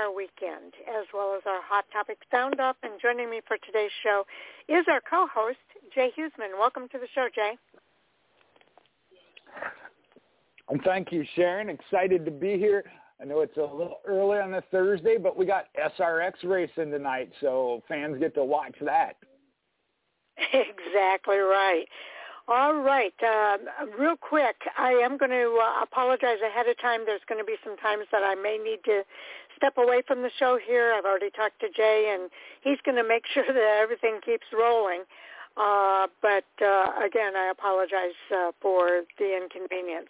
NASCAR weekend, as well as our Hot Topic Sound-Off. And joining me for today's show is our co-host, Jay Husmann. Welcome to the show, Jay. And thank you, Sharon. Excited to be here. I know it's a little early on a Thursday, but we got SRX racing tonight, so fans get to watch that. Exactly right. All right. Um, real quick, I am going to uh, apologize ahead of time. There's going to be some times that I may need to step away from the show here. I've already talked to Jay, and he's going to make sure that everything keeps rolling. Uh, but uh, again, I apologize uh, for the inconvenience.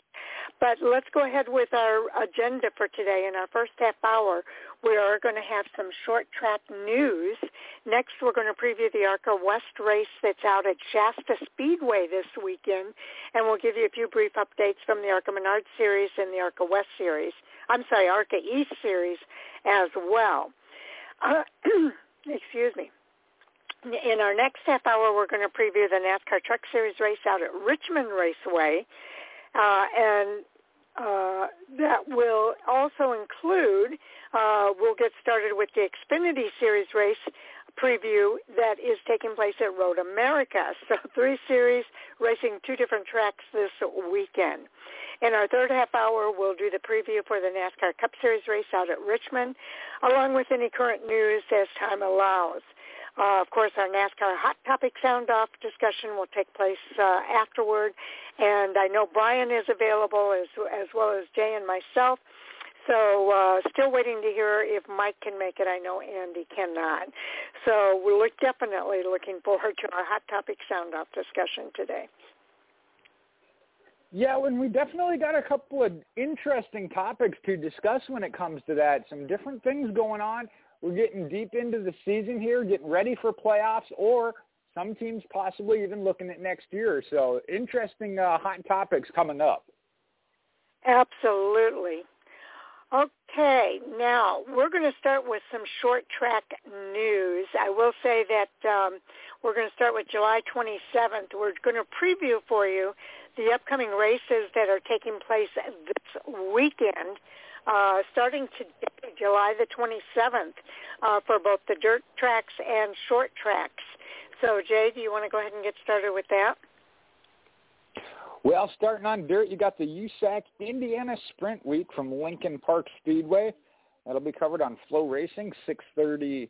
But let's go ahead with our agenda for today. In our first half hour, we are going to have some short track news. Next, we're going to preview the ARCA West race that's out at Shasta Speedway this weekend, and we'll give you a few brief updates from the ARCA Menard Series and the ARCA West Series. I'm sorry, ARCA East Series as well. Uh, excuse me. In our next half hour, we're going to preview the NASCAR Truck Series race out at Richmond Raceway. Uh, and uh, that will also include, uh, we'll get started with the Xfinity Series race preview that is taking place at Road America. So three series racing two different tracks this weekend. In our third half hour, we'll do the preview for the NASCAR Cup Series race out at Richmond, along with any current news as time allows. Uh, of course, our NASCAR Hot Topic Sound Off discussion will take place uh, afterward, and I know Brian is available as as well as Jay and myself. So uh, still waiting to hear if Mike can make it. I know Andy cannot. So we're definitely looking forward to our Hot Topic Sound Off discussion today. Yeah, and we definitely got a couple of interesting topics to discuss when it comes to that. Some different things going on. We're getting deep into the season here, getting ready for playoffs, or some teams possibly even looking at next year. So interesting uh, hot topics coming up. Absolutely. Okay, now we're going to start with some short track news. I will say that um, we're going to start with July 27th. We're going to preview for you the upcoming races that are taking place this weekend uh, starting today, July the 27th, uh, for both the dirt tracks and short tracks. So, Jay, do you want to go ahead and get started with that? Well, starting on dirt, you got the USAC Indiana Sprint Week from Lincoln Park Speedway. That'll be covered on Flow Racing, 6:30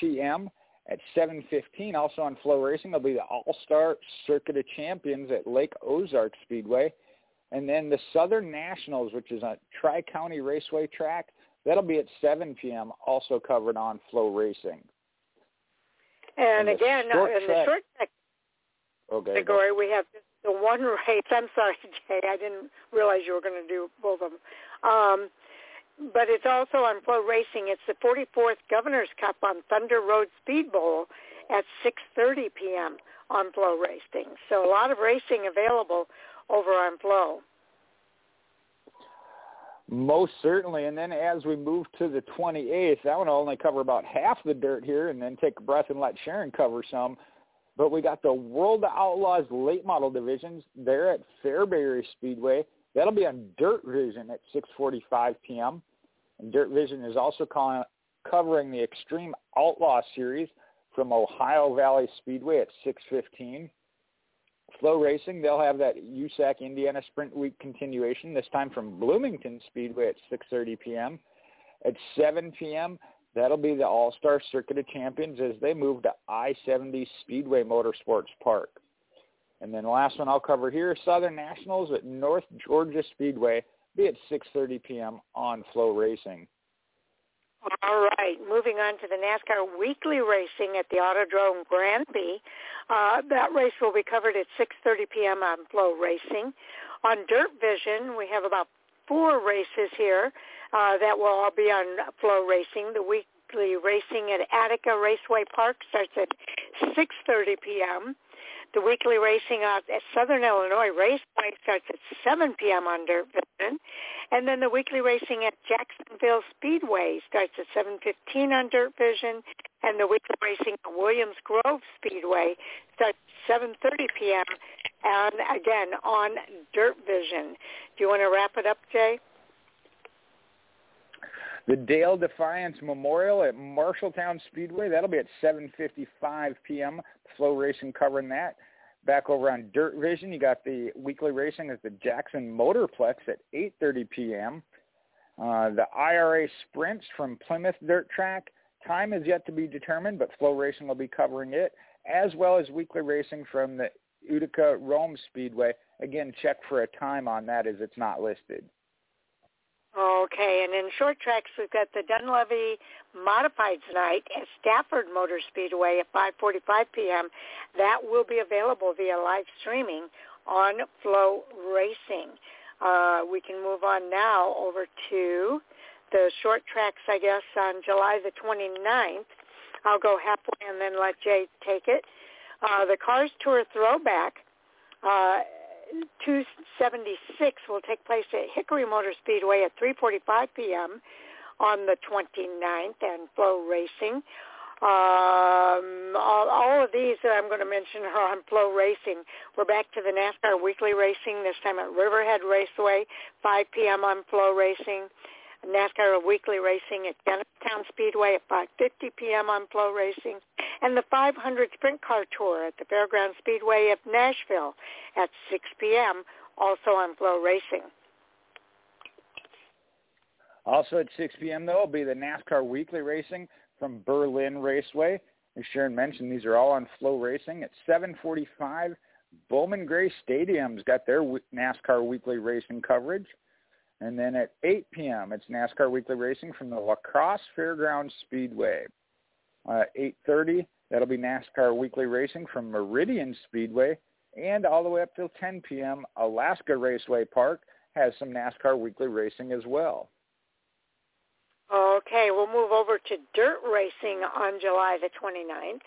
p.m. at 7:15. Also on Flow Racing, there'll be the All-Star Circuit of Champions at Lake Ozark Speedway. And then the Southern Nationals, which is a Tri-County Raceway track, that'll be at 7 p.m., also covered on FloRacing. And, and again, in the short track oh, okay, category, we have the one race. I'm sorry, Jay, I didn't realize you were going to do both of them. Um, but it's also on Flow Racing. It's the 44th Governor's Cup on Thunder Road Speed Bowl at 6:30 p.m. on Flow Racing. So a lot of racing available over on Flow. Most certainly. And then as we move to the 28th, that one will only cover about half the dirt here and then take a breath and let Sharon cover some. But we got the World Outlaws late model divisions there at Fairbury Speedway. That'll be on Dirt Vision at 6:45 p.m. And Dirt Vision is also calling, covering the Extreme Outlaw Series from Ohio Valley Speedway at 6:15. Flow Racing, they'll have that USAC Indiana Sprint Week continuation, this time from Bloomington Speedway at 6.30 p.m. At 7 p.m., that'll be the All-Star Circuit of Champions as they move to I-70 Speedway Motorsports Park. And then the last one I'll cover here, Southern Nationals at North Georgia Speedway, be at 6.30 p.m. on Flow Racing. All right, moving on to the NASCAR weekly racing at the Autodrome Granby. Uh, that race will be covered at 6.30 p.m. on Flow Racing. On Dirt Vision, we have about four races here uh, that will all be on Flow Racing. The weekly racing at Attica Raceway Park starts at 6.30 p.m. The weekly racing at Southern Illinois Raceway starts at 7 p.m. on Dirt Vision. And then the weekly racing at Jacksonville Speedway starts at 7.15 on Dirt Vision. And the weekly racing at Williams Grove Speedway starts at 7.30 p.m. and again on Dirt Vision. Do you want to wrap it up, Jay? The Dale Defiance Memorial at Marshalltown Speedway, that'll be at 7.55 p.m. FloRacing covering that. Back over on Dirt Vision, you got the weekly racing at the Jackson Motorplex at 8.30 p.m. Uh, the IRA Sprints from Plymouth Dirt Track, time is yet to be determined, but Flow Racing will be covering it, as well as weekly racing from the Utica Rome Speedway. Again, check for a time on that as it's not listed. Okay, and in short tracks, we've got the Dunleavy Modified tonight at Stafford Motor Speedway at 5:45 p.m. That will be available via live streaming on Flow Racing. Uh, we can move on now over to the short tracks, I guess, on July the 29th. I'll go halfway and then let Jay take it. Uh, the Cars Tour Throwback uh, 276 will take place at Hickory Motor Speedway at 3:45 p.m. on the 29th, and Flow Racing. Um, all, all of these that I'm going to mention are on Flow Racing. We're back to the NASCAR Weekly Racing this time at Riverhead Raceway, 5 p.m. on Flow Racing. NASCAR Weekly Racing at Town Speedway at 5:50 p.m. on Flow Racing, and the 500 Sprint Car Tour at the Fairground Speedway of Nashville at 6 p.m. also on Flow Racing. Also at 6 p.m. though will be the NASCAR Weekly Racing from Berlin Raceway. As Sharon mentioned, these are all on Flow Racing at 7:45. Bowman Gray Stadium's got their NASCAR Weekly Racing coverage. And then at 8 p.m., it's NASCAR Weekly Racing from the La Crosse Fairgrounds Speedway. Uh, 8.30, that'll be NASCAR Weekly Racing from Meridian Speedway. And all the way up till 10 p.m., Alaska Raceway Park has some NASCAR Weekly Racing as well. Okay, we'll move over to dirt racing on July the 29th,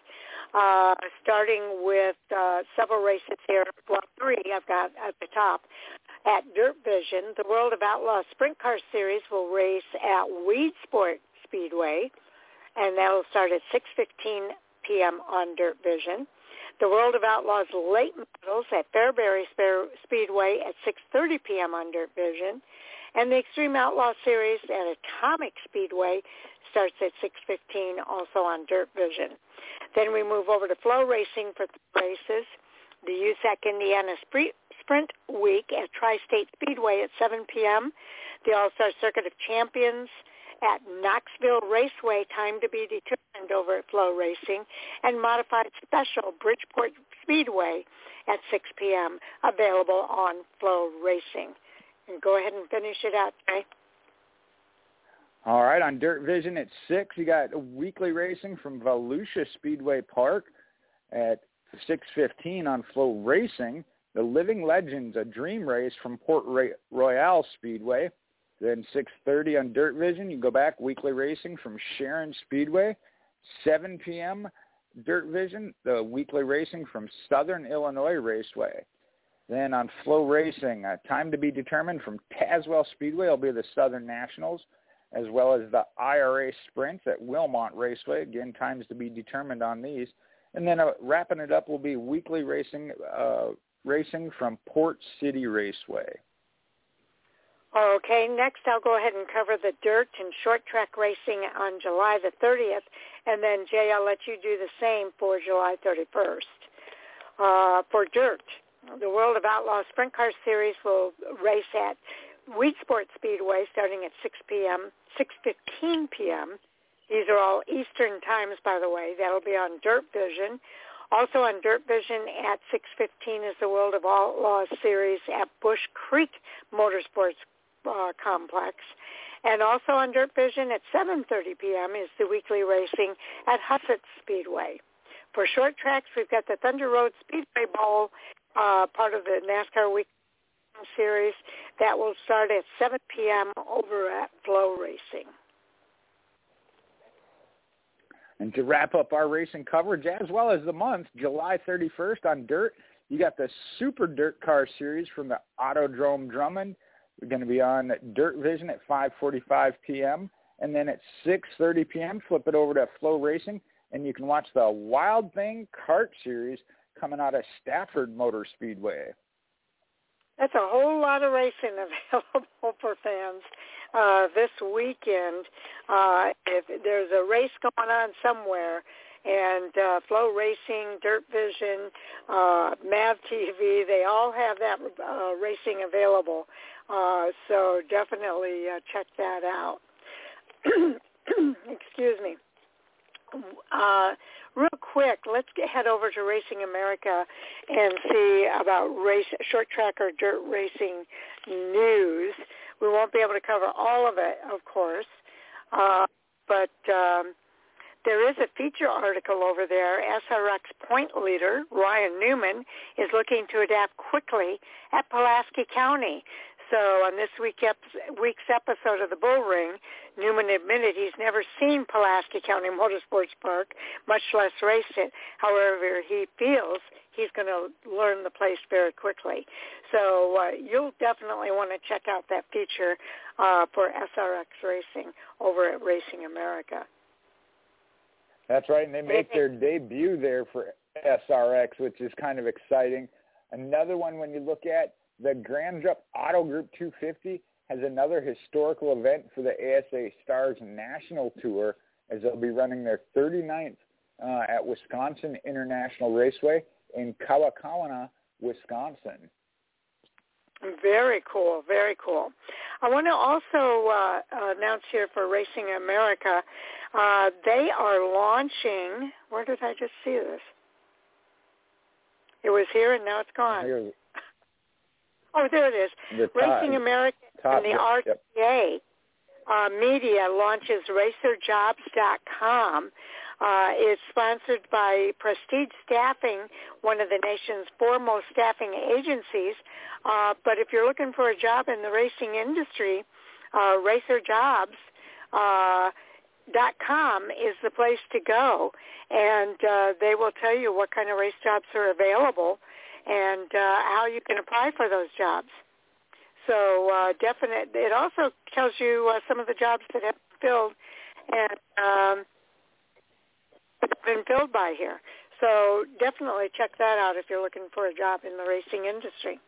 uh, starting with uh, several races here. Well, three I've got at the top. At Dirt Vision, the World of Outlaws Sprint Car Series will race at Weedsport Speedway, and that will start at 6.15 p.m. on Dirt Vision. The World of Outlaws Late Models at Fairbury Speedway at 6.30 p.m. on Dirt Vision. And the Extreme Outlaw Series at Atomic Speedway starts at 6.15 also on Dirt Vision. Then we move over to Flow Racing for races. The USAC Indiana Sprint Week at Tri-State Speedway at 7 p.m. The All-Star Circuit of Champions at Knoxville Raceway, time to be determined over at Flow Racing, and Modified Special Bridgeport Speedway at 6 p.m. available on Flow Racing. And go ahead and finish it out, Jay. All right, on Dirt Vision at 6, you got weekly racing from Volusia Speedway Park at 6.15 on Flow Racing. The Living Legends, a dream race from Port Royal Speedway. Then 6.30 on Dirt Vision, you go back, weekly racing from Sharon Speedway. 7 p.m., Dirt Vision, the weekly racing from Southern Illinois Raceway. Then on Flow Racing, uh, time to be determined from Tazewell Speedway will be the Southern Nationals, as well as the IRA Sprints at Wilmot Raceway. Again, times to be determined on these. And then uh, wrapping it up will be weekly racing uh, racing from Port City Raceway. Okay, next I'll go ahead and cover the dirt and short track racing on July the 30th, and then Jay, I'll let you do the same for July 31st. Uh, for dirt, the World of Outlaws Sprint Car Series will race at Weedsport Speedway starting at 6 p.m., 6.15 p.m. These are all Eastern times, by the way. That'll be on Dirt Vision. Also on Dirt Vision at 6.15 is the World of Outlaws series at Bush Creek Motorsports uh, Complex. And also on Dirt Vision at 7.30 p.m. is the weekly racing at Husets Speedway. For short tracks, we've got the Thunder Road Speedway Bowl, uh, part of the NASCAR Week Series. That will start at 7 p.m. over at Flow Racing. And to wrap up our racing coverage, as well as the month, July 31st on Dirt, you got the Super Dirt Car Series from the Autodrome Drummond. We're going to be on Dirt Vision at 5:45 p.m. and then at 6:30 p.m. flip it over to Flow Racing. and you can watch the Wild Thing Kart Series coming out of Stafford Motor Speedway. That's a whole lot of racing available for fans uh, this weekend. Uh, if there's a race going on somewhere, and uh, Flow Racing, Dirt Vision, uh, Mav TV, they all have that uh, racing available. Uh, so definitely uh, check that out. Excuse me. Uh, real quick, let's get, head over to Racing America and see about race short track or dirt racing news. We won't be able to cover all of it, of course, uh, but um, there is a feature article over there. SRX point leader Ryan Newman is looking to adapt quickly at Pulaski County. So on this week ep- week's episode of the Bull Ring, Newman admitted he's never seen Pulaski County Motorsports Park, much less raced it. However, he feels he's going to learn the place very quickly. So uh, you'll definitely want to check out that feature uh, for SRX Racing over at Racing America. That's right, and they make their debut there for SRX, which is kind of exciting. Another one when you look at the Gandrud Auto Group 250 has another historical event for the ASA Stars National Tour as they'll be running their 39th uh, at Wisconsin International Raceway in Kaukauna, Wisconsin. Very cool, very cool. I want to also uh, announce here for Racing America, uh, they are launching. Where did I just see this? It was here and now it's gone. Oh, there it is. The Racing America top, and the yep, RTA uh, Media launches RacerJobs.com. Uh, it's sponsored by Prestige Staffing, one of the nation's foremost staffing agencies. Uh, but if you're looking for a job in the racing industry, uh, RacerJobs. Uh, dot com is the place to go and uh, they will tell you what kind of race jobs are available and uh, how you can apply for those jobs. So uh, definite. It also tells you uh, some of the jobs that have been filled and um, been filled by here. So definitely check that out if you're looking for a job in the racing industry.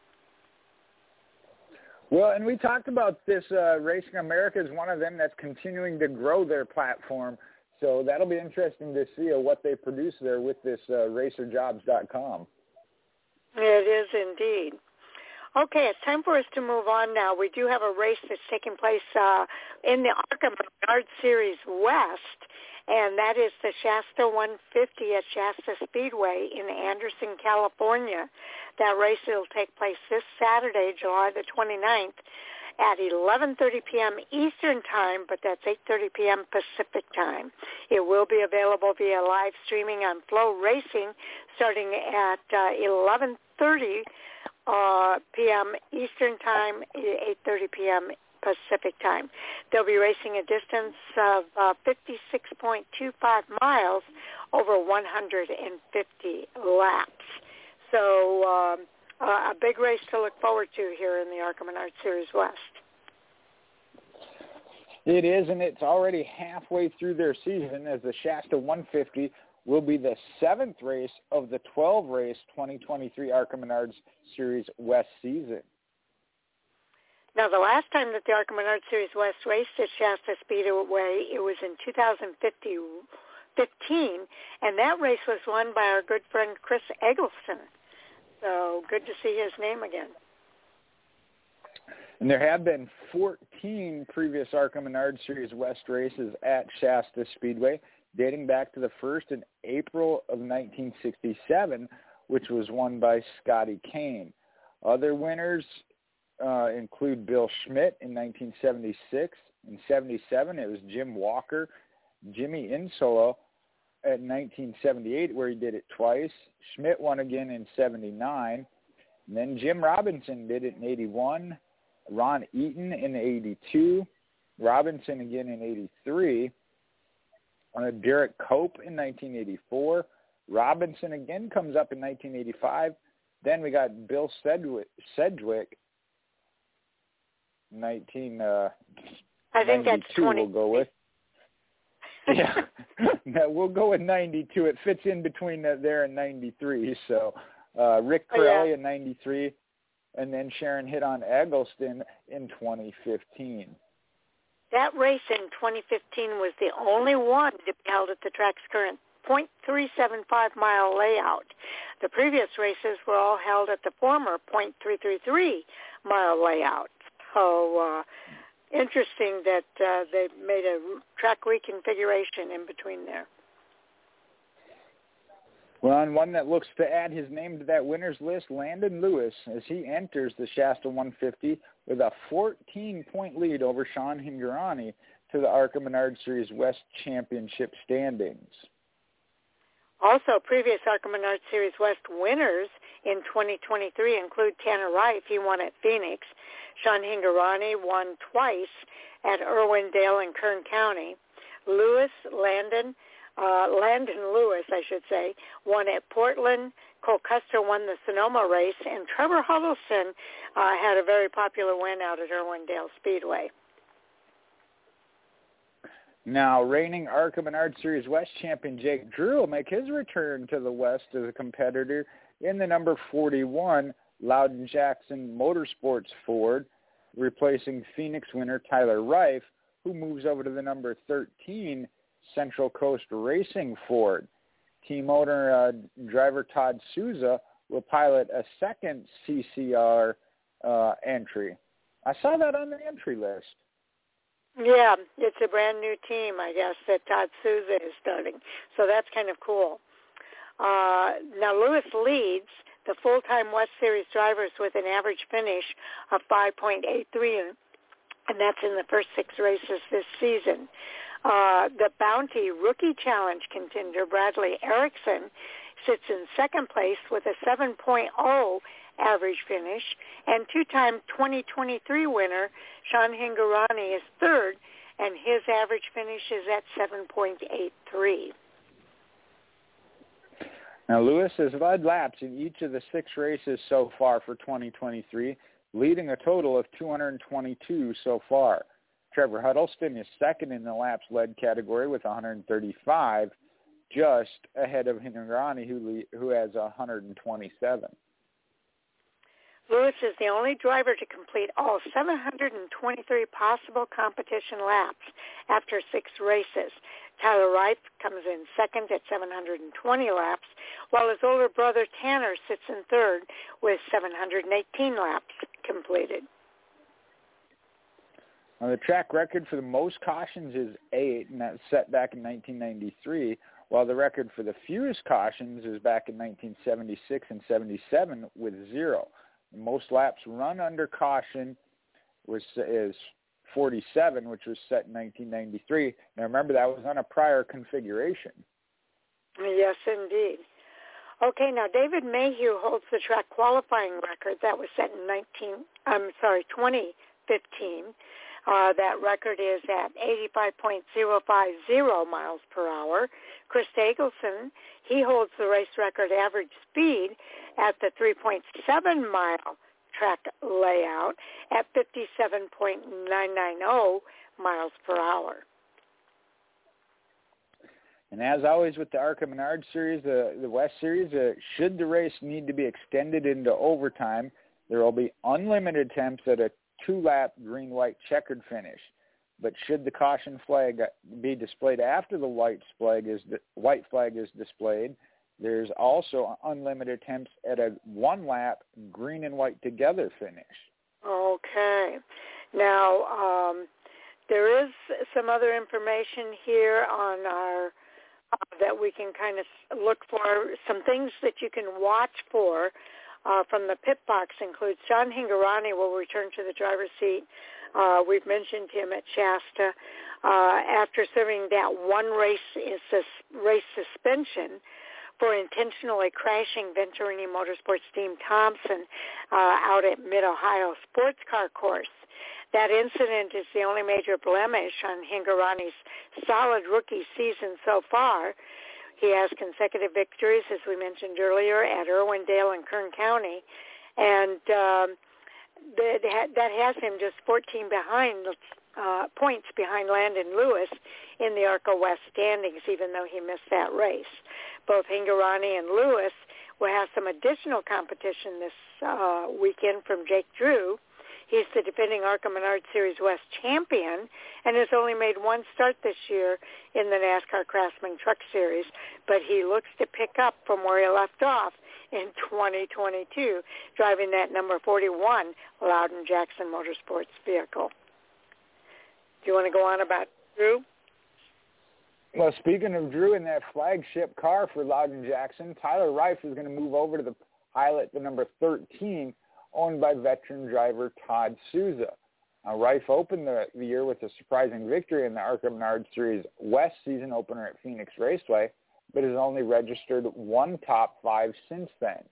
Well, and we talked about this. Uh, Racing America is one of them that's continuing to grow their platform. So that'll be interesting to see uh, what they produce there with this uh, RacerJobs.com. It is indeed. Okay, it's time for us to move on now. We do have a race that's taking place uh, in the ARCA Menard Series West, and that is the Shasta 150 at Shasta Speedway in Anderson, California. That race will take place this Saturday, July the 29th at 11:30 p.m. Eastern Time, but that's 8:30 p.m. Pacific Time. It will be available via live streaming on Flow Racing starting at uh, 11:30 uh, p.m. Eastern Time, 8:30 p.m. Pacific Time. They'll be racing a distance of uh, 56.25 miles over 150 laps. So um, uh, a big race to look forward to here in the ARCA Menard Series West. It is, and it's already halfway through their season as the Shasta 150 will be the seventh race of the 12-race 2023 ARCA Menards Series West season. Now, the last time that the ARCA Menards Series West raced at Shasta Speedway, it was in 2015, and that race was won by our good friend Chris Eggleston. So good to see his name again. And there have been 14 previous ARCA Menard Series West races at Shasta Speedway dating back to the first in April of 1967, which was won by Scotty Kane. Other winners uh, include Bill Schmidt in 1976. In 77, it was Jim Walker, Jimmy Insolo at 1978, where he did it twice. Schmidt won again in 79. And then Jim Robinson did it in 81. Ron Eaton in 82. Robinson again in 83 uh, Derek Cope in 1984. Robinson again comes up in 1985. Then we got Bill Sedgwick, Sedgwick 19, uh, I think that's 20. we'll go with. Yeah, we'll go with 92. It fits in between there and 93. So uh, Rick Carelli oh, yeah. in 93, and then Sharon hit on Eggleston in 2015. That race in 2015 was the only one to be held at the track's current 0.375 mile layout. The previous races were all held at the former 0.333 mile layout. So uh, interesting that uh, they made a track reconfiguration in between there. Well, and one that looks to add his name to that winners list, Landon Lewis, as he enters the Shasta 150 with a 14-point lead over Sean Hingorani to the ARCA Menard Series West Championship standings. Also, previous ARCA Menard Series West winners in 2023 include Tanner Reif. He won at Phoenix. Sean Hingorani won twice at Irwindale and Kern County. Lewis, Landon, uh, Landon Lewis, I should say, won at Portland. Cole Custer won the Sonoma race, and Trevor Huddleston uh, had a very popular win out at Irwindale Speedway. Now, reigning ARCA Menard Series West champion Jake Drew will make his return to the West as a competitor in the number 41 Lowden Jackson Motorsports Ford, replacing Phoenix winner Tyler Reif, who moves over to the number 13 Central Coast Racing Ford. Team owner uh, driver Todd Souza will pilot a second CCR uh, entry. I saw that on the entry list. Yeah, it's a brand new team, I guess, that Todd Souza is starting. So that's kind of cool. Uh, now Lewis leads the full-time West Series drivers with an average finish of 5.83, and that's in the first six races this season. Uh, the Bounty Rookie Challenge contender, Bradley Erickson, sits in second place with a 7.0 average finish, and two-time 2023 winner Sean Hingorani is third, and his average finish is at 7.83. Now, Lewis has led laps in each of the six races so far for 2023, leading a total of 222 so far. Trevor Huddleston is second in the laps led category with 135, just ahead of Hingorani, who who has 127. Lewis is the only driver to complete all 723 possible competition laps after six races. Tyler Reif comes in second at 720 laps, while his older brother Tanner sits in third with 718 laps completed. Now, the track record for the most cautions is eight, and that's set back in 1993, while the record for the fewest cautions is back in 1976 and 77 with zero. Most laps run under caution was is 47, which was set in 1993. Now remember that was on a prior configuration. Yes, indeed. Okay, now David Mayhew holds the track qualifying record that was set in 19. I'm sorry, 2015. Uh, that record is at 85.050 miles per hour. Chris Eggleston, he holds the race record average speed at the 3.7 mile track layout at 57.990 miles per hour. And as always with the ARCA Menard Series, the, the West Series, uh, should the race need to be extended into overtime, there will be unlimited attempts at a two-lap green-white checkered finish. But should the caution flag be displayed after the white flag is white flag is displayed, there's also unlimited attempts at a one-lap green and white together finish. Okay. Now, um, there is some other information here on our uh, that we can kind of look for. Some things that you can watch for uh, from the pit box includes John Hingorani will return to the driver's seat. Uh, we've mentioned him at Shasta uh, after serving that one race race suspension for intentionally crashing Venturini Motorsports team Thompson uh, out at Mid-Ohio Sports Car Course. That incident is the only major blemish on Hingorani's solid rookie season so far. He has consecutive victories, as we mentioned earlier, at Irwindale and Kern County, and um, that, that has him just 14 behind uh, points behind Landon Lewis in the ARCA West standings, even though he missed that race. Both Hingorani and Lewis will have some additional competition this uh, weekend from Jake Drew. He's the defending ARCA Menard Series West champion and has only made one start this year in the NASCAR Craftsman Truck Series, but he looks to pick up from where he left off in 2022, driving that number 41 Lowden Jackson Motorsports vehicle. Do you want to go on about Drew? Well, speaking of Drew in that flagship car for Lowden Jackson, Tyler Reif is going to move over to the pilot, the number 13, owned by veteran driver Todd Souza. Reif opened the, the year with a surprising victory in the ARCA Menard Series West season opener at Phoenix Raceway, but has only registered one top five since then.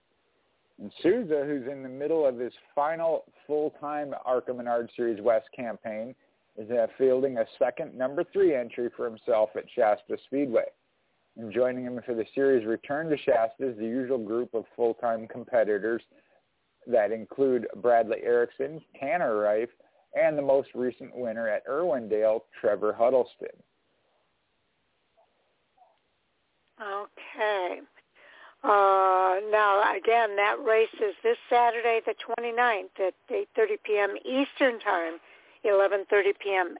And Souza, who's in the middle of his final full-time ARCA Menard Series West campaign, is uh, fielding a second number three entry for himself at Shasta Speedway. And joining him for the series return to Shasta is the usual group of full-time competitors that include Bradley Erickson, Tanner Reif, and the most recent winner at Irwindale, Trevor Huddleston. Okay. Uh, now, again, that race is this Saturday, the 29th at 8.30 p.m. Eastern Time 11:30 p.m.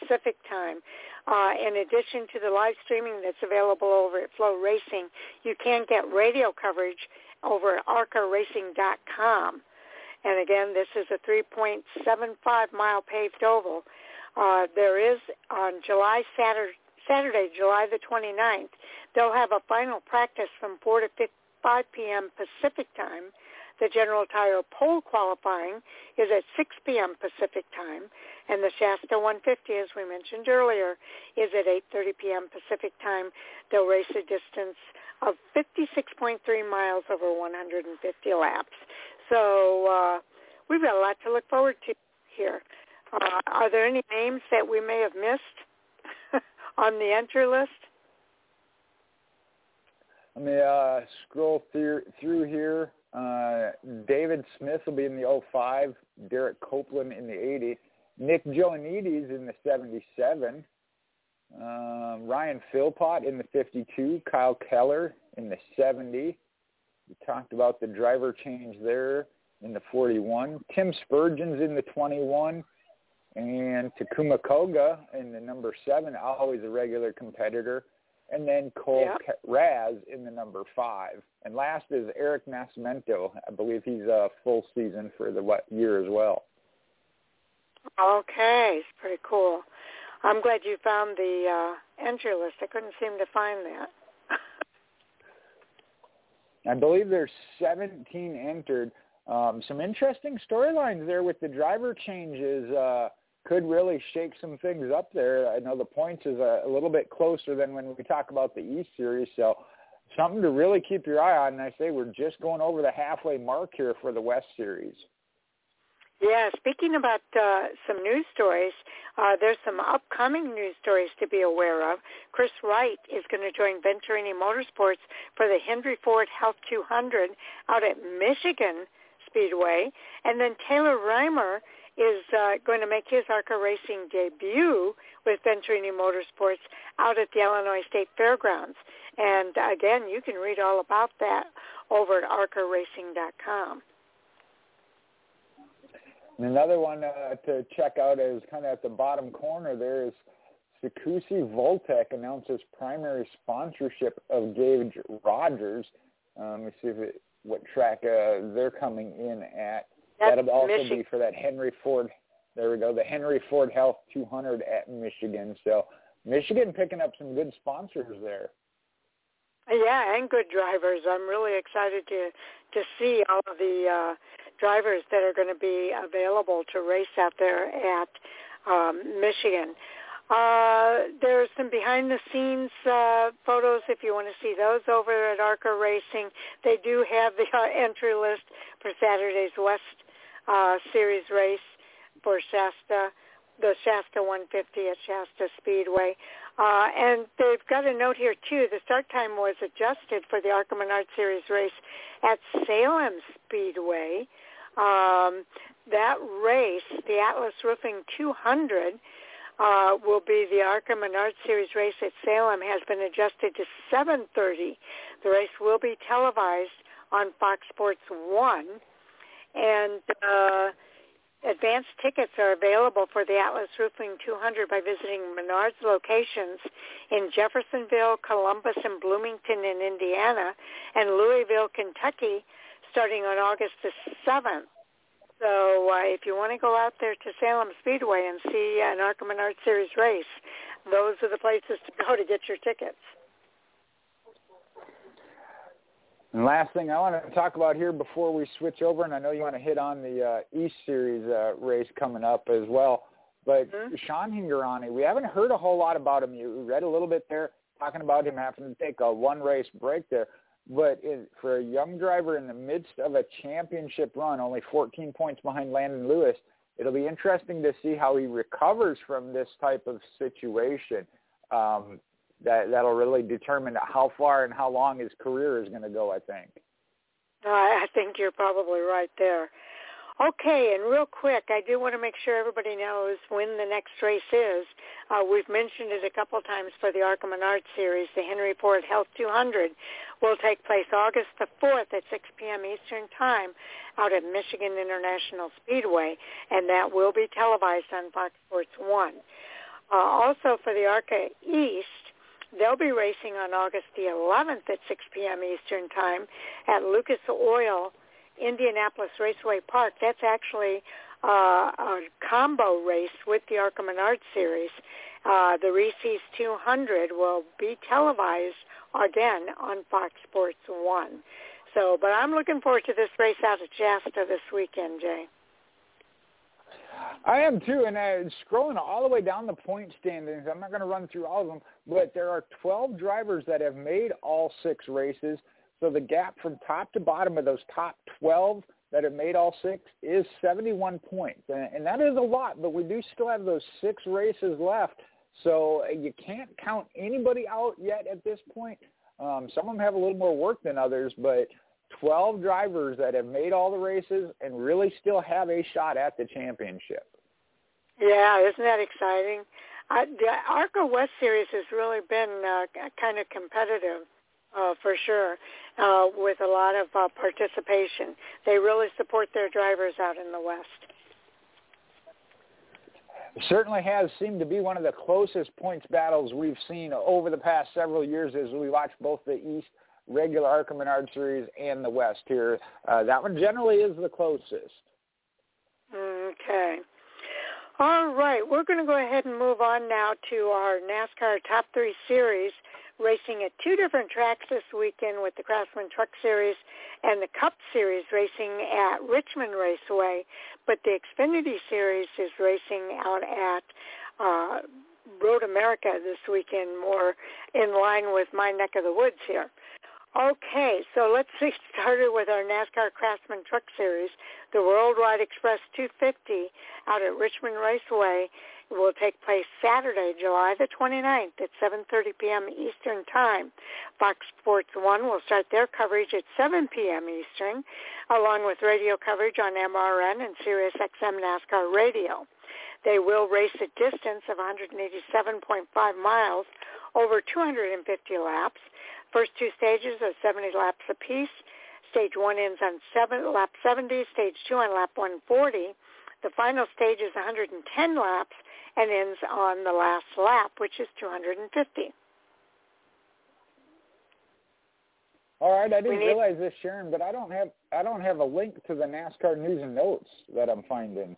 Pacific time. Uh, in addition to the live streaming that's available over at Flow Racing, you can get radio coverage over at arcaracing.com. And again, this is a 3.75 mile paved oval. Uh, there is on July Saturday, Saturday, July the 29th, they'll have a final practice from 4 to 5 p.m. Pacific time the General Tire pole qualifying is at 6 p.m. Pacific time, and the Shasta 150, as we mentioned earlier, is at 8.30 p.m. Pacific time. They'll race a distance of 56.3 miles over 150 laps. So uh, we've got a lot to look forward to here. Uh, are there any names that we may have missed on the entry list? Let me uh, scroll through, through here. Uh, David Smith will be in the 05, Derek Copeland in the 80, Nick Joanides in the 77, um, Ryan Philpott in the 52, Kyle Keller in the 70. We talked about the driver change there in the 41. Tim Spurgeon's in the 21. And Takuma Koga in the number 7, always a regular competitor and then Cole. Raz in the number five. And last is Eric Nascimento. I believe he's a full season for the what year as well. Okay, it's pretty cool. I'm glad you found the uh, entry list. I couldn't seem to find that. I believe there's 17 entered. Um, some interesting storylines there with the driver changes. Uh, could really shake some things up there. I know the points is a, a little bit closer than when we talk about the East Series, so something to really keep your eye on. And I say we're just going over the halfway mark here for the West Series. Yeah, speaking about uh, some news stories, uh, there's some upcoming news stories to be aware of. Chris Wright is going to join Venturini Motorsports for the Henry Ford Health 200 out at Michigan Speedway, and then Taylor Reimer is uh, going to make his ARCA racing debut with Venturini Motorsports out at the Illinois State Fairgrounds. And again, you can read all about that over at arcaracing.com. And another one uh, to check out is kind of at the bottom corner there is Sakusi Voltec announces primary sponsorship of Gage Rogers. Um, let me see if it, what track uh, they're coming in at. That's That'll also Michigan. be for that Henry Ford. There we go, the Henry Ford Health 200 at Michigan. So Michigan picking up some good sponsors there. Yeah, and good drivers. I'm really excited to to see all of the uh, drivers that are going to be available to race out there at um, Michigan. Uh, there's some behind-the-scenes uh, photos if you want to see those over at ARCA Racing. They do have the uh, entry list for Saturday's West uh, series race for Shasta, the Shasta 150 at Shasta Speedway. Uh, and they've got a note here too. The start time was adjusted for the ARCA Menard Series race at Salem Speedway Um, that race, the Atlas Roofing 200, uh, will be the ARCA Menard Series race at Salem has been adjusted to 7.30. The race will be televised on Fox Sports 1. And uh, advanced tickets are available for the Atlas Roofing 200 by visiting Menard's locations in Jeffersonville, Columbus, and Bloomington in Indiana, and Louisville, Kentucky, starting on August the 7th. So uh, if you want to go out there to Salem Speedway and see an ARCA Menard Series race, those are the places to go to get your tickets. And last thing I want to talk about here before we switch over, and I know you want to hit on the uh, East Series uh, race coming up as well, but mm-hmm. Sean Hingorani, we haven't heard a whole lot about him. You read a little bit there talking about him having to take a one race break there. But in, for a young driver in the midst of a championship run, only 14 points behind Landon Lewis, it'll be interesting to see how he recovers from this type of situation. Um, that that'll really determine how far and how long his career is going to go. I think. I think you're probably right there. Okay, and real quick, I do want to make sure everybody knows when the next race is. Uh, we've mentioned it a couple times for the ARCA Menard Series. The Henry Ford Health 200 will take place August the 4th at 6 p.m. Eastern Time out at Michigan International Speedway, and that will be televised on Fox Sports 1. Uh, also for the ARCA East, they'll be racing on August the 11th at 6 p.m. Eastern Time at Lucas Oil Indianapolis Raceway Park. That's actually uh, a combo race with the ARCA Menard Series. Uh, the Reese's 200 will be televised again on Fox Sports 1. So, but I'm looking forward to this race out at Shasta this weekend, Jay. I am too, and uh, scrolling all the way down the point standings, I'm not going to run through all of them, but there are 12 drivers that have made all six races. So the gap from top to bottom of those top 12 that have made all six is 71 points. And, and that is a lot, but we do still have those six races left. So uh, you can't count anybody out yet at this point. Um, some of them have a little more work than others, but 12 drivers that have made all the races and really still have a shot at the championship. Yeah, isn't that exciting? Uh, the ARCA West Series has really been uh, kind of competitive uh, for sure, uh, with a lot of uh, participation. They really support their drivers out in the West. Certainly has seemed to be one of the closest points battles we've seen over the past several years as we watch both the East regular ARCA Menard series and the West here. Uh, that one generally is the closest. Okay. All right, we're going to go ahead and move on now to our NASCAR Top 3 Series racing at two different tracks this weekend with the Craftsman Truck Series and the Cup Series racing at Richmond Raceway, but the Xfinity Series is racing out at uh, Road America this weekend, more in line with my neck of the woods here. Okay, so let's get started with our NASCAR Craftsman Truck Series. The Worldwide Express 250 out at Richmond Raceway will take place Saturday, July the 29th at 7.30 p.m. Eastern Time. Fox Sports 1 will start their coverage at 7 p.m. Eastern, along with radio coverage on MRN and Sirius XM NASCAR Radio. They will race a distance of 187.5 miles over 250 laps. First two stages are 70 laps apiece. Stage 1 ends on seven, lap 70, stage 2 on lap 140. The final stage is 110 laps and ends on the last lap, which is 250. All right, I didn't need... realize this, Sharon, but I don't have I don't have a link to the NASCAR news and notes that I'm finding.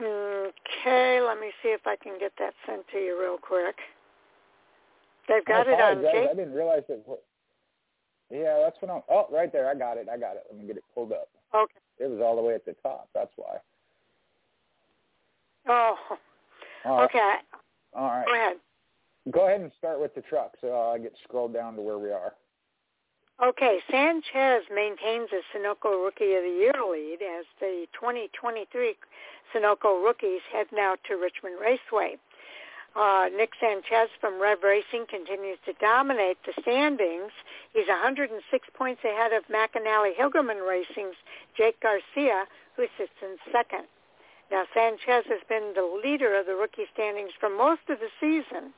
Okay, let me see if I can get that sent to you real quick. They've got it on. I didn't realize it. Yeah, that's what I'm. Oh, right there, I got it. I got it. Let me get it pulled up. Okay. It was all the way at the top. That's why. Oh, okay. All right. Go ahead. Go ahead and start with the truck so I get scrolled down to where we are. Okay, Sanchez maintains the Sunoco Rookie of the Year lead as the 2023 Sunoco rookies head now to Richmond Raceway. Uh, Nick Sanchez from Rev Racing continues to dominate the standings. He's 106 points ahead of McAnally Hilgerman Racing's Jake Garcia, who sits in second. Now, Sanchez has been the leader of the rookie standings for most of the season.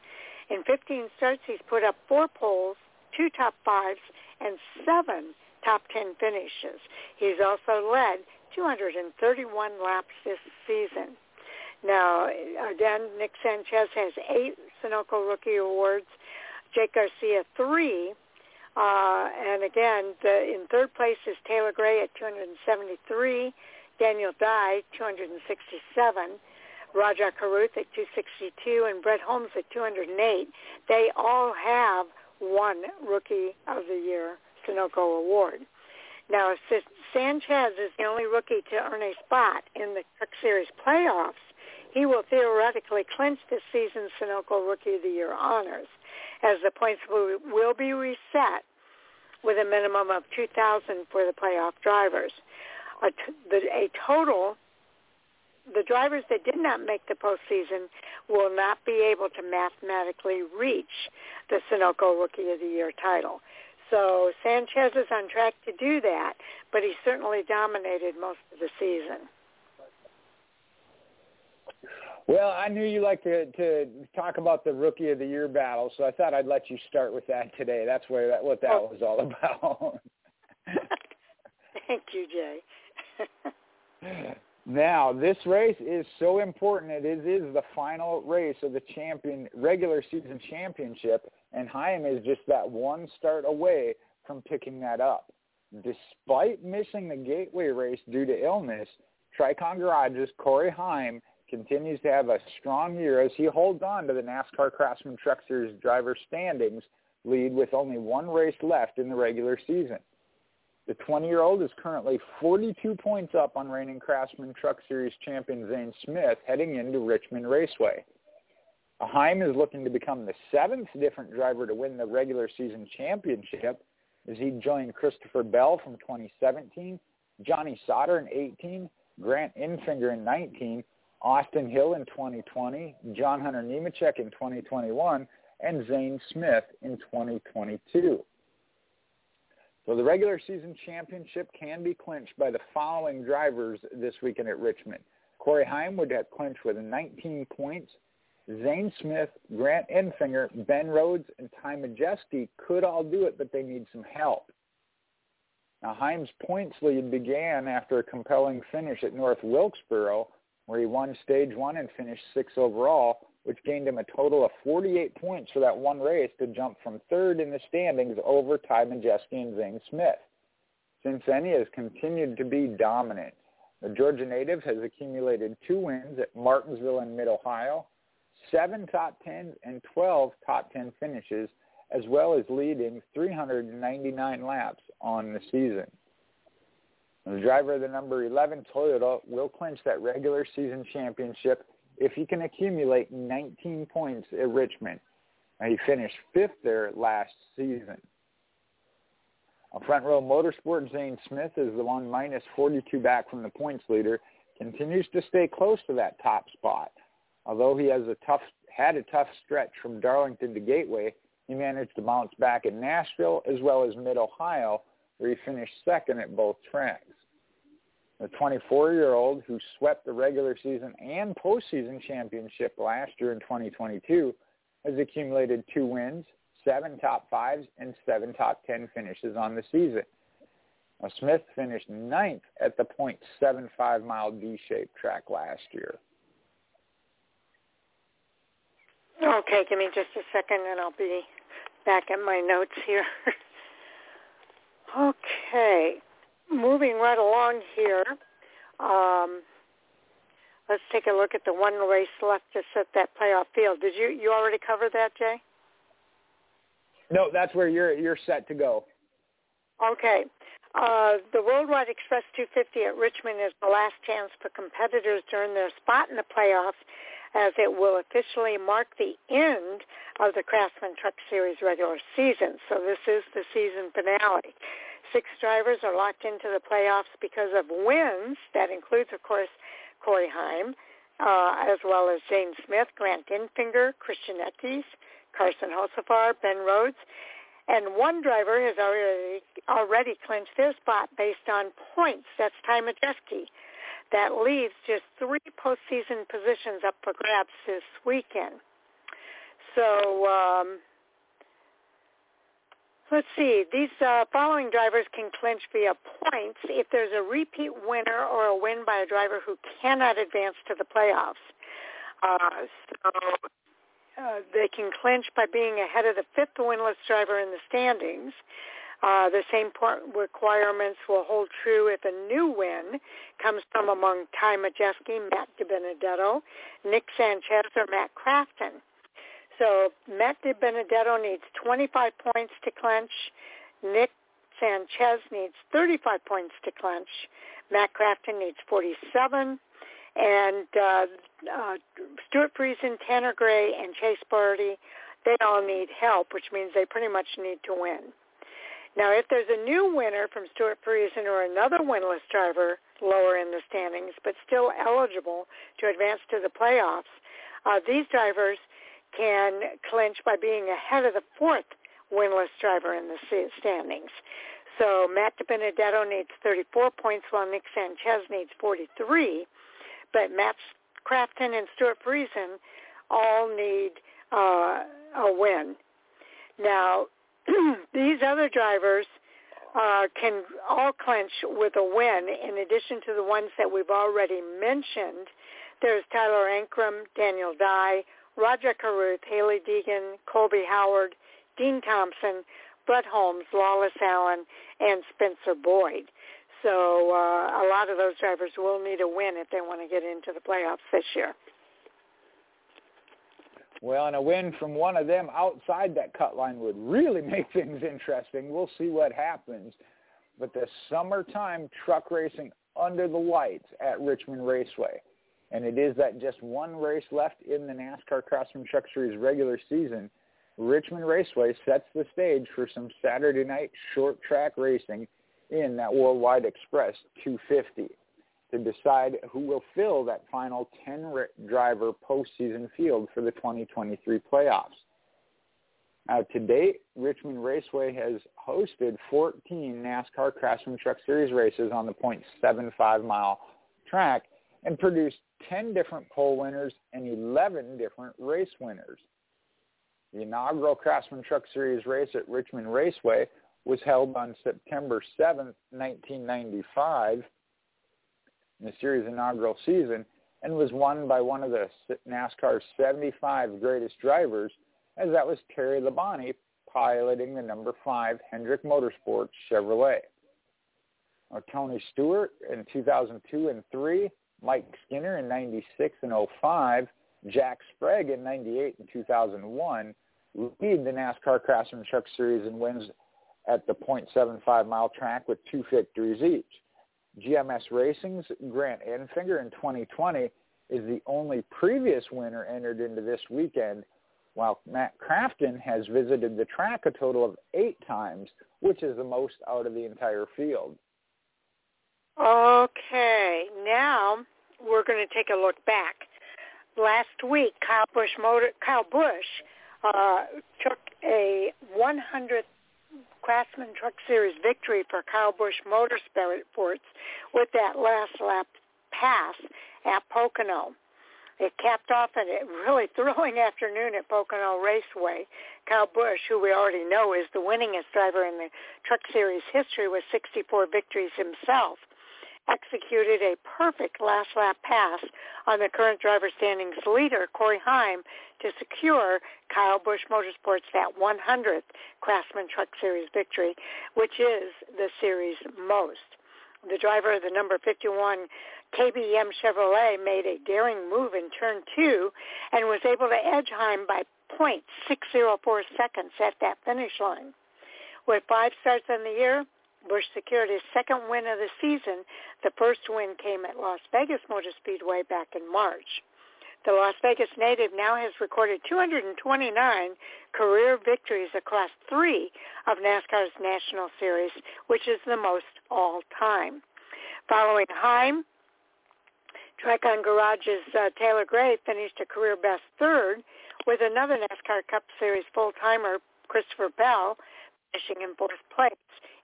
In 15 starts, he's put up four poles, two top fives, and seven top 10 finishes. He's also led 231 laps this season. Now, again, Nick Sanchez has eight Sunoco Rookie Awards, Jake Garcia three, uh, and again, the, in third place is Taylor Gray at 273, Daniel Dye 267, Rajah Caruth at 262, and Brett Holmes at 208. They all have one Rookie of the Year Sunoco Award. Now, Sanchez is the only rookie to earn a spot in the Truck Series playoffs, he will theoretically clinch this season's Sunoco Rookie of the Year honors, as the points will, be reset with a minimum of 2,000 for the playoff drivers. A, t- the, a total, the drivers that did not make the postseason will not be able to mathematically reach the Sunoco Rookie of the Year title. So Sanchez is on track to do that, but he certainly dominated most of the season. Well, I knew you like to to talk about the rookie of the year battle, so I thought I'd let you start with that today. That's where that what that oh. was all about. Thank you, Jay. now, this race is so important. It is is the final race of the champion regular season championship, and Heim is just that one start away from picking that up. Despite missing the gateway race due to illness, Tricon Garage's Corey Heim continues to have a strong year as he holds on to the NASCAR Craftsman Truck Series driver standings lead with only one race left in the regular season. The 20-year-old is currently 42 points up on reigning Craftsman Truck Series champion Zane Smith heading into Richmond Raceway. Heim is looking to become the seventh different driver to win the regular season championship as he joined Christopher Bell from 2017, Johnny Sauter in 18, Grant Enfinger in 19, Austin Hill in 2020, John Hunter Nemechek in 2021, and Zane Smith in 2022. So the regular season championship can be clinched by the following drivers this weekend at Richmond. Corey Heim would have clinched with 19 points. Zane Smith, Grant Enfinger, Ben Rhodes, and Ty Majeski could all do it, but they need some help. Now, Heim's points lead began after a compelling finish at North Wilkesboro where he won stage one and finished sixth overall, which gained him a total of 48 points for that one race to jump from third in the standings over Ty Majeski and Zane Smith. He has continued to be dominant. The Georgia native has accumulated two wins at Martinsville and Mid-Ohio, seven top 10s and 12 top 10 finishes, as well as leading 399 laps on the season. The driver of the number 11 Toyota will clinch that regular season championship if he can accumulate 19 points at Richmond. He finished fifth there last season. A front row motorsport, Zane Smith is the one minus 42 back from the points leader, continues to stay close to that top spot. Although he has a tough, had a tough stretch from Darlington to Gateway, he managed to bounce back in Nashville as well as Mid-Ohio, where he finished second at both tracks. The 24-year-old who swept the regular season and postseason championship last year in 2022 has accumulated two wins, seven top fives, and seven top ten finishes on the season. Now, Smith finished ninth at the .75 mile D-shaped track last year. Okay, give me just a second and I'll be back at my notes here. Okay, moving right along here. Um, let's take a look at the one race left to set that playoff field. Did you you already cover that, Jay? No, that's where you're you're set to go. Okay. Uh, the Worldwide Express 250 at Richmond is the last chance for competitors to earn their spot in the playoffs as it will officially mark the end of the Craftsman Truck Series regular season. So this is the season finale. Six drivers are locked into the playoffs because of wins. That includes, of course, Corey Heim, uh, as well as Zane Smith, Grant Enfinger, Christian Eckes, Carson Hocevar, Ben Rhodes, and one driver has already already clinched their spot based on points. That's Ty Majeski. That leaves just three postseason positions up for grabs this weekend. So um, let's see. These uh, following drivers can clinch via points if there's a repeat winner or a win by a driver who cannot advance to the playoffs. Uh, so uh, they can clinch by being ahead of the fifth winless driver in the standings. Uh, the same requirements will hold true if a new win comes from among Ty Majeski, Matt DiBenedetto, Nick Sanchez, or Matt Crafton. So Matt DiBenedetto needs 25 points to clinch. Nick Sanchez needs 35 points to clinch. Matt Crafton needs 47. And uh, uh, Stewart Friesen, Tanner Gray, and Chase Purdy, they all need help, which means they pretty much need to win. Now, if there's a new winner from Stewart Friesen or another winless driver lower in the standings, but still eligible to advance to the playoffs, uh, these drivers can clinch by being ahead of the fourth winless driver in the standings. So Matt DiBenedetto needs 34 points while Nick Sanchez needs 43. But Matt Crafton and Stewart Friesen all need uh, a win. Now, these other drivers uh, can all clinch with a win in addition to the ones that we've already mentioned. There's Tyler Ankrum, Daniel Dye, Rajah Caruth, Hailie Deegan, Colby Howard, Dean Thompson, Brett Holmes, Lawless Alan, and Spencer Boyd. So uh, a lot of those drivers will need a win if they want to get into the playoffs this year. Well, and a win from one of them outside that cut line would really make things interesting. We'll see what happens. But the summertime truck racing under the lights at Richmond Raceway. And it is that just one race left in the NASCAR Craftsman Truck Series regular season. Richmond Raceway sets the stage for some Saturday night short track racing in that Worldwide Express 250 to decide who will fill that final 10-driver postseason field for the 2023 playoffs. Now, to date, Richmond Raceway has hosted 14 NASCAR Craftsman Truck Series races on the .75 mile track and produced 10 different pole winners and 11 different race winners. The inaugural Craftsman Truck Series race at Richmond Raceway was held on September 7, 1995 in the series inaugural season and was won by one of the NASCAR's 75 greatest drivers, as that was Terry Labonte piloting the number five Hendrick Motorsports Chevrolet. Tony Stewart in 2002 and 3, Mike Skinner in 96 and 05, Jack Sprague in 98 and 2001 lead the NASCAR Craftsman Truck Series in wins at the .75 mile track with two victories each. GMS Racing's Grant Enfinger in 2020 is the only previous winner entered into this weekend, while Matt Crafton has visited the track a total of eight times, which is the most out of the entire field. Okay, now we're going to take a look back. Last week, Kyle Busch, Motor, Kyle Busch uh, took a 100th Craftsman Truck Series victory for Kyle Busch Motorsports with that last lap pass at Pocono. It capped off a really thrilling afternoon at Pocono Raceway. Kyle Busch, who we already know is the winningest driver in the Truck Series history with 64 victories himself, executed a perfect last lap pass on the current driver standings leader, Corey Heim, to secure Kyle Busch Motorsports that 100th Craftsman Truck Series victory, which is the series most. The driver of the number 51 KBM Chevrolet made a daring move in turn two and was able to edge Heim by 0.604 seconds at that finish line. With five starts on the year, Busch secured his second win of the season. The first win came at Las Vegas Motor Speedway back in March. The Las Vegas native now has recorded 229 career victories across three of NASCAR's National Series, which is the most all time. Following Heim, Tricon Garage's uh, Taylor Gray finished a career best third with another NASCAR Cup Series full-timer, Christopher Bell, finishing in fourth place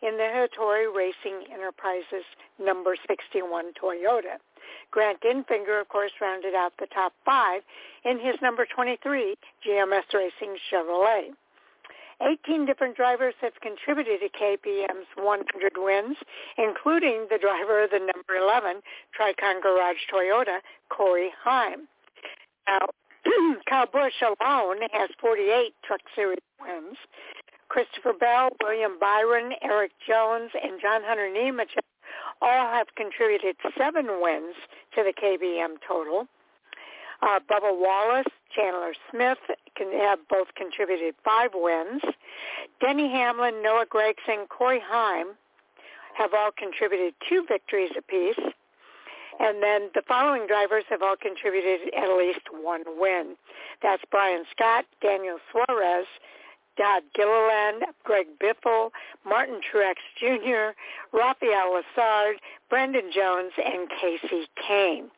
in the Hattori Racing Enterprises number 61 Toyota. Grant Enfinger, of course, rounded out the top five in his number 23 GMS Racing Chevrolet. 18 different drivers have contributed to KBM's 100 wins, including the driver of the number 11 Tricon Garage Toyota, Corey Heim. Now, Kyle Busch alone has 48 Truck Series wins. Christopher Bell, William Byron, Erik Jones, and John Hunter Nemechek all have contributed seven wins to the KBM total. Uh, Bubba Wallace, Chandler Smith can have both contributed five wins. Denny Hamlin, Noah Gragson, Corey Heim have all contributed two victories apiece. And then the following drivers have all contributed at least one win. That's Brian Scott, Daniel Suarez, Todd Gilliland, Greg Biffle, Martin Truex Jr., Rafael Lessard, Brendan Jones, and Kasey Kahne.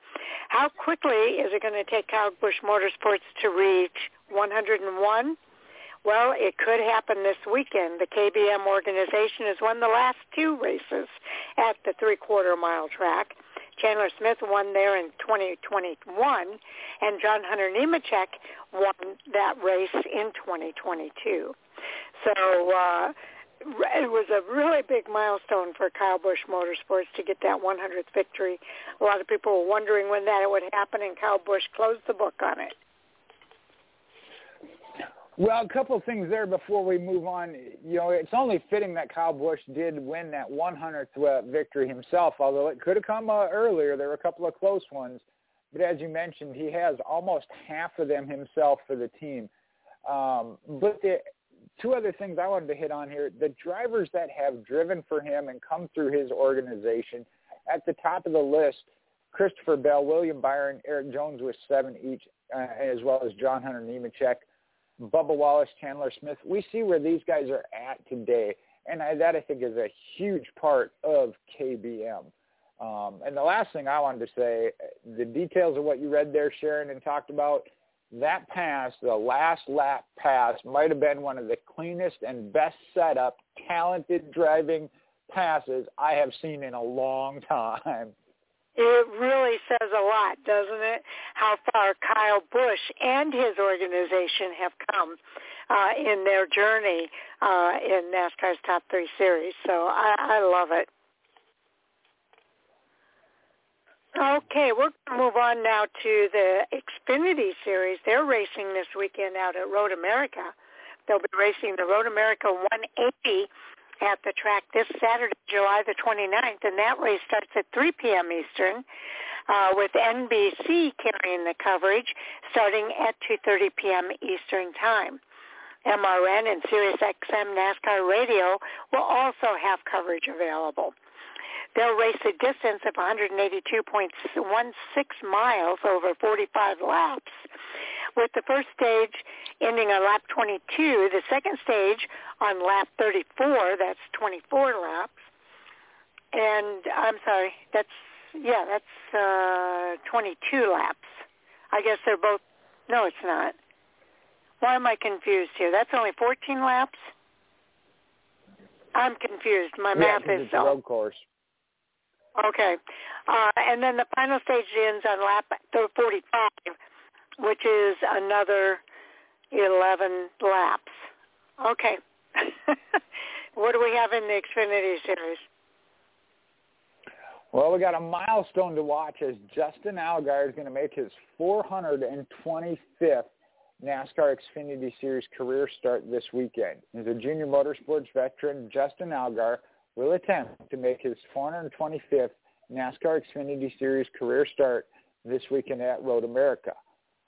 How quickly is it going to take Busch Motorsports to reach 101? Well, it could happen this weekend. The KBM organization has won the last two races at the three-quarter mile track. Chandler Smith won there in 2021, and John Hunter Nemechek won that race in 2022. So uh, it was a really big milestone for Kyle Busch Motorsports to get that 100th victory. A lot of people were wondering when that would happen, and Kyle Busch closed the book on it. Well, a couple of things there before we move on. You know, it's only fitting that Kyle Busch did win that 100th uh, victory himself, although it could have come uh, earlier. There were a couple of close ones. But as you mentioned, he has almost half of them himself for the team. Um, but the two other things I wanted to hit on here, the drivers that have driven for him and come through his organization, at the top of the list, Christopher Bell, William Byron, Erik Jones with seven each, uh, as well as John Hunter Nemechek. Bubba Wallace, Chandler Smith. We see where these guys are at today, and I, that I think is a huge part of KBM. Um, and the last thing I wanted to say, the details of what you read there, Sharon, and talked about, that pass, the last lap pass, might have been one of the cleanest and best set up, talented driving passes I have seen in a long time. It really says a lot, doesn't it? How far Kyle Busch and his organization have come uh, in their journey uh, in NASCAR's Top Three Series. So I, I love it. Okay, we're going to move on now to the Xfinity Series. They're racing this weekend out at Road America. They'll be racing the Road America 180 at the track this Saturday, July the 29th, and that race starts at 3 p.m. Eastern, uh, with NBC carrying the coverage starting at 2.30 p.m. Eastern Time. MRN and SiriusXM NASCAR Radio will also have coverage available. They'll race a distance of 182.16 miles over 45 laps with the first stage ending on lap 22, the second stage on lap 34, that's 24 laps. And I'm sorry, that's, yeah, that's uh, 22 laps. I guess they're both, no, it's not. Why am I confused here? That's only 14 laps? I'm confused. My yeah, math is it's a road course. Okay. Uh, and then the final stage ends on lap 45, which is another 11 laps. Okay. what do we have in the Xfinity Series? Well, we got a milestone to watch as Justin Allgaier is going to make his 425th NASCAR Xfinity Series career start this weekend. As a junior motorsports veteran, Justin Allgaier will attempt to make his 425th NASCAR Xfinity Series career start this weekend at Road America.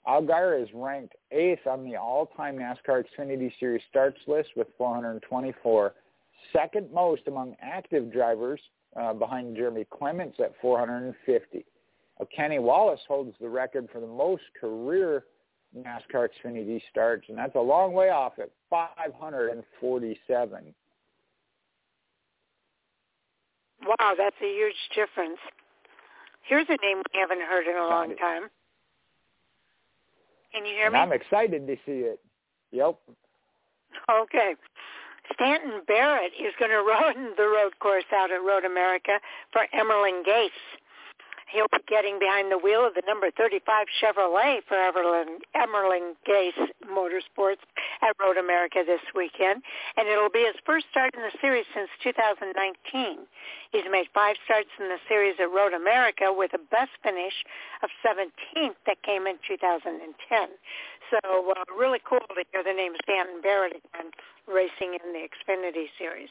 Allgaier is ranked eighth on the all-time NASCAR Xfinity Series starts list with 424, second most among active drivers uh, behind Jeremy Clements at 450. Uh, Kenny Wallace holds the record for the most career NASCAR Xfinity starts, and that's a long way off at 547. Wow, that's a huge difference. Here's a name we haven't heard in a long time. Can you hear and me? I'm excited to see it. Yep. Okay. Stanton Barrett is going to run the road course out at Road America for Emerling Gase. He'll be getting behind the wheel of the number 35 Chevrolet for Everlin, Emerling Gase Motorsports at Road America this weekend, and it'll be his first start in the series since 2019. He's made five starts in the series at Road America with a best finish of 17th that came in 2010. So uh, really cool to hear the name Stanton Barrett again racing in the Xfinity Series.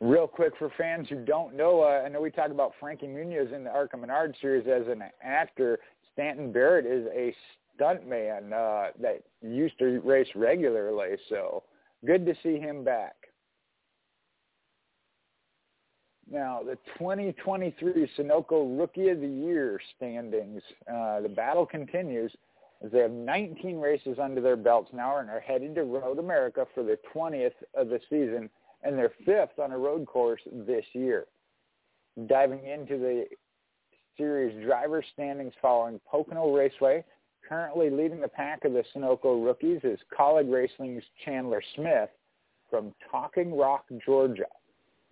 Real quick for fans who don't know, uh, I know we talk about Frankie Muniz in the Arca Menard series as an actor. Stanton Barrett is a stuntman uh, that used to race regularly, so good to see him back. Now, the 2023 Sunoco Rookie of the Year standings. Uh, the battle continues as they have 19 races under their belts now and are headed to Road America for the 20th of the season and they're fifth on a road course this year. Diving into the series driver standings following Pocono Raceway, currently leading the pack of the Sunoco rookies is Kaulig Racing's Chandler Smith from Talking Rock, Georgia.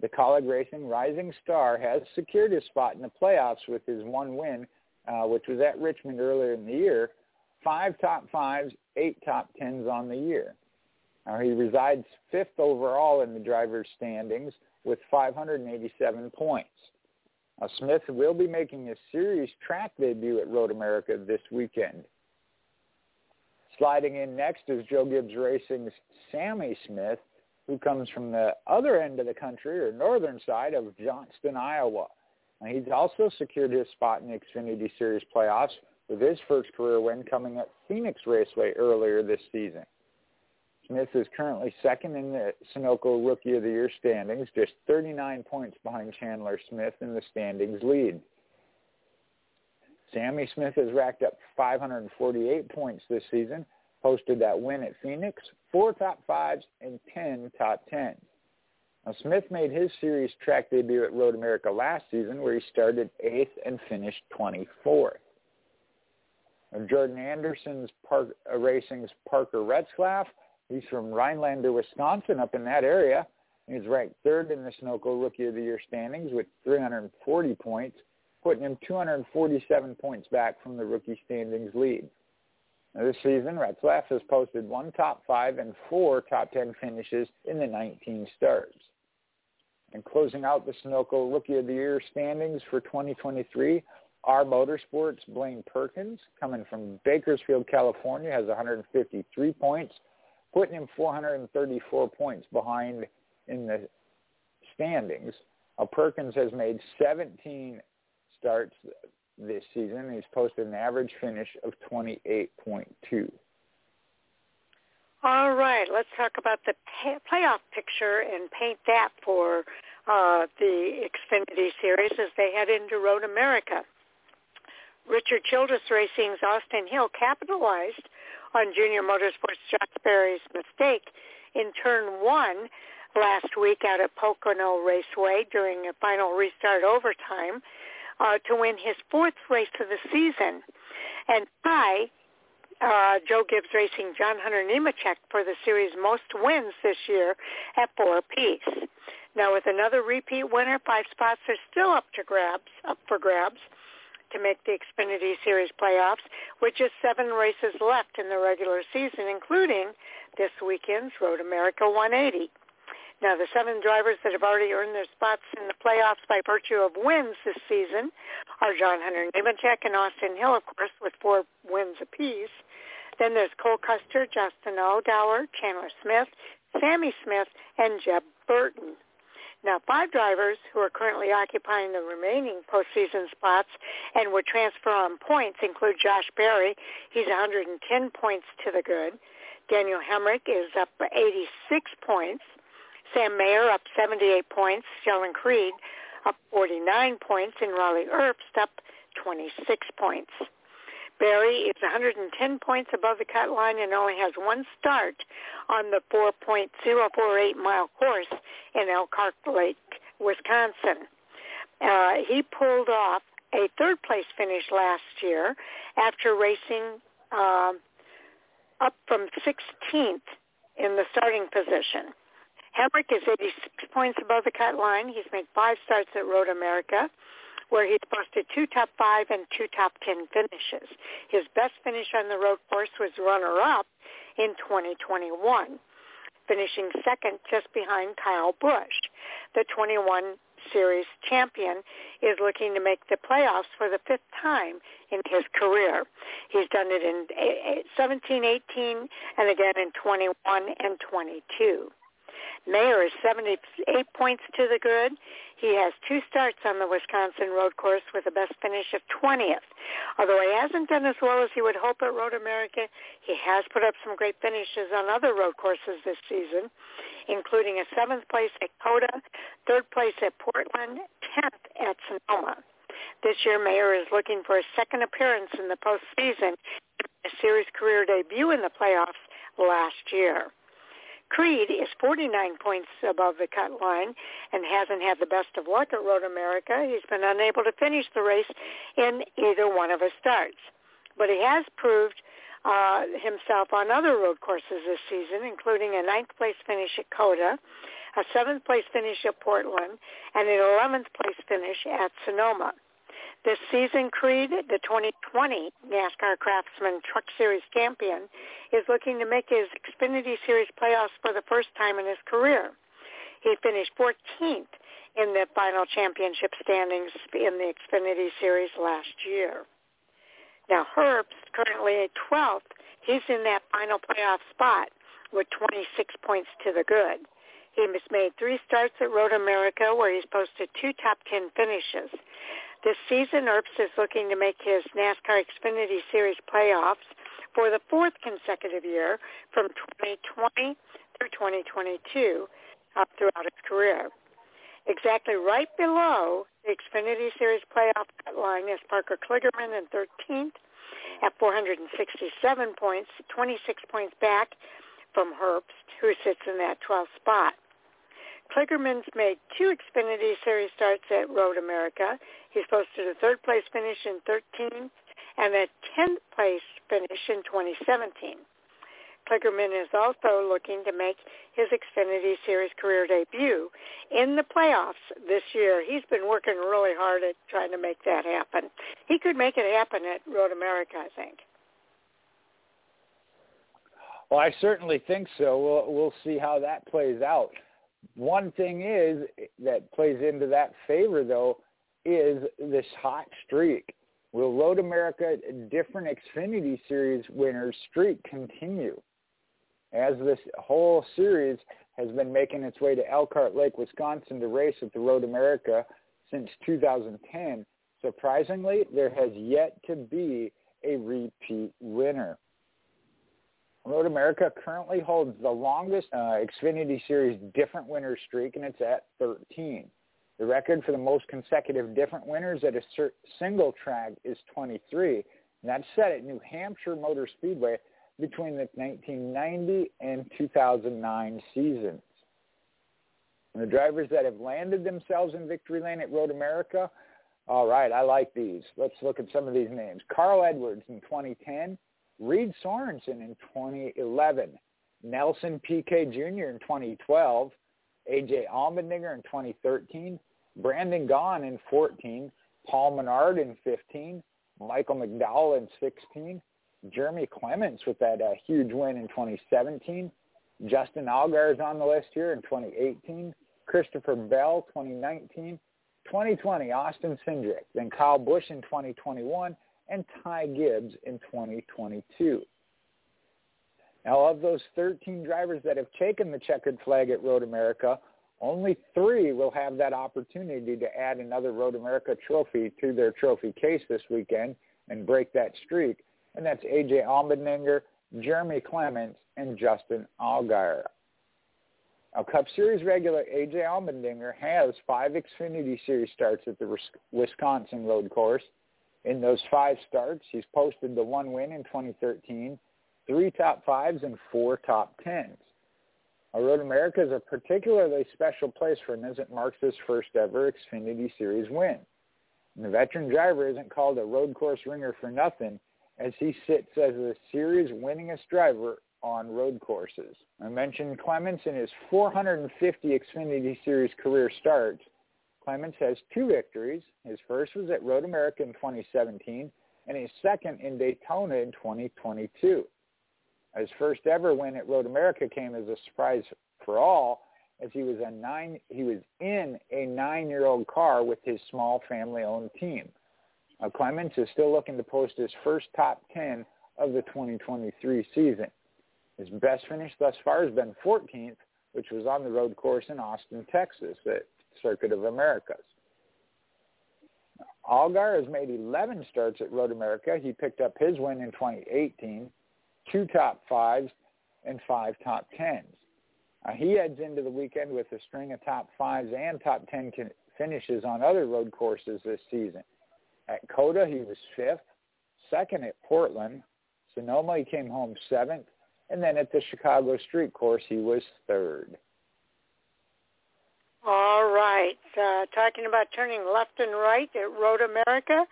The Kaulig Racing Rising Star has secured his spot in the playoffs with his one win, uh, which was at Richmond earlier in the year, five top fives, eight top tens on the year. Now, he resides fifth overall in the driver's standings with 587 points. Now, Smith will be making his series track debut at Road America this weekend. Sliding in next is Joe Gibbs Racing's Sammy Smith, who comes from the other end of the country or northern side of Johnston, Iowa. Now, he's also secured his spot in the Xfinity Series playoffs with his first career win coming at Phoenix Raceway earlier this season. Smith is currently second in the Sunoco Rookie of the Year standings, just 39 points behind Chandler Smith in the standings lead. Sammy Smith has racked up 548 points this season, posted that win at Phoenix, four top fives, and 10 top tens. Now, Smith made his series track debut at Road America last season, where he started eighth and finished 24th. Jordan Anderson's Park, uh, Racing's Parker Retzlaff He's from Rhinelander, Wisconsin, up in that area. He's ranked third in the Sunoco Rookie of the Year standings with 340 points, putting him 247 points back from the rookie standings lead. Now, this season, Retzlaff has posted one top five and four top 10 finishes in the 19 starts. And closing out the Sunoco Rookie of the Year standings for 2023, our Motorsports Blaine Perkins, coming from Bakersfield, California, has 153 points putting him 434 points behind in the standings. Uh, Perkins has made 17 starts this season. He's posted an average finish of 28.2. All right, let's talk about the pay- playoff picture and paint that for uh, the Xfinity Series as they head into Road America. Richard Childress Racing's Austin Hill capitalized on Junior Motorsports Berry's mistake in turn one last week out at Pocono Raceway during a final restart overtime uh, to win his fourth race of the season. And tie uh, Joe Gibbs Racing John Hunter Nemechek for the series' most wins this year at four apiece. Now with another repeat winner, five spots are still up to grabs, up for grabs to make the Xfinity Series playoffs with just seven races left in the regular season, including this weekend's Road America 180. Now, the seven drivers that have already earned their spots in the playoffs by virtue of wins this season are John Hunter Nemechek and Austin Hill, of course, with four wins apiece. Then there's Cole Custer, Justin Allgaier, Chandler Smith, Sammy Smith, and Jeb Burton. Now, five drivers who are currently occupying the remaining postseason spots and would transfer on points include Josh Berry. He's 110 points to the good. Daniel Hemric is up 86 points. Sam Mayer up 78 points. Sheldon Creed up 49 points. And Riley Herbst up 26 points. Berry is 110 points above the cut line and only has one start on the 4.048 mile course in Elkhart Lake, Wisconsin. Uh, he pulled off a third place finish last year after racing uh, up from 16th in the starting position. Hemric is 86 points above the cut line. He's made five starts at Road America, where he's posted two top five and two top ten finishes. His best finish on the road course was runner-up in 2021, finishing second just behind Kyle Busch. The 21 Series champion is looking to make the playoffs for the fifth time in his career. He's done it in eh, eh, 17, 18, and again in 21 and 22. Mayer is 78 points to the good. He has two starts on the Wisconsin road course with a best finish of 20th. Although he hasn't done as well as he would hope at Road America, he has put up some great finishes on other road courses this season, including a seventh place at COTA, third place at Portland, 10th at Sonoma. This year, Mayer is looking for a second appearance in the postseason, a series career debut in the playoffs last year. Creed is 49 points above the cut line and hasn't had the best of luck at Road America. He's been unable to finish the race in either one of his starts. But he has proved uh, himself on other road courses this season, including a ninth place finish at COTA, a seventh place finish at Portland, and an 11th place finish at Sonoma. This season, Creed, the 2020 NASCAR Craftsman Truck Series champion, is looking to make his Xfinity Series playoffs for the first time in his career. He finished 14th in the final championship standings in the Xfinity Series last year. Now, Herbst, currently at 12th, he's in that final playoff spot with 26 points to the good. He has made three starts at Road America where he's posted two top 10 finishes. This season, Herbst is looking to make his NASCAR Xfinity Series playoffs for the fourth consecutive year from 2020 through 2022 up uh, throughout his career. Exactly right below the Xfinity Series playoff cut line is Parker Kligerman in 13th at 467 points, 26 points back from Herbst, who sits in that 12th spot. Kligerman's made two Xfinity Series starts at Road America. He's posted a third place finish in 13 and a 10th place finish in 2017. Kligerman is also looking to make his Xfinity Series career debut in the playoffs this year. He's been working really hard at trying to make that happen. He could make it happen at Road America, I think. Well, I certainly think so. We'll we'll see how that plays out. One thing is that plays into that favor though is this hot streak. Will Road America different Xfinity Series winners streak continue? As this whole series has been making its way to Elkhart Lake, Wisconsin to race at the Road America since 2010, surprisingly, there has yet to be a repeat winner. Road America currently holds the longest uh, Xfinity Series different winner streak, and it's at 13. The record for the most consecutive different winners at a single track is 23, and that's set at New Hampshire Motor Speedway between the 1990 and 2009 seasons. And the drivers that have landed themselves in victory lane at Road America, all right, I like these. Let's look at some of these names. Carl Edwards in 2010, Reed Sorenson in 2011, Nelson Piquet Jr. in 2012, A.J. Allmendinger in 2013, Brendan Gaughan in 14, Paul Menard in 15, Michael McDowell in 16, Jeremy Clements with that uh, huge win in 2017, Justin Allgaier is on the list here in 2018, Christopher Bell 2019, 2020 Austin Cindric, then Kyle Busch in 2021, and Ty Gibbs in 2022. Now, of those 13 drivers that have taken the checkered flag at Road America, only three will have that opportunity to add another Road America trophy to their trophy case this weekend and break that streak, and that's A.J. Allmendinger, Jeremy Clements, and Justin Allgaier. Now, Cup Series regular A.J. Allmendinger has five Xfinity Series starts at the Wisconsin road course, in those five starts, he's posted the one win in 2013, three top fives, and four top tens. Road America is a particularly special place for Nizzit Marks' his first ever Xfinity Series win. And the veteran driver isn't called a road course ringer for nothing, as he sits as the series winningest driver on road courses. I mentioned Clements in his 450 Xfinity Series career starts. Clements has two victories. His first was at Road America in 2017 and his second in Daytona in 2022. His first ever win at Road America came as a surprise for all as he was a nine he was in a nine year old car with his small family owned team. Uh, Clements is still looking to post his first top ten of the 2023 season. His best finish thus far has been 14th, which was on the road course in Austin, Texas at Circuit of Americas. Allgaier has made 11 starts at Road America. He picked up his win in 2018, two top fives, and five top tens. Uh, he heads into the weekend with a string of top fives and top ten finishes on other road courses this season. At COTA, he was fifth. Second at Portland. Sonoma, he came home seventh. And then at the Chicago Street Course, he was third. All right. Uh, talking about turning left and right at Road America.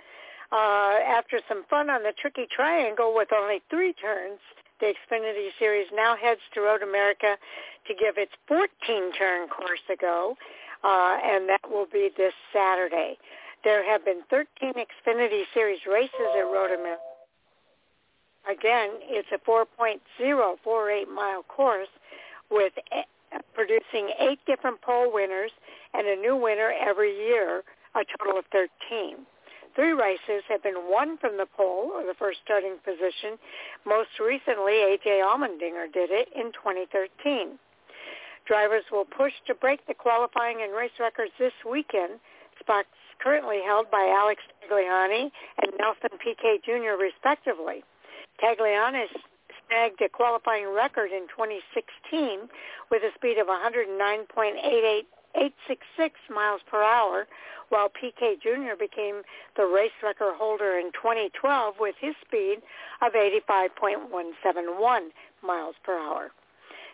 Uh, after some fun on the tricky triangle with only three turns, the Xfinity Series now heads to Road America to give its 14-turn course a go, uh, and that will be this Saturday. There have been 13 Xfinity Series races at Road America. Again, it's a 4.048 mile course with producing eight different pole winners and a new winner every year, a total of 13. Three races have been won from the pole or the first starting position. Most recently, A.J. Allmendinger did it in 2013. Drivers will push to break the qualifying and race records this weekend. Spots currently held by Alex Tagliani and Nelson Piquet Jr. respectively. Tagliani snagged a qualifying record in 2016 with a speed of 109.886 miles per hour, while PK Jr. became the race record holder in 2012 with his speed of 85.171 miles per hour.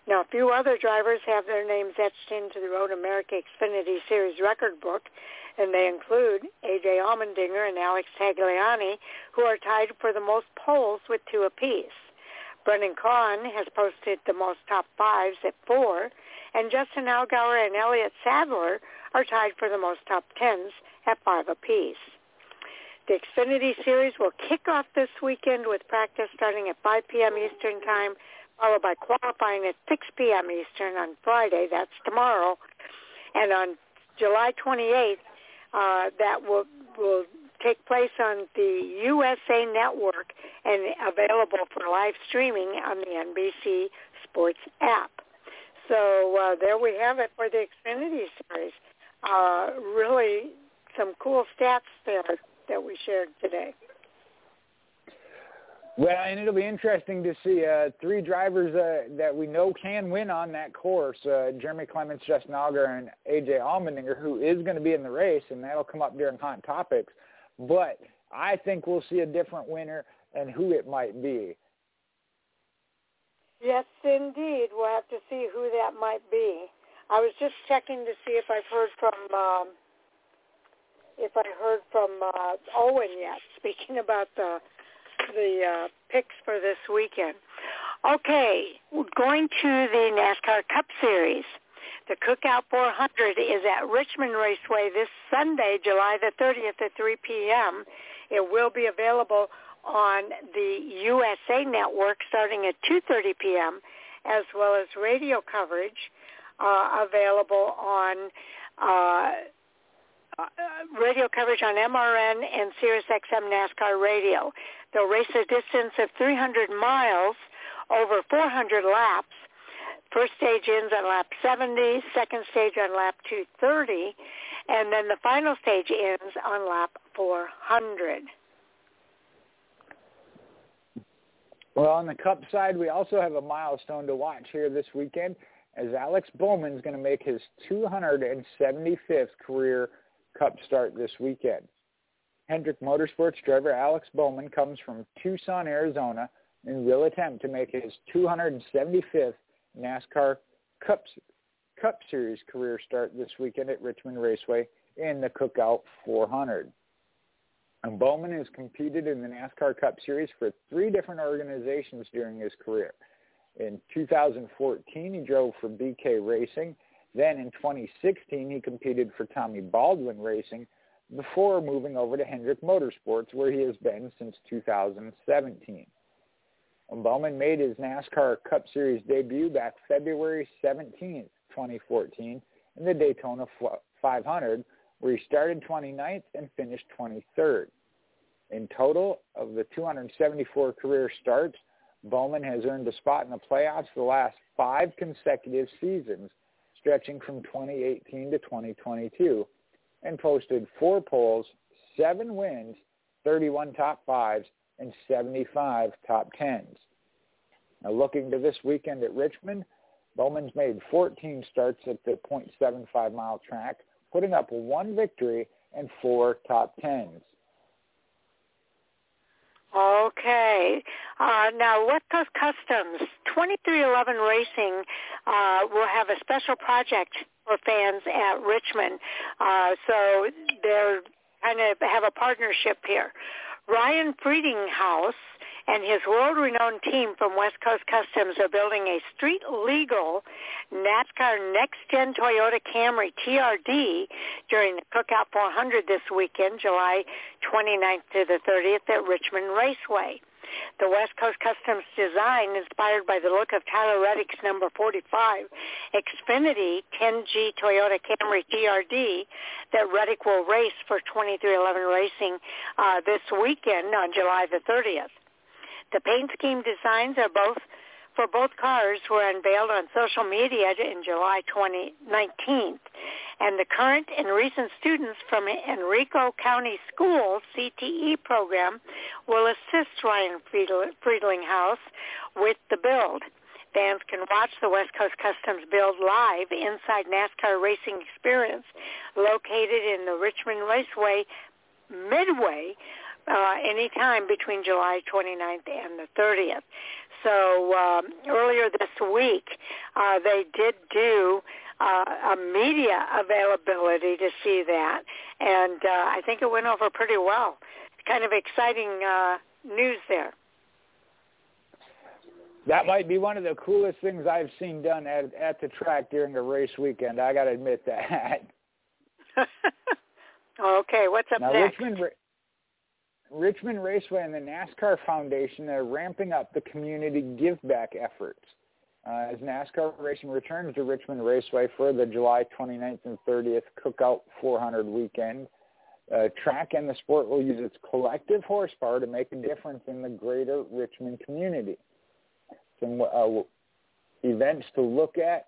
Now, a few other drivers have their names etched into the Road America Xfinity Series record book, and they include A.J. Allmendinger and Alex Tagliani, who are tied for the most poles with two apiece. Brendan Gaughan has posted the most top fives at four, and Justin Allgaier and Elliott Sadler are tied for the most top tens at five apiece. The Xfinity Series will kick off this weekend with practice starting at 5 p.m. Eastern Time, followed by qualifying at 6 p.m. Eastern on Friday. That's tomorrow. And on July 28th, uh, that will will take place on the USA Network and available for live streaming on the NBC Sports app. So uh, there we have it for the Xfinity Series. Uh, really some cool stats there that we shared today. Well, and it'll be interesting to see uh, three drivers uh, that we know can win on that course: uh, Jeremy Clements, Justin Allgaier, and AJ Allmendinger, who is going to be in the race, and that'll come up during hot topics. But I think we'll see a different winner and who it might be. Yes, indeed. We'll have to see who that might be. I was just checking to see if I've heard from um, if I heard from uh, Owen yet. Speaking about the the uh, picks for this weekend. Okay, going to the NASCAR Cup Series. The Cookout 400 is at Richmond Raceway this Sunday, July the 30th at 3 p.m. It will be available on the USA Network starting at 2.30 p.m., as well as radio coverage uh, available on uh, uh, radio coverage on MRN and SiriusXM NASCAR Radio. They'll race a distance of 300 miles over 400 laps First stage ends on lap 70, second stage on lap 230, and then the final stage ends on lap 400. Well, on the Cup side, we also have a milestone to watch here this weekend as Alex Bowman is going to make his 275th career Cup start this weekend. Hendrick Motorsports driver Alex Bowman comes from Tucson, Arizona, and will attempt to make his 275th NASCAR Cup, Cup Series career start this weekend at Richmond Raceway in the Cookout 400. And Bowman has competed in the NASCAR Cup Series for three different organizations during his career. In 2014, he drove for BK Racing. Then in 2016, he competed for Tommy Baldwin Racing before moving over to Hendrick Motorsports, where he has been since 2017. Bowman made his NASCAR Cup Series debut back February 17, 2014, in the Daytona 500, where he started 29th and finished 23rd. In total, of the 274 career starts, Bowman has earned a spot in the playoffs the last five consecutive seasons, stretching from 2018 to 2022, and posted four poles, seven wins, 31 top fives, 75 top tens. Now looking to this weekend at Richmond, Bowman's made 14 starts at the .75 mile track, putting up one victory and four top tens. Okay. Uh, now, West Coast Customs 23XI Racing uh, will have a special project for fans at Richmond. Uh, so they're kind of have a partnership here. Ryan Friedlinghaus and his world-renowned team from West Coast Customs are building a street-legal NASCAR Next-Gen Toyota Camry TRD during the Cookout 400 this weekend, July 29th to the 30th at Richmond Raceway. The West Coast Customs design, inspired by the look of Tyler Reddick's number 45 Xfinity 10G Toyota Camry TRD that Reddick will race for 23XI Racing uh, this weekend on July the 30th. The paint scheme designs are both for both cars were unveiled on social media in July 2019. And the current and recent students from Henrico County Schools CTE program will assist Ryan Friedlinghaus with the build. Fans can watch the West Coast Customs build live inside NASCAR Racing Experience located in the Richmond Raceway Midway uh, anytime between July 29th and the 30th. So um, earlier this week, uh, they did do uh, a media availability to see that, and uh, I think it went over pretty well. Kind of exciting uh, news there. That might be one of the coolest things I've seen done at at the track during a race weekend. I got to admit that. okay, what's up now, next? Richmond, Richmond Raceway and the NASCAR Foundation are ramping up the community give back efforts. Uh, as NASCAR racing returns to Richmond Raceway for the July 29th and 30th Cookout 400 weekend, uh, track and the sport will use its collective horsepower to make a difference in the greater Richmond community. Some uh, events to look at.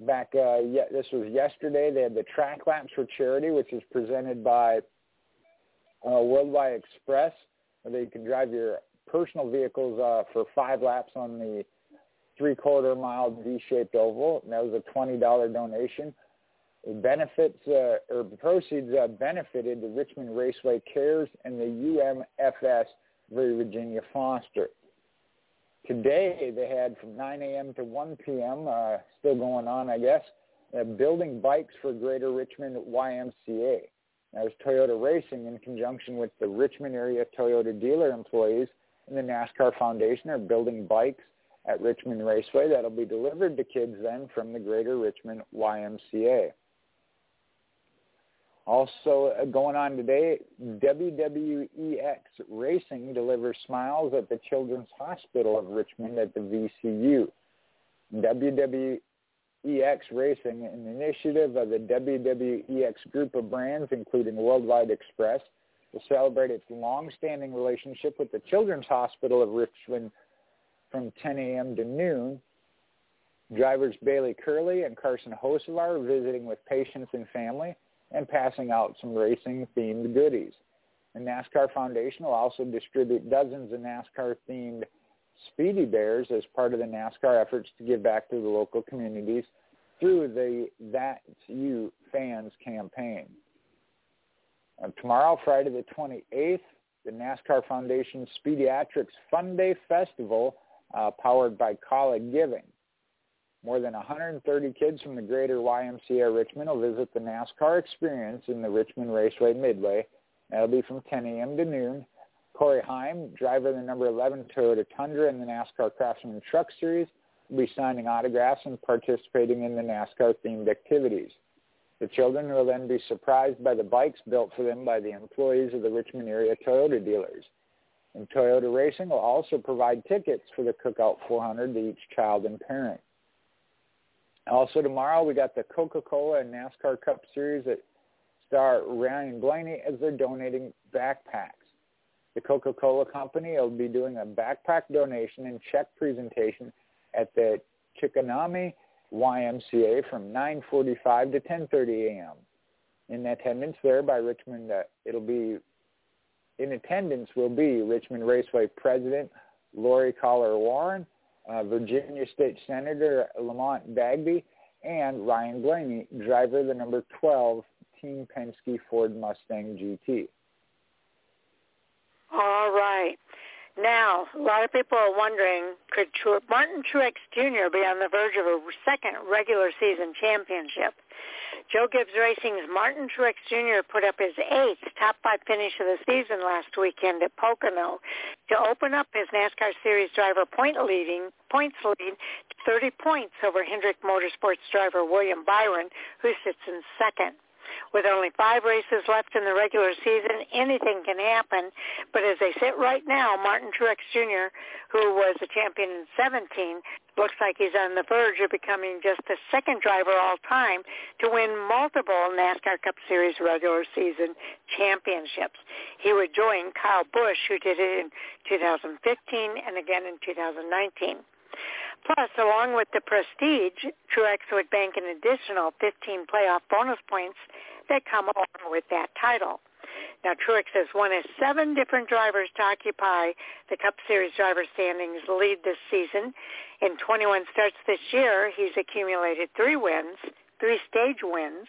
Back, uh, yeah, this was yesterday. They had the track laps for charity, which is presented by uh, Worldwide Express, where you can drive your personal vehicles uh, for five laps on the three-quarter mile V-shaped oval. And that was a $20 donation. It benefits uh, or proceeds uh, benefited the Richmond Raceway Cares and the UMFS Virginia Foster. Today they had from 9 a.m. to 1 p.m. Uh, still going on, I guess. Uh, building bikes for Greater Richmond YMCA. As Toyota Racing, in conjunction with the Richmond area Toyota dealer employees and the NASCAR Foundation, are building bikes at Richmond Raceway that'll be delivered to kids then from the Greater Richmond YMCA. Also uh, going on today, WWEX Racing delivers smiles at the Children's Hospital of Richmond at the VCU. EX Racing, an initiative of the WWEX group of brands, including Worldwide Express, will celebrate its long-standing relationship with the Children's Hospital of Richmond from 10 a.m. to noon. Drivers Bayley Currey and Carson Hosevar are visiting with patients and family and passing out some racing-themed goodies. The NASCAR Foundation will also distribute dozens of NASCAR-themed Speedy Bears as part of the NASCAR efforts to give back to the local communities through the That's You Fans campaign. Uh, tomorrow, Friday the 28th, the NASCAR Foundation Speediatrics Fun Day Festival, uh, powered by Kaulig Giving. More than 130 kids from the greater YMCA Richmond will visit the NASCAR experience in the Richmond Raceway Midway. That'll be from 10 a.m. to noon. Corey Heim, driver of the number 11 Toyota Tundra in the NASCAR Craftsman Truck Series, will be signing autographs and participating in the NASCAR-themed activities. The children will then be surprised by the bikes built for them by the employees of the Richmond area Toyota dealers. And Toyota Racing will also provide tickets for the Cookout 400 to each child and parent. Also tomorrow we got the Coca-Cola and NASCAR Cup Series that star Ryan Blaney as they're donating backpacks. The Coca-Cola Company will be doing a backpack donation and check presentation at the Chickahominy YMCA from 9:45 to 10:30 a.m. In attendance there by Richmond, uh, it'll be in attendance will be Richmond Raceway President Lori Collier Waran, uh, Virginia State Senator Lamont Bagby, and Ryan Blaney, driver of the number 12 Team Penske Ford Mustang GT. All right. Now, a lot of people are wondering, could Martin Truex Jr. be on the verge of a second regular season championship? Joe Gibbs Racing's Martin Truex Jr. put up his eighth top five finish of the season last weekend at Pocono to open up his NASCAR Series driver point leading points lead to 30 points over Hendrick Motorsports driver William Byron, who sits in second. With only five races left in the regular season, anything can happen. But as they sit right now, Martin Truex Jr., who was a champion in 17, looks like he's on the verge of becoming just the second driver all time to win multiple NASCAR Cup Series regular season championships. He would join Kyle Busch, who did it in 2015 and again in 2019. Plus, along with the prestige, Truex would bank an additional 15 playoff bonus points that come along with that title. Now, Truex has one of seven different drivers to occupy the Cup Series driver standings lead this season. In 21 starts this year, he's accumulated three wins, three stage wins,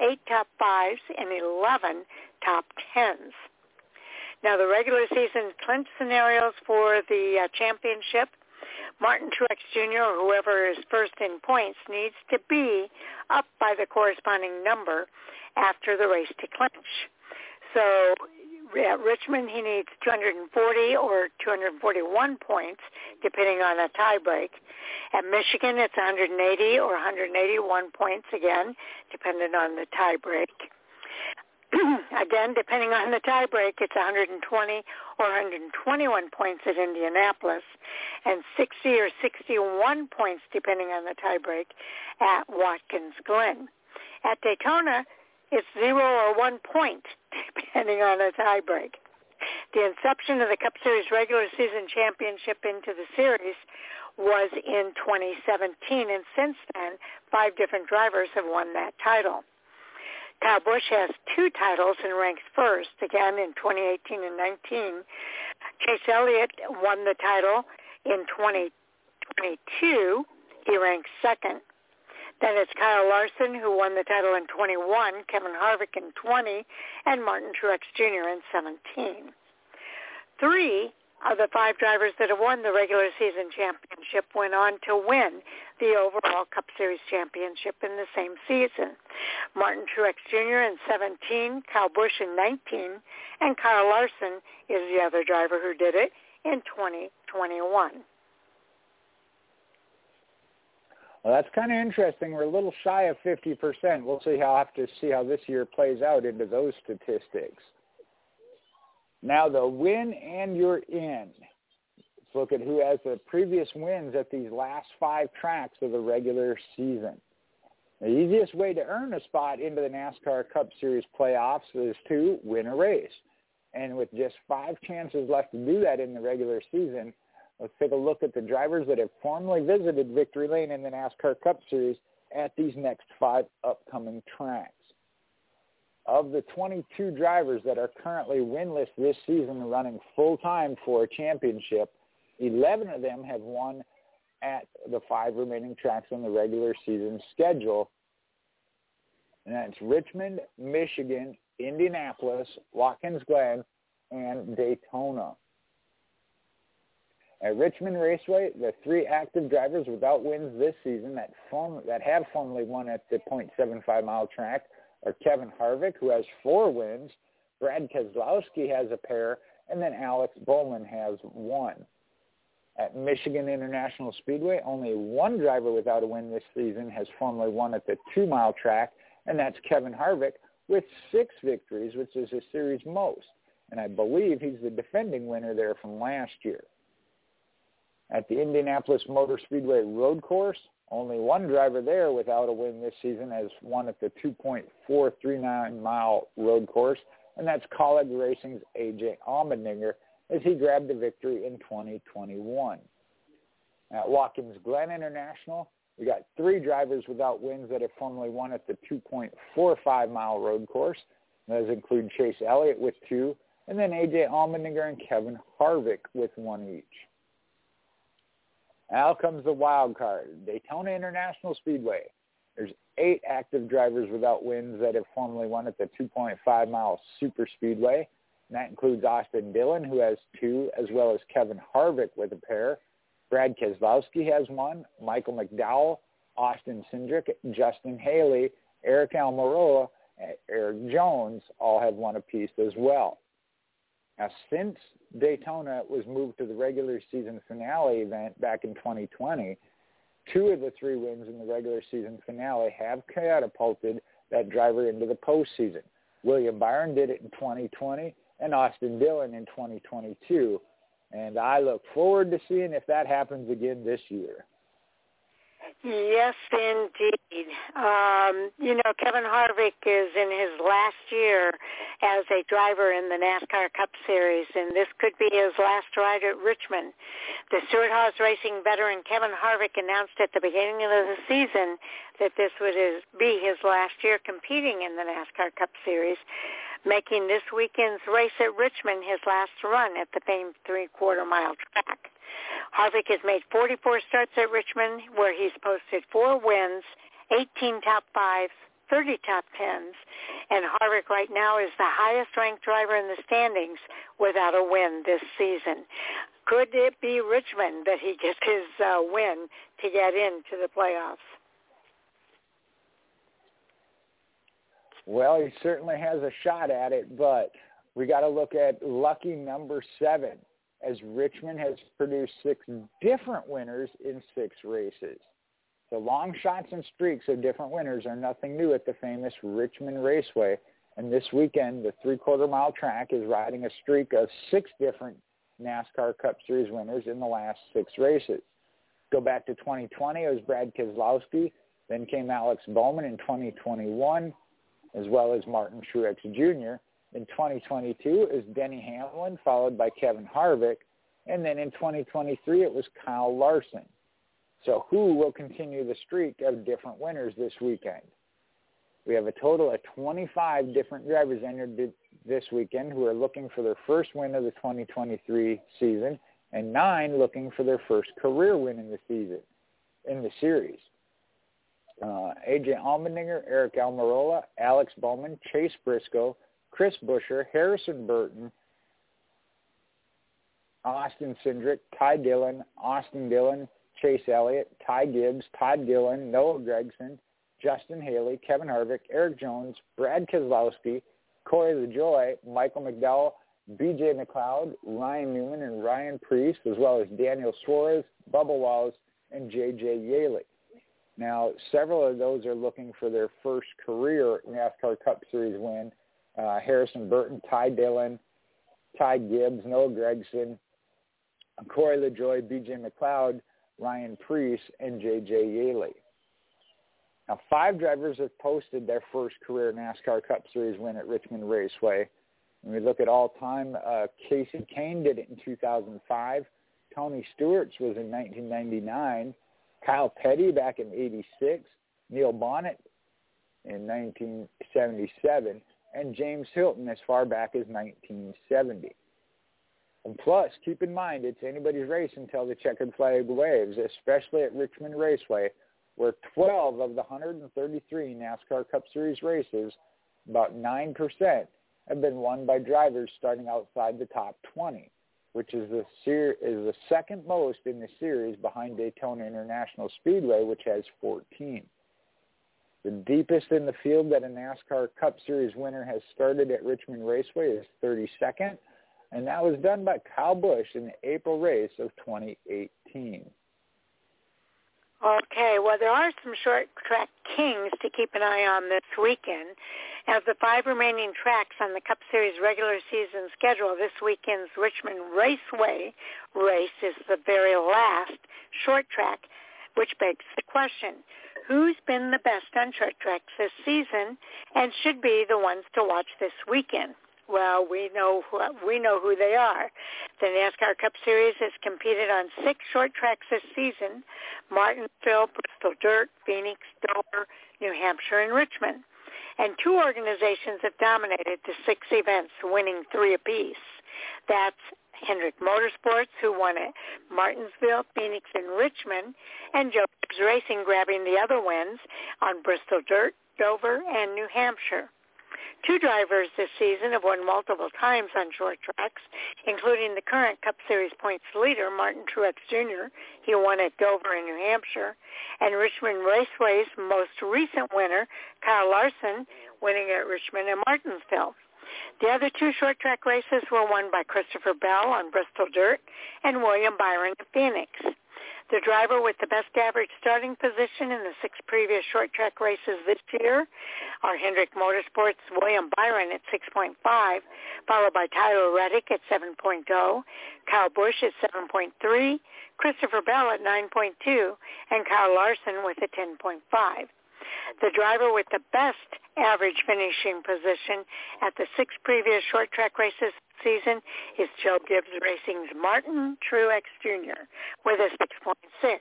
eight top fives, and 11 top tens. Now, the regular season clinch scenarios for the uh, championship Martin Truex Jr. or whoever is first in points needs to be up by the corresponding number after the race to clinch. So at Richmond, he needs 240 or 241 points, depending on a tiebreak. At Michigan, it's 180 or 181 points again, depending on the tiebreak. again, depending on the tiebreak, it's 120 or 121 points at Indianapolis and 60 or 61 points, depending on the tiebreak, at Watkins Glen. At Daytona, it's zero or one point, depending on the tiebreak. The inception of the Cup Series regular season championship into the series was in 2017, and since then, five different drivers have won that title. Kyle Busch has two titles and ranks first, again in 2018 and 19. Chase Elliott won the title in 2022. He ranks second. Then it's Kyle Larson, who won the title in 21, Kevin Harvick in 20, and Martin Truex Jr. in 17. Three of the five drivers that have won the regular season championship went on to win the overall Cup Series championship in the same season. Martin Truex Jr. in 17, Kyle Busch in 19, and Kyle Larson is the other driver who did it in 2021. Well, that's kind of interesting. We're a little shy of 50%. We'll see how have to see how this year plays out into those statistics. Now the win and you're in. Let's look at who has the previous wins at these last five tracks of the regular season. The easiest way to earn a spot into the NASCAR Cup Series playoffs is to win a race. And with just five chances left to do that in the regular season, let's take a look at the drivers that have formally visited Victory Lane in the NASCAR Cup Series at these next five upcoming tracks of the 22 drivers that are currently winless this season running full time for a championship, 11 of them have won at the five remaining tracks on the regular season schedule. And that's Richmond, Michigan, Indianapolis, Watkins Glen, and Daytona. At Richmond Raceway, the three active drivers without wins this season that form, that have formerly won at the .75 mile track are Kevin Harvick, who has four wins, Brad Keselowski has a pair, and then Alex Bowman has one. At Michigan International Speedway, only one driver without a win this season has formerly won at the two-mile track, and that's Kevin Harvick with six victories, which is a series most. And I believe he's the defending winner there from last year. At the Indianapolis Motor Speedway Road Course, only one driver there without a win this season has won at the 2.439 mile road course, and that's Kaulig Racing's AJ Allmendinger as he grabbed the victory in 2021. At Watkins Glen International, we got three drivers without wins that have formerly won at the 2.45 mile road course. Those include Chase Elliott with two, and then AJ Allmendinger and Kevin Harvick with one each. Now comes the wild card, Daytona International Speedway. There's eight active drivers without wins that have formerly won at the 2.5 mile super speedway. And that includes Austin Dillon, who has two, as well as Kevin Harvick with a pair. Brad Keselowski has one. Michael McDowell, Austin Cindric, Justin Haley, Aric Almirola, Erik Jones all have one apiece as well. Now, since Daytona was moved to the regular season finale event back in 2020, two of the three wins in the regular season finale have catapulted that driver into the postseason. William Byron did it in 2020 and Austin Dillon in 2022. And I look forward to seeing if that happens again this year. Yes, indeed. Um, you know, Kevin Harvick is in his last year as a driver in the NASCAR Cup Series, and this could be his last ride at Richmond. The Stewart-Haas Racing veteran Kevin Harvick announced at the beginning of the season that this would be his last year competing in the NASCAR Cup Series, making this weekend's race at Richmond his last run at the famed three-quarter mile track. Harvick has made 44 starts at Richmond where he's posted four wins, 18 top fives, 30 top tens, and Harvick right now is the highest ranked driver in the standings without a win this season. Could it be Richmond that he gets his uh, win to get into the playoffs? Well, he certainly has a shot at it, but we got to look at lucky number seven as Richmond has produced six different winners in six races. The long shots and streaks of different winners are nothing new at the famous Richmond Raceway. And this weekend, the three-quarter mile track is riding a streak of six different NASCAR Cup Series winners in the last six races. Go back to 2020, it was Brad Keselowski. Then came Alex Bowman in 2021, as well as Martin Truex Jr. In 2022, it was Denny Hamlin, followed by Kevin Harvick. And then in 2023, it was Kyle Larson. So who will continue the streak of different winners this weekend? We have a total of 25 different drivers entered this weekend who are looking for their first win of the 2023 season and nine looking for their first career win in the season, in the series. Uh, AJ Allmendinger, Aric Almirola, Alex Bowman, Chase Briscoe, Chris Buescher, Harrison Burton, Austin Cindric, Ty Dillon, Austin Dillon, Chase Elliott, Ty Gibbs, Todd Gilliland, Noah Gragson, Justin Haley, Kevin Harvick, Erik Jones, Brad Keselowski, Corey LaJoie, Michael McDowell, BJ McLeod, Ryan Newman, and Ryan Preece, as well as Daniel Suarez, Bubba Wallace, and J.J. Yeley. Now, several of those are looking for their first career NASCAR Cup Series win. Uh, Harrison Burton, Ty Dillon, Ty Gibbs, Noah Gragson, Corey LaJoie, BJ McLeod, Ryan Preece, and J.J. Yeley. Now, five drivers have posted their first career NASCAR Cup Series win at Richmond Raceway. When we look at all time, uh, Kasey Kahne did it in 2005. Tony Stewart's was in 1999. Kyle Petty back in 86. Neil Bonnett in 1977. And James Hylton as far back as 1970. And plus, keep in mind, it's anybody's race until the checkered flag waves, especially at Richmond Raceway, where 12 of the 133 NASCAR Cup Series races, about 9%, have been won by drivers starting outside the top 20. which is the ser- is the second most in the series behind Daytona International Speedway, which has 14. The deepest in the field that a NASCAR Cup Series winner has started at Richmond Raceway is 32nd, and that was done by Kyle Busch in the April race of 2018. Okay, well, there are some short track kings to keep an eye on this weekend. As the five remaining tracks on the Cup Series regular season schedule, this weekend's Richmond Raceway race is the very last short track, which begs the question, who's been the best on short tracks this season and should be the ones to watch this weekend? Well, we know who, we know who they are. The NASCAR Cup Series has competed on six short tracks this season: Martinsville, Bristol Dirt, Phoenix, Dover, New Hampshire, and Richmond. And two organizations have dominated the six events, winning three apiece. That's Hendrick Motorsports, who won at Martinsville, Phoenix, and Richmond, and Joe Gibbs Racing grabbing the other wins on Bristol Dirt, Dover, and New Hampshire. Two drivers this season have won multiple times on short tracks, including the current Cup Series points leader, Martin Truex Jr. He won at Dover in New Hampshire. And Richmond Raceway's most recent winner, Kyle Larson, winning at Richmond and Martinsville. The other two short track races were won by Christopher Bell on Bristol Dirt and William Byron at Phoenix. The driver with the best average starting position in the six previous short track races this year are Hendrick Motorsports' William Byron at 6.5, followed by Tyler Reddick at 7.0, Kyle Busch at 7.3, Christopher Bell at 9.2, and Kyle Larson with a 10.5. The driver with the best average finishing position at the six previous short track races season is Joe Gibbs Racing's Martin Truex Jr. with a 6.6.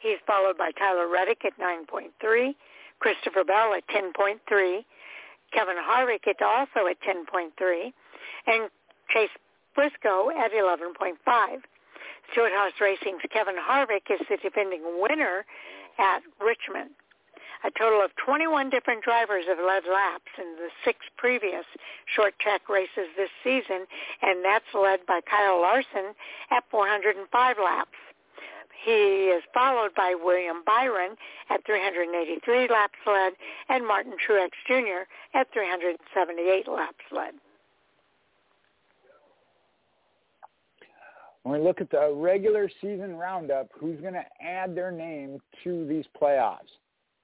He's followed by Tyler Reddick at 9.3, Christopher Bell at 10.3, Kevin Harvick at also at 10.3, and Chase Briscoe at 11.5. Stewart-Haas Racing's Kevin Harvick is the defending winner at Richmond. A total of 21 different drivers have led laps in the six previous short track races this season, and that's led by Kyle Larson at 405 laps. He is followed by William Byron at 383 laps led and Martin Truex Jr. at 378 laps led. When we look at the regular season roundup, who's going to add their name to these playoffs?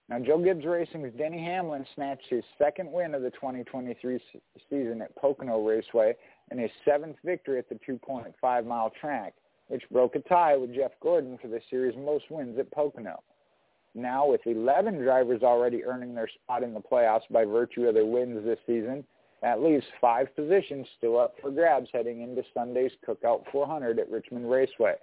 Now, Joe Gibbs Racing's Denny Hamlin snatched his second win of the 2023 season at Pocono Raceway and his seventh victory at the 2.5-mile track, which broke a tie with Jeff Gordon for the series' most wins at Pocono. Now, with 11 drivers already earning their spot in the playoffs by virtue of their wins this season, that leaves five positions still up for grabs heading into Sunday's Cookout 400 at Richmond Raceway.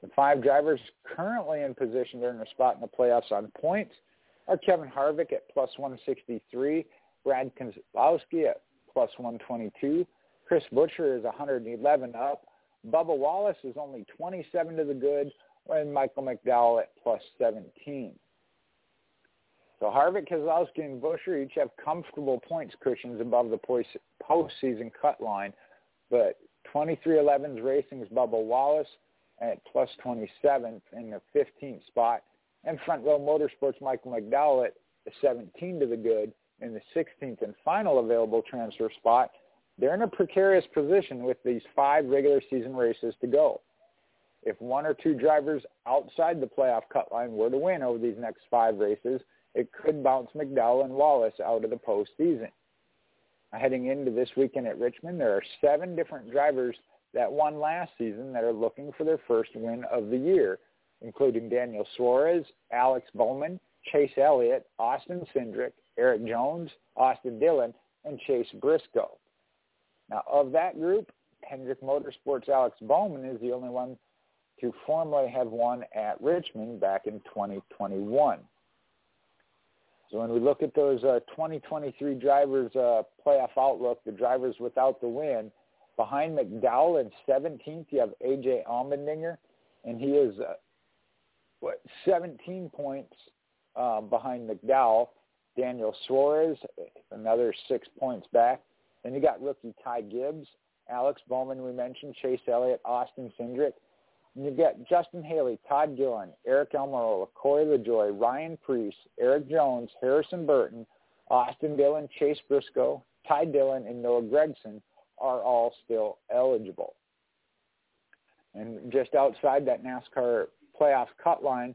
The five drivers currently in position to earn a spot in the playoffs on points – are Kevin Harvick at plus 163, Brad Keselowski at plus 122, Chris Buescher is 111 up, Bubba Wallace is only 27 to the good, and Michael McDowell at plus 17. So Harvick, Keselowski, and Buescher each have comfortable points cushions above the postseason cut line, but 23XI's Racing's Bubba Wallace at plus 27 in the 15th spot, and Front Row Motorsports Michael McDowell at 17 to the good in the 16th and final available transfer spot. They're in a precarious position with these five regular season races to go. If one or two drivers outside the playoff cut line were to win over these next five races, it could bounce McDowell and Wallace out of the postseason. Heading into this weekend at Richmond, there are seven different drivers that won last season that are looking for their first win of the year including Daniel Suarez, Alex Bowman, Chase Elliott, Austin Cindric, Erik Jones, Austin Dillon, and Chase Briscoe. Now, of that group, Hendrick Motorsports' Alex Bowman is the only one to formally have won at Richmond back in 2021. So when we look at those uh, 2023 drivers' uh, playoff outlook, the drivers without the win, behind McDowell in 17th, you have A.J. Allmendinger, and he is uh, what 17 points uh, behind McDowell. Daniel Suarez, another six points back. Then you got rookie Ty Gibbs Alex Bowman, we mentioned, Chase Elliott, Austin Cindric. And you've got Justin Haley, Todd Gilliland, Aric Almirola, Corey LaJoie, Ryan Preece, Erik Jones, Harrison Burton, Austin Dillon, Chase Briscoe, Ty Dillon, and Noah Gragson are all still eligible. And just outside that NASCAR playoff cut line,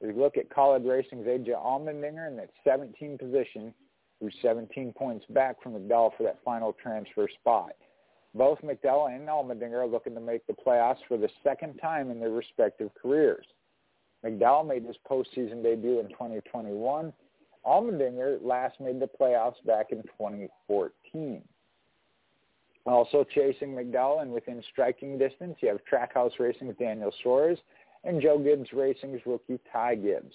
we look at Kaulig Racing's AJ Allmendinger in that 17th position, who's 17 points back from McDowell for that final transfer spot. Both McDowell and Allmendinger are looking to make the playoffs for the second time in their respective careers. McDowell made his postseason debut in 2021. Allmendinger last made the playoffs back in 2014. Also chasing McDowell and within striking distance, you have Trackhouse Racing's Daniel Suarez and Joe Gibbs Racing's rookie Ty Gibbs.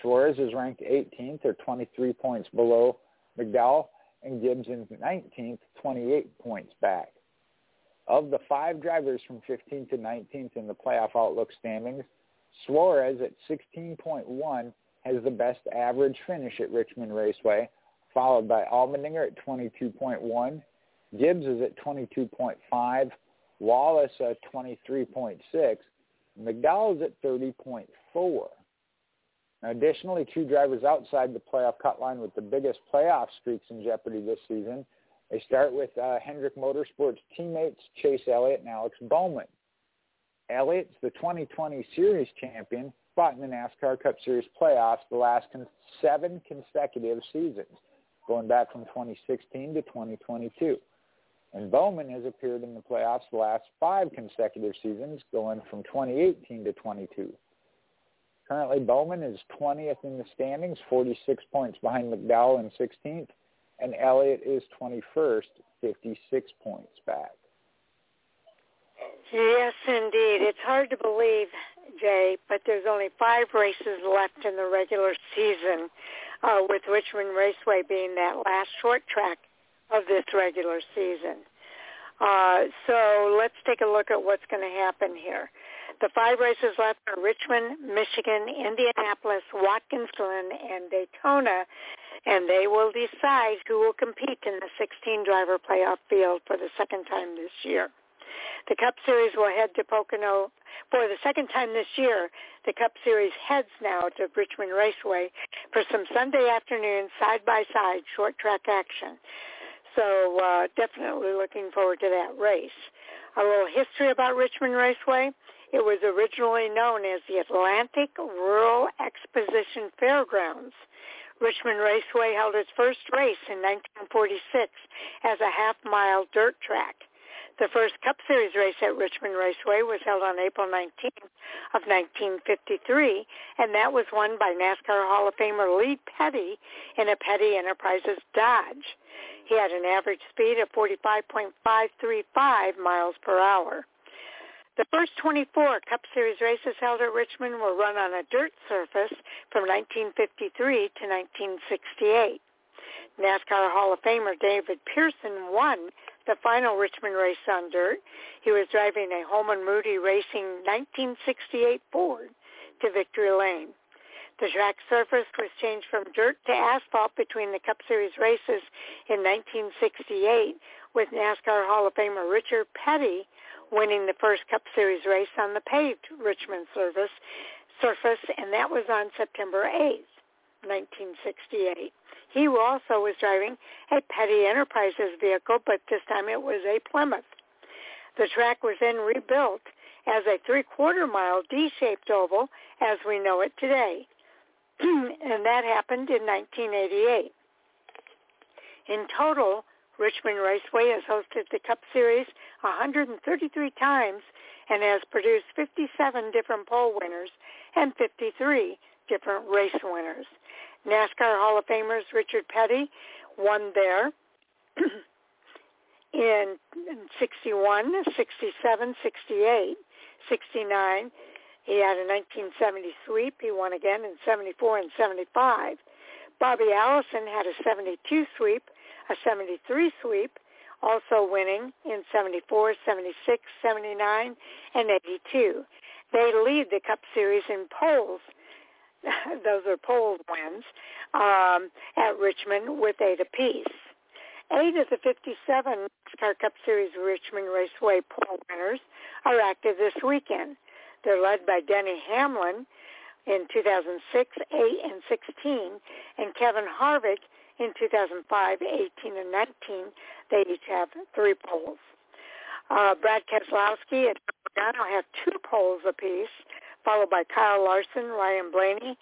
Suarez is ranked 18th or 23 points below McDowell, and Gibbs in 19th, 28 points back. Of the five drivers from 15th to 19th in the playoff outlook standings, Suarez at 16.1 has the best average finish at Richmond Raceway, followed by Allmendinger at 22.1. Gibbs is at 22.5. Wallace at 23.6. McDowell is at 30.4. Additionally, two drivers outside the playoff cut line with the biggest playoff streaks in jeopardy this season. They start with uh, Hendrick Motorsports teammates Chase Elliott and Alex Bowman. Elliott's the 2020 Series champion, fought in the NASCAR Cup Series playoffs the last con- seven consecutive seasons, going back from 2016 to 2022. And Bowman has appeared in the playoffs the last five consecutive seasons, going from 2018 to 22. Currently, Bowman is 20th in the standings, 46 points behind McDowell in 16th, and Elliott is 21st, 56 points back. Yes, indeed. It's hard to believe, Jay, but there's only five races left in the regular season, uh, with Richmond Raceway being that last short track of this regular season. Uh, so let's take a look at what's going to happen here. The five races left are Richmond, Michigan, Indianapolis, Watkins Glen, and Daytona, and they will decide who will compete in the 16-driver playoff field for the second time this year. The Cup Series will head to Pocono for the second time this year. The Cup Series heads now to Richmond Raceway for some Sunday afternoon side-by-side short track action. So uh, definitely looking forward to that race. A little history about Richmond Raceway. It was originally known as the Atlantic Rural Exposition Fairgrounds. Richmond Raceway held its first race in 1946 as a half-mile dirt track. The first Cup Series race at Richmond Raceway was held on April 19th of 1953, and that was won by NASCAR Hall of Famer Lee Petty in a Petty Enterprises Dodge. He had an average speed of 45.535 miles per hour. The first 24 Cup Series races held at Richmond were run on a dirt surface from 1953 to 1968. NASCAR Hall of Famer David Pearson won the final Richmond race on dirt. He was driving a Holman Moody Racing 1968 Ford to victory lane. The track surface was changed from dirt to asphalt between the Cup Series races in 1968 with NASCAR Hall of Famer Richard Petty winning the first Cup Series race on the paved Richmond service, surface, and that was on September 8th, 1968. He also was driving a Petty Enterprises vehicle, but this time it was a Plymouth. The track was then rebuilt as a three-quarter mile D-shaped oval as we know it today. and that happened in 1988. In total, Richmond Raceway has hosted the Cup Series 133 times and has produced 57 different pole winners and 53 different race winners. NASCAR Hall of Famers Richard Petty won there in 61, 67, 68, 69. He had a 1970 sweep. He won again in 74 and 75. Bobby Allison had a 72 sweep a 73 sweep, also winning in 74, 76, 79, and 82. They lead the Cup Series in poles. Those are pole wins um, at Richmond with eight apiece. eight of the 57 NASCAR Cup Series Richmond Raceway pole winners are active this weekend. They're led by Denny Hamlin in 2006, 8, and 16, and Kevin Harvick in 2005, 18, and 19. They each have three poles. Uh, Brad Keselowski and Logano have two poles apiece, followed by Kyle Larson, Ryan Blaney,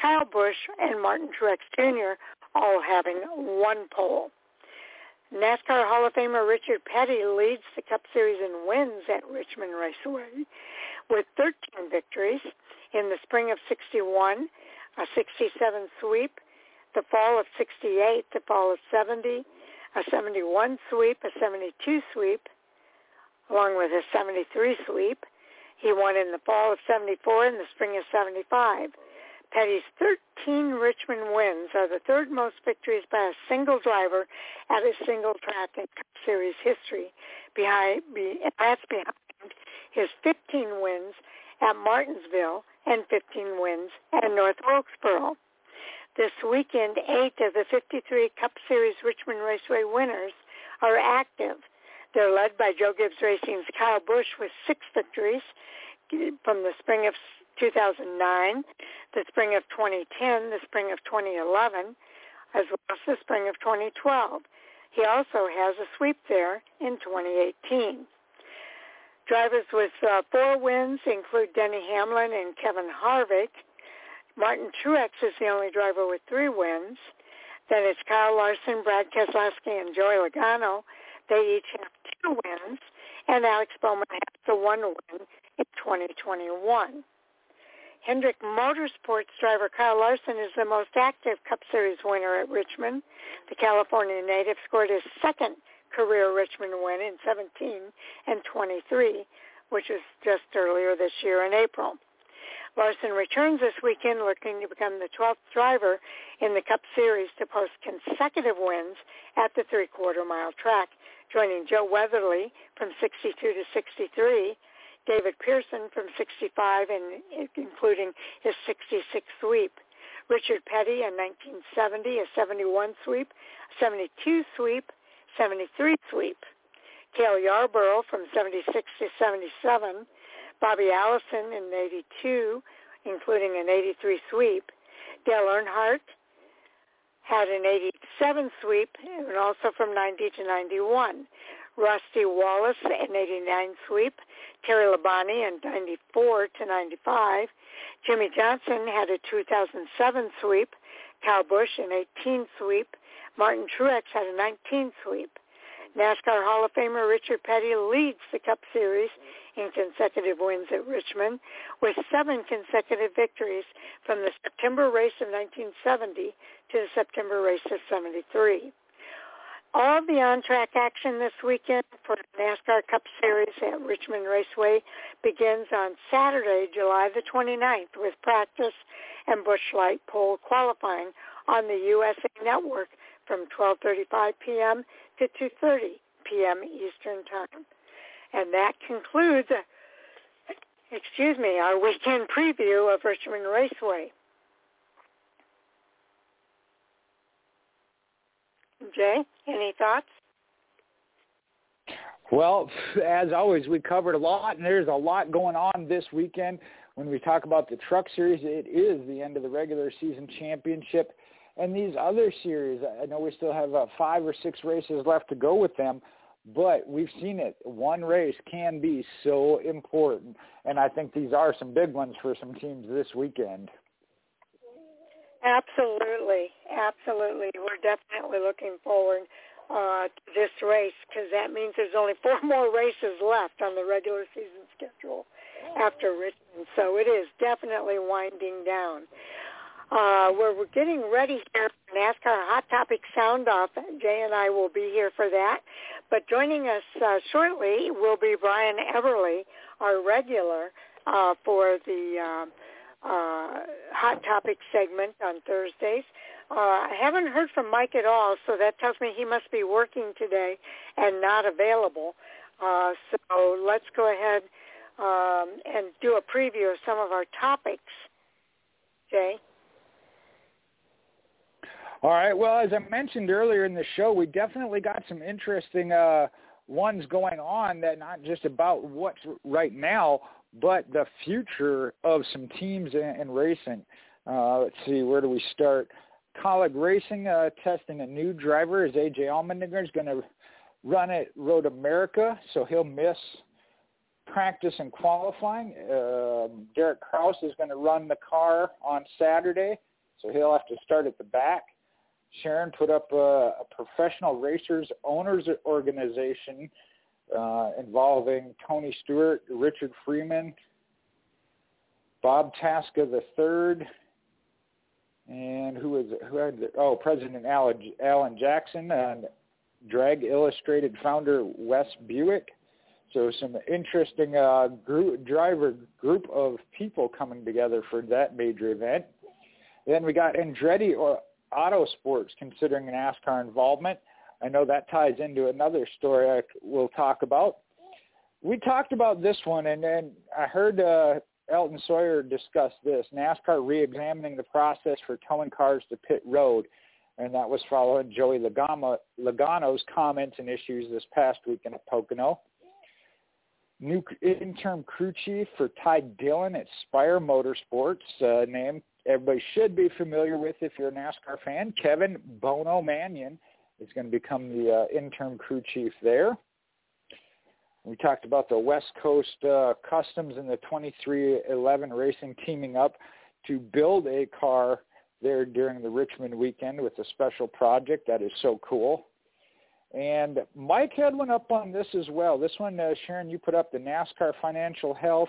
Kyle Busch, and Martin Truex Jr., all having one pole. NASCAR Hall of Famer Richard Petty leads the Cup Series in wins at Richmond Raceway with 13 victories in the spring of 61, a 67 sweep, the fall of 68, the fall of 70, a 71 sweep, a 72 sweep, along with a 73 sweep. He won in the fall of 74 and the spring of 75. Petty's 13 Richmond wins are the third most victories by a single driver at a single track in Cup Series history. Behind, that's behind his 15 wins at Martinsville and 15 wins at North Wilkesboro. This weekend, eight of the 53 Cup Series Richmond Raceway winners are active. They're led by Joe Gibbs Racing's Kyle Busch with six victories from the spring of 2009, the spring of 2010, the spring of 2011, as well as the spring of 2012. He also has a sweep there in 2018. Drivers with uh, four wins include Denny Hamlin and Kevin Harvick. Martin Truex is the only driver with three wins. Then it's Kyle Larson, Brad Keselowski, and Joey Logano. They each have two wins, and Alex Bowman has the one win in 2021. Hendrick Motorsports driver Kyle Larson is the most active Cup Series winner at Richmond. The California native scored his second career Richmond win in 17 and 23, which was just earlier this year in April. Larson returns this weekend looking to become the 12th driver in the Cup Series to post consecutive wins at the three-quarter mile track, joining Joe Weatherly from 62 to 63 David Pearson from 65 and including his 66 sweep. Richard Petty in 1970, a 71 sweep, 72 sweep, 73 sweep. Cale Yarborough from 76 to 77. Bobby Allison in 82, including an 83 sweep. Dale Earnhardt had an 87 sweep and also from 90 to 91. Rusty Wallace an 89 sweep, Terry Labonte in 94 to 95. Jimmie Johnson had a 2007 sweep, Kyle Busch an 18 sweep, Martin Truex had a 19 sweep. NASCAR Hall of Famer Richard Petty leads the Cup Series in consecutive wins at Richmond with seven consecutive victories from the September race of 1970 to the September race of 73. All the on-track action this weekend for the NASCAR Cup Series at Richmond Raceway begins on Saturday, July the 29th with practice and Busch Light pole qualifying on the USA Network from 12.35 p.m. to 2.30 p.m. Eastern Time. And that concludes, excuse me, our weekend preview of Richmond Raceway. Jay, any thoughts? Well, as always, we covered a lot, and there's a lot going on this weekend. When we talk about the Truck Series, it is the end of the regular season championship. And these other series, I know we still have uh, five or six races left to go with them, but we've seen it. One race can be so important, and I think these are some big ones for some teams this weekend. Absolutely, absolutely. We're definitely looking forward uh, to this race because that means there's only four more races left on the regular season schedule after Richmond. So it is definitely winding down. Uh, we're, we're getting ready here for NASCAR Hot Topic Sound Off. Jay and I will be here for that. But joining us uh, shortly will be Brian Everly, our regular uh, for the uh, uh, Hot Topic segment on Thursdays. Uh, I haven't heard from Mike at all, so that tells me he must be working today and not available. Uh, so let's go ahead um, and do a preview of some of our topics. Jay? All right. Well, as I mentioned earlier in the show, we definitely got some interesting uh, ones going on that not just about what's right now, but the future of some teams in, in racing. Uh, let's see, where do we start? Kaulig Racing uh, testing a new driver is AJ Allmendinger is going to run at Road America, so he'll miss practice and qualifying. Uh, Derek Kraus is going to run the car on Saturday, so he'll have to start at the back. Sharon put up a, a professional racers owners organization uh, involving Tony Stewart, Richard Freeman, Bob Tasca III, and who was who had oh President Alan, Alan Jackson and Drag Illustrated founder Wes Buck. So some interesting uh, group, driver group of people coming together for that major event. Then we got Andretti or Auto Sports considering NASCAR involvement. I know that ties into another story I will talk about. We talked about this one, and then I heard uh, Elton Sawyer discuss this, NASCAR re-examining the process for towing cars to pit road, and that was following Joey Logano, Logano's comments and issues this past weekend at Pocono. New interim crew chief for Ty Dillon at Spire Motorsports, uh, name everybody should be familiar with if you're a NASCAR fan. Kevin Bono Manion is going to become the uh, interim crew chief there. We talked about the West Coast uh, Customs and the 23XI Racing teaming up to build a car there during the Richmond weekend with a special project. That is so cool. And Mike had one up on this as well. This one, uh, Sharon, you put up the NASCAR Financial Health.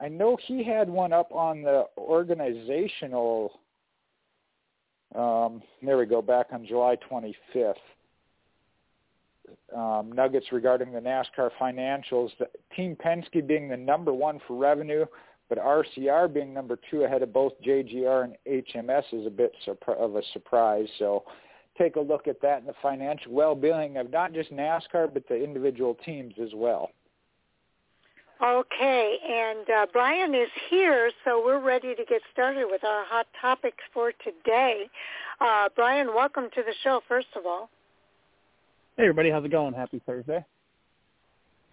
I know he had one up on the organizational. Um, there we go, back on July 25th um, nuggets regarding the NASCAR financials. The, Team Penske being the number one for revenue, but RCR being number two ahead of both JGR and HMS is a bit of a surprise. So take a look at that and the financial well-being of not just NASCAR, but the individual teams as well. Okay, and uh, Brian is here, so we're ready to get started with our hot topics for today. Uh, Brian, welcome to the show, first of all. Hey everybody, how's it going? Happy Thursday.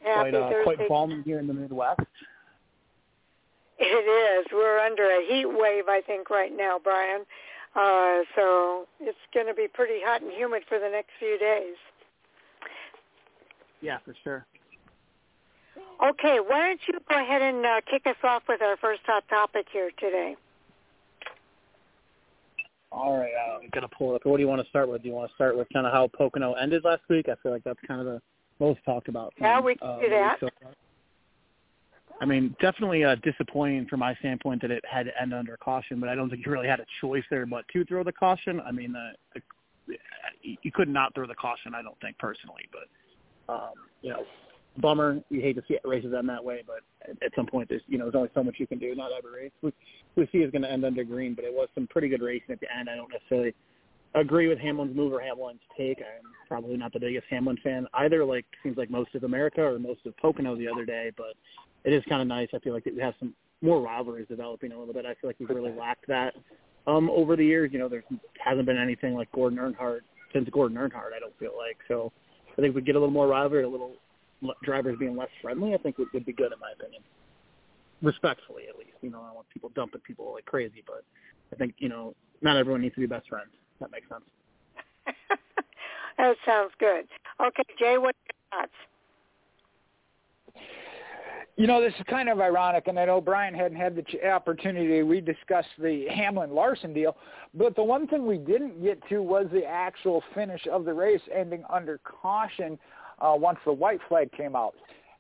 Happy quite, uh, Thursday. quite balmy here in the Midwest. It is. We're under a heat wave, I think, right now, Brian. Uh, so it's going to be pretty hot and humid for the next few days. Yeah, for sure. Okay, why don't you go ahead and uh, kick us off with our first hot topic here today? All right, uh, I'm gonna pull it up. What do you want to start with? Do you want to start with kind of how Pocono ended last week? I feel like that's kind of the most talked about. Yeah, we can uh, do that. So I mean, definitely uh, disappointing from my standpoint that it had to end under caution, but I don't think you really had a choice there but to throw the caution. I mean, uh, the, you could not throw the caution, I don't think personally, but um, you know, bummer. You hate to see races end that way, but at, some point, there's you know there's only so much you can do. Not every race we we see is going to end under green, but it was some pretty good racing at the end. I don't necessarily agree with Hamlin's move or Hamlin's take. I'm probably not the biggest Hamlin fan either. Like seems like most of America or most of Pocono the other day, but it is kind of nice. I feel like we have some more rivalries developing a little bit. I feel like we've really lacked that um, over the years. You know, there hasn't been anything like Gordon Earnhardt since Gordon Earnhardt. I don't feel like so. I think we get a little more rivalry, a little drivers being less friendly, I think would, would be good in my opinion. Respectfully, at least. You know, I don't want people dumping people like crazy, but I think you know, not everyone needs to be best friends. That makes sense. that sounds good. Okay, Jay, what are your thoughts? You know, this is kind of ironic, and I know Brian hadn't had the opportunity. We discussed the Hamlin Larson deal, but the one thing we didn't get to was the actual finish of the race ending under caution uh, once the white flag came out.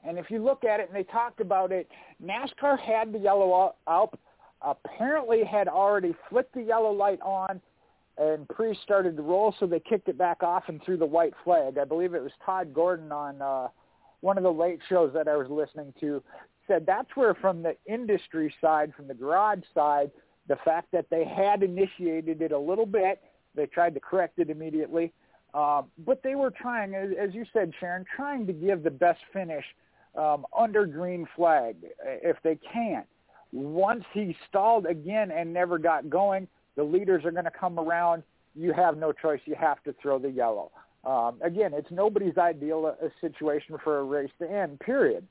And if you look at it, and they talked about it, NASCAR had the yellow out, apparently had already flicked the yellow light on and pre-started the roll, so they kicked it back off and threw the white flag. I believe it was Todd Gordon on uh, one of the late shows that I was listening to said that's where from the industry side, from the garage side, the fact that they had initiated it a little bit, they tried to correct it immediately, uh, but they were trying, as, as you said, Sharon, trying to give the best finish um, under green flag if they can. Once he stalled again and never got going, the leaders are going to come around, you have no choice. You have to throw the yellow. Um, again, it's nobody's ideal a, uh, a situation for a race to end. Period.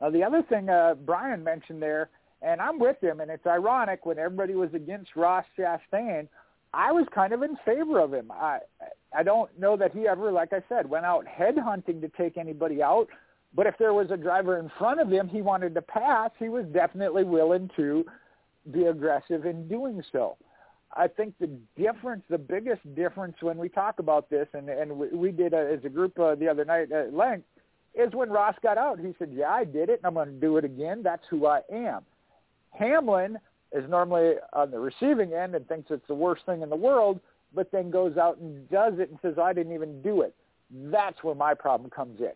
Uh, the other thing uh, Brian mentioned there, and I'm with him, and it's ironic when everybody was against Ross Chastain, I was kind of in favor of him. I I don't know that he ever, like I said, went out headhunting to take anybody out. But if there was a driver in front of him he wanted to pass, he was definitely willing to be aggressive in doing so. I think the difference, the biggest difference when we talk about this, and, and we, we did a, as a group uh, the other night at length, is when Ross got out. He said, yeah, I did it, and I'm going to do it again. That's who I am. Hamlin is normally on the receiving end and thinks it's the worst thing in the world, but then goes out and does it and says, I didn't even do it. That's where my problem comes in.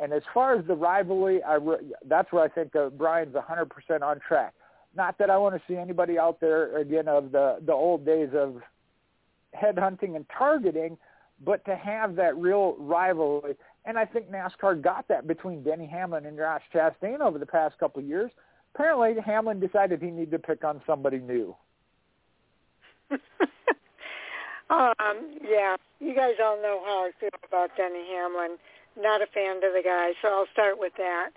And as far as the rivalry, I re- that's where I think uh, Brian's 100% on track. Not that I want to see anybody out there again of the the old days of headhunting and targeting, but to have that real rivalry. And I think NASCAR got that between Denny Hamlin and Josh Chastain over the past couple of years. Apparently, Hamlin decided he needed to pick on somebody new. um, yeah, you guys all know how I feel about Denny Hamlin. Not a fan of the guy, so I'll start with that.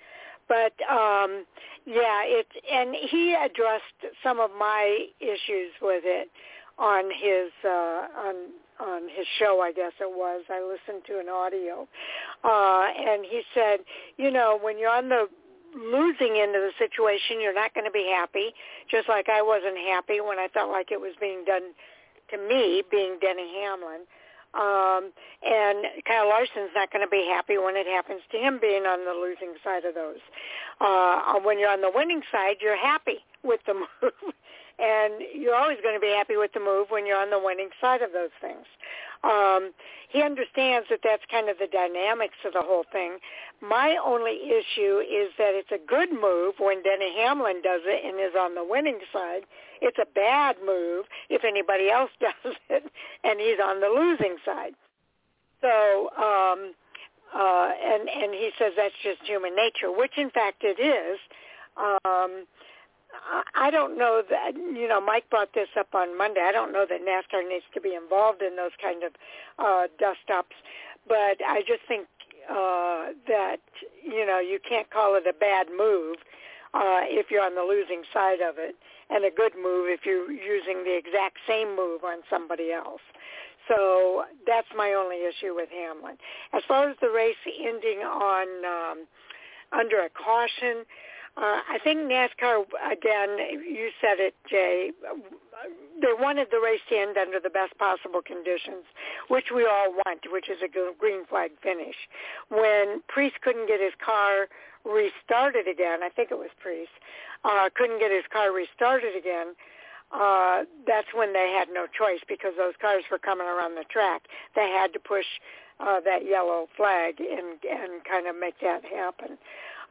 But um, yeah, it and he addressed some of my issues with it on his uh, on on his show, I guess it was. I listened to an audio, uh, and he said, you know, when you're on the losing of the situation, you're not going to be happy. Just like I wasn't happy when I felt like it was being done to me, being Denny Hamlin. Um, and Kyle Larson's not going to be happy when it happens to him being on the losing side of those. Uh, when you're on the winning side, you're happy with the move. And you're always going to be happy with the move when you're on the winning side of those things. Um, he understands that that's kind of the dynamics of the whole thing. My only issue is that it's a good move when Denny Hamlin does it and is on the winning side. It's a bad move if anybody else does it and he's on the losing side. So, um, uh, and and he says that's just human nature, which in fact it is. Um, I don't know that you know Mike brought this up on Monday. I don't know that NASCAR needs to be involved in those kind of uh, dust ups, but I just think uh, that you know you can't call it a bad move uh, if you're on the losing side of it, and a good move if you're using the exact same move on somebody else. So that's my only issue with Hamlin. As far as the race ending on um, under a caution, uh, I think NASCAR, again, you said it, Jay, they wanted the race to end under the best possible conditions, which we all want, which is a green flag finish. When Preece couldn't get his car restarted again, I think it was Preece, uh, couldn't get his car restarted again, uh, that's when they had no choice because those cars were coming around the track. They had to push uh, that yellow flag and and kind of make that happen.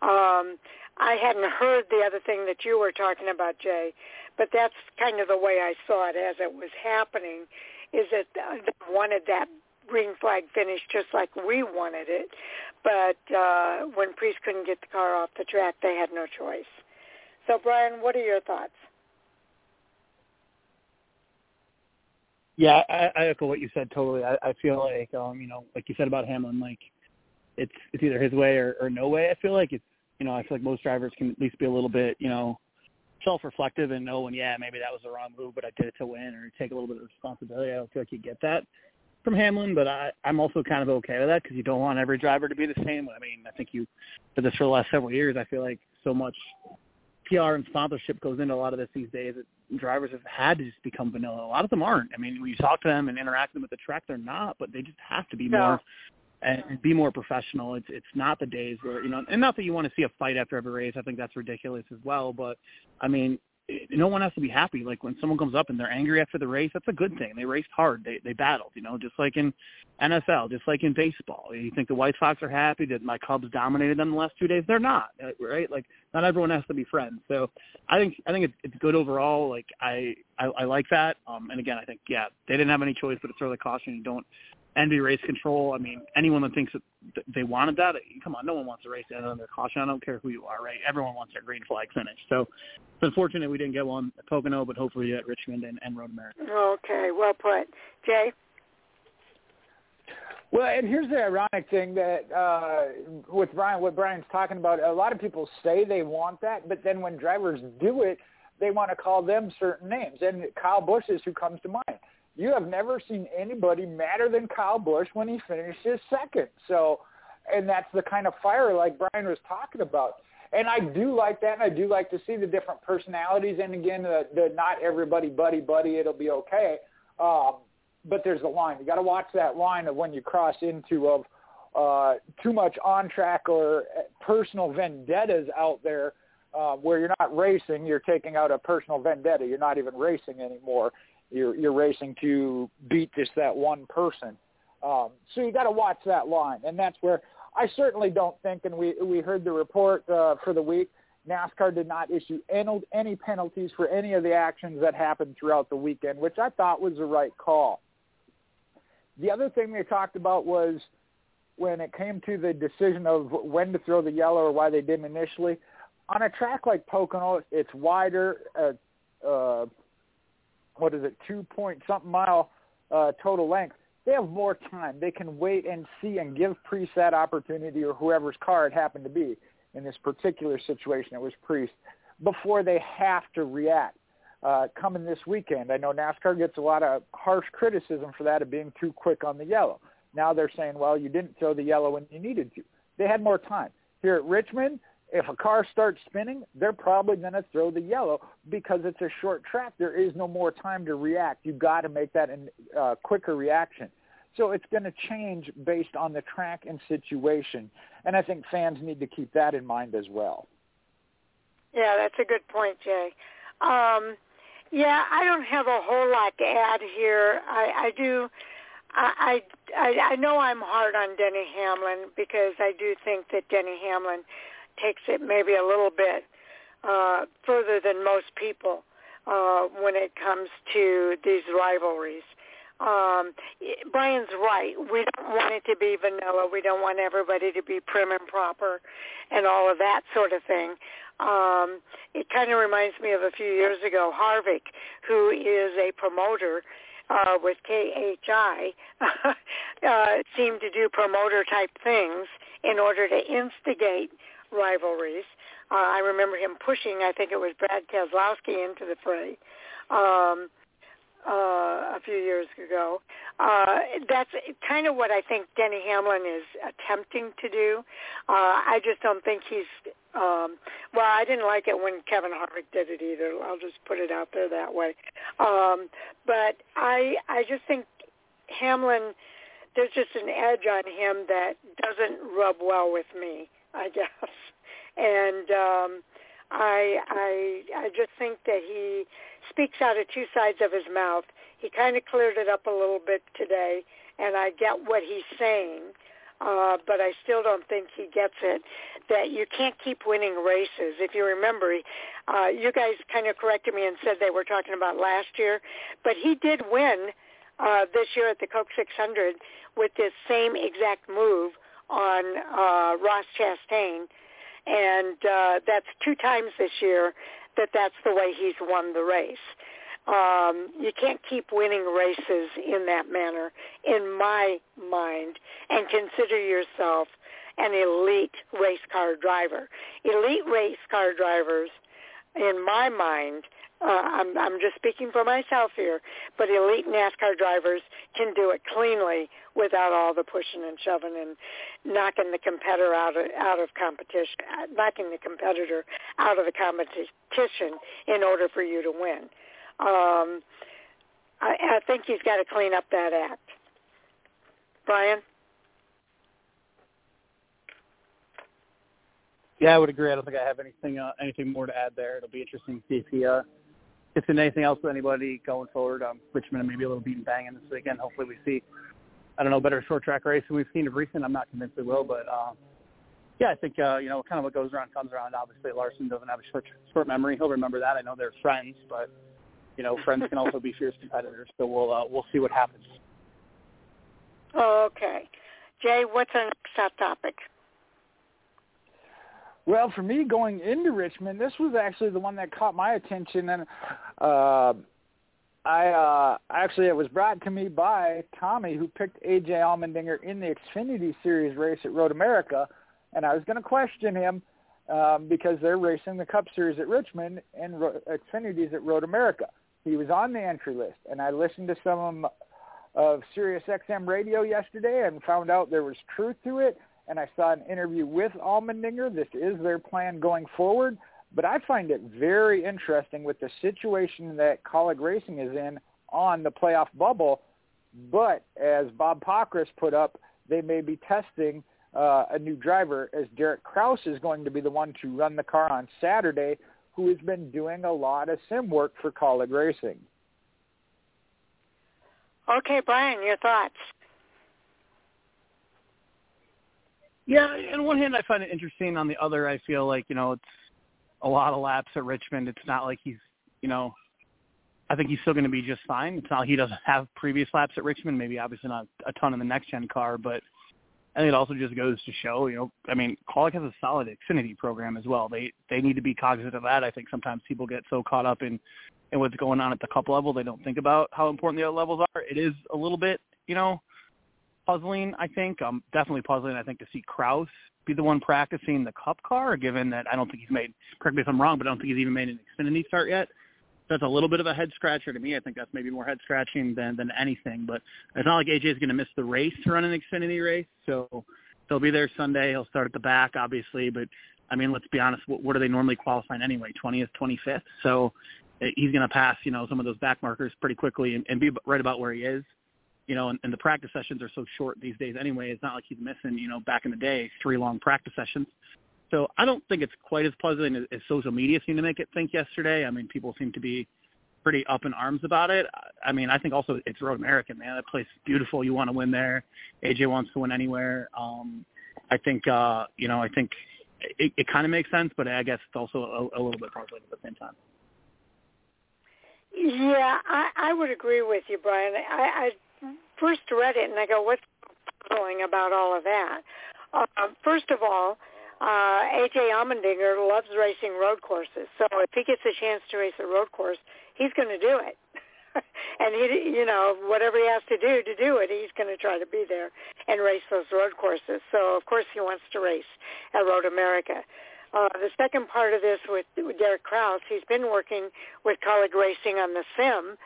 Um, I hadn't heard the other thing that you were talking about, Jay, but that's kind of the way I saw it as it was happening, is that they wanted that green flag finish just like we wanted it, but uh, when Preece couldn't get the car off the track, they had no choice. So, Brian, what are your thoughts? Yeah, I, I echo what you said totally. I, I feel like, um, you know, like you said about Hamlin, like it's it's either his way or, or no way. I feel like it's you know, I feel like most drivers can at least be a little bit, you know, self-reflective and know when, yeah, maybe that was the wrong move, but I did it to win or take a little bit of responsibility. I don't feel like you get that from Hamlin, but I, I'm also kind of okay with that because you don't want every driver to be the same. I mean, I think you did this for the last several years. I feel like so much PR and sponsorship goes into a lot of this these days that drivers have had to just become vanilla. A lot of them aren't. I mean, when you talk to them and interact with them at the track, they're not, but they just have to be no. more and be more professional. It's it's not the days where you know, and not that you want to see a fight after every race. I think that's ridiculous as well. But I mean, no one has to be happy. Like when someone comes up and they're angry after the race, that's a good thing. They raced hard. They they battled. You know, just like in NFL, just like in baseball. You think the White Sox are happy that my Cubs dominated them the last two days? They're not, uh, right? Like not everyone has to be friends. So I think I think it's, it's good overall. Like I I, I like that. Um, and again, I think yeah, they didn't have any choice but to throw the caution. You don't envy race control. I mean, anyone that thinks that they wanted that, come on, no one wants to race that under caution. I don't care who you are, right? Everyone wants their green flag finish. So it's unfortunate we didn't get one at Pocono, but hopefully at Richmond and, and Road America. Okay, well put, Jay. Well, and here's the ironic thing that uh, with Brian, what Brian's talking about, a lot of people say they want that, but then when drivers do it, they want to call them certain names. And Kyle Busch is who comes to mind. You have never seen anybody madder than Kyle Busch when he finishes second. So, and that's the kind of fire like Brian was talking about. And I do like that, and I do like to see the different personalities. And again, the, the not everybody buddy buddy, it'll be okay. Um, but there's a line. You got to watch that line of when you cross into of uh, too much on track or personal vendettas out there uh, where you're not racing, you're taking out a personal vendetta. You're not even racing anymore. You're you're racing to beat just that one person. Um, so you got to watch that line, and that's where I certainly don't think. And we we heard the report uh, for the week. NASCAR did not issue any penalties for any of the actions that happened throughout the weekend, which I thought was the right call. The other thing they talked about was when it came to the decision of when to throw the yellow or why they didn't initially. On a track like Pocono, it's wider. Uh, uh, what is it? Two point something mile uh, total length. They have more time. They can wait and see and give Preece that opportunity or whoever's car it happened to be. In this particular situation, it was Preece before they have to react uh, coming this weekend. I know NASCAR gets a lot of harsh criticism for that of being too quick on the yellow. Now they're saying, well, you didn't throw the yellow when you needed to. They had more time. Here at Richmond, if a car starts spinning, they're probably going to throw the yellow because it's a short track. There is no more time to react. You've got to make that a uh, quicker reaction. So it's going to change based on the track and situation. And I think fans need to keep that in mind as well. Yeah, that's a good point, Jay. Um, yeah, I don't have a whole lot to add here. I, I do. I, I I know I'm hard on Denny Hamlin because I do think that Denny Hamlin takes it maybe a little bit uh, further than most people uh, when it comes to these rivalries. Um, Brian's right. We don't want it to be vanilla. We don't want everybody to be prim and proper and all of that sort of thing. Um, it kind of reminds me of a few years ago, Harvick, who is a promoter uh, with KHI, uh, seemed to do promoter type things in order to instigate rivalries. Uh, I remember him pushing, I think it was Brad Keselowski into the fray. Um, uh, a few years ago. Uh, that's kind of what I think Denny Hamlin is attempting to do. Uh, I just don't think he's. Um, well, I didn't like it when Kevin Harvick did it either. I'll just put it out there that way. Um, but I, I just think Hamlin. There's just an edge on him that doesn't rub well with me. I guess, and um, I, I, I just think that he speaks out of two sides of his mouth. He kind of cleared it up a little bit today, and I get what he's saying, uh, but I still don't think he gets it. That you can't keep winning races. If you remember, uh, you guys kind of corrected me and said they were talking about last year, but he did win uh, this year at the Coke 600 with this same exact move on uh, Ross Chastain, and uh, that's two times this year that that's the way he's won the race. Um, you can't keep winning races in that manner, in my mind, and consider yourself an elite race car driver. Elite race car drivers, in my mind, uh, I'm, I'm just speaking for myself here, but elite NASCAR drivers can do it cleanly without all the pushing and shoving and knocking the competitor out of, out of competition, knocking the competitor out of the competition in order for you to win. Um, I, I think he's got to clean up that act. Brian? Yeah, I would agree. I don't think I have anything uh, anything more to add there. It'll be interesting to see if he uh, if there's anything else with anybody going forward, um, Richmond maybe a little beat and banging this weekend. Hopefully we see, I don't know, better short track race than we've seen of recent. I'm not convinced we will, but uh, yeah, I think uh, you know kind of what goes around comes around. Obviously Larson doesn't have a short short memory. He'll remember that. I know they're friends, but you know, friends can also be fierce competitors. So we'll uh, we'll see what happens. Okay, Jay, what's our next hot topic? Well, for me, going into Richmond, this was actually the one that caught my attention, and uh, I uh, actually it was brought to me by Tommy, who picked AJ Allmendinger in the Xfinity Series race at Road America, and I was going to question him um, because they're racing the Cup Series at Richmond and Ro- Xfinity's at Road America. He was on the entry list, and I listened to some of Sirius XM radio yesterday and found out there was truth to it. And I saw an interview with Allmendinger. This is their plan going forward. But I find it very interesting with the situation that Kaulig Racing is in on the playoff bubble. But as Bob Pockrass put up, they may be testing uh, a new driver as Derek Kraus is going to be the one to run the car on Saturday, who has been doing a lot of sim work for Kaulig Racing. Okay, Brian, your thoughts? Yeah, on one hand, I find it interesting. On the other, I feel like you know it's a lot of laps at Richmond. It's not like he's, you know, I think he's still going to be just fine. It's not he doesn't have previous laps at Richmond. Maybe obviously not a ton in the next gen car, but I think it also just goes to show, you know, I mean, Kaulig has a solid Xfinity program as well. They they need to be cognizant of that. I think sometimes people get so caught up in in what's going on at the cup level, they don't think about how important the other levels are. It is a little bit, you know, puzzling. I think um, definitely puzzling. I think to see Kraus be the one practicing the Cup car, given that I don't think he's made. Correct me if I'm wrong, but I don't think he's even made an Xfinity start yet. That's a little bit of a head scratcher to me. I think that's maybe more head scratching than than anything. But it's not like AJ is going to miss the race to run an Xfinity race, so he'll be there Sunday. He'll start at the back, obviously, but I mean, let's be honest. What, what are they normally qualifying anyway? 20th, 25th. So eh, he's going to pass, you know, some of those back markers pretty quickly and, and be right about where he is you know, and, and the practice sessions are so short these days anyway. It's not like he's missing, you know, back in the day, three long practice sessions. So I don't think it's quite as puzzling as, as social media seemed to make it think yesterday. I mean, people seem to be pretty up in arms about it. I mean, I think also it's Road American, man. That place is beautiful. You want to win there. AJ wants to win anywhere. Um, I think, uh, you know, I think it, it kind of makes sense, but I guess it's also a, a little bit puzzling at the same time. Yeah, I, I would agree with you, Brian. I, I first read it and I go, what's puzzling about all of that? Uh, first of all, uh, AJ Allmendinger loves racing road courses, so if he gets a chance to race a road course, he's going to do it. and he, you know, whatever he has to do to do it, he's going to try to be there and race those road courses. So of course he wants to race at Road America. Uh, the second part of this with, with Derek Kraus, he's been working with Kaulig Racing on the sim,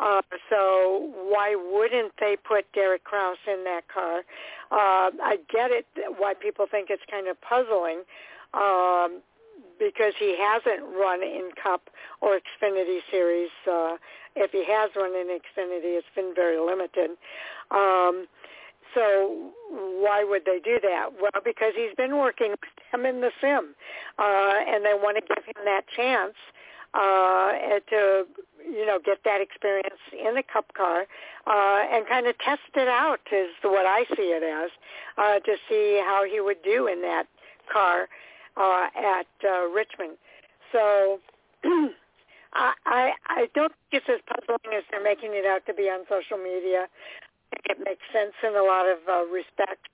uh, so why wouldn't they put Derek Kraus in that car? Uh, I get it why people think it's kind of puzzling um, because he hasn't run in Cup or Xfinity Series. Uh, if he has run in Xfinity, it's been very limited. Um, so why would they do that? Well, because he's been working with them in the sim, uh, and they want to give him that chance uh, to you know get that experience in the cup car uh, and kind of test it out is what I see it as uh, to see how he would do in that car uh, at uh, Richmond. So I, I I don't think it's as puzzling as they're making it out to be on social media. It makes sense in a lot of uh, respect.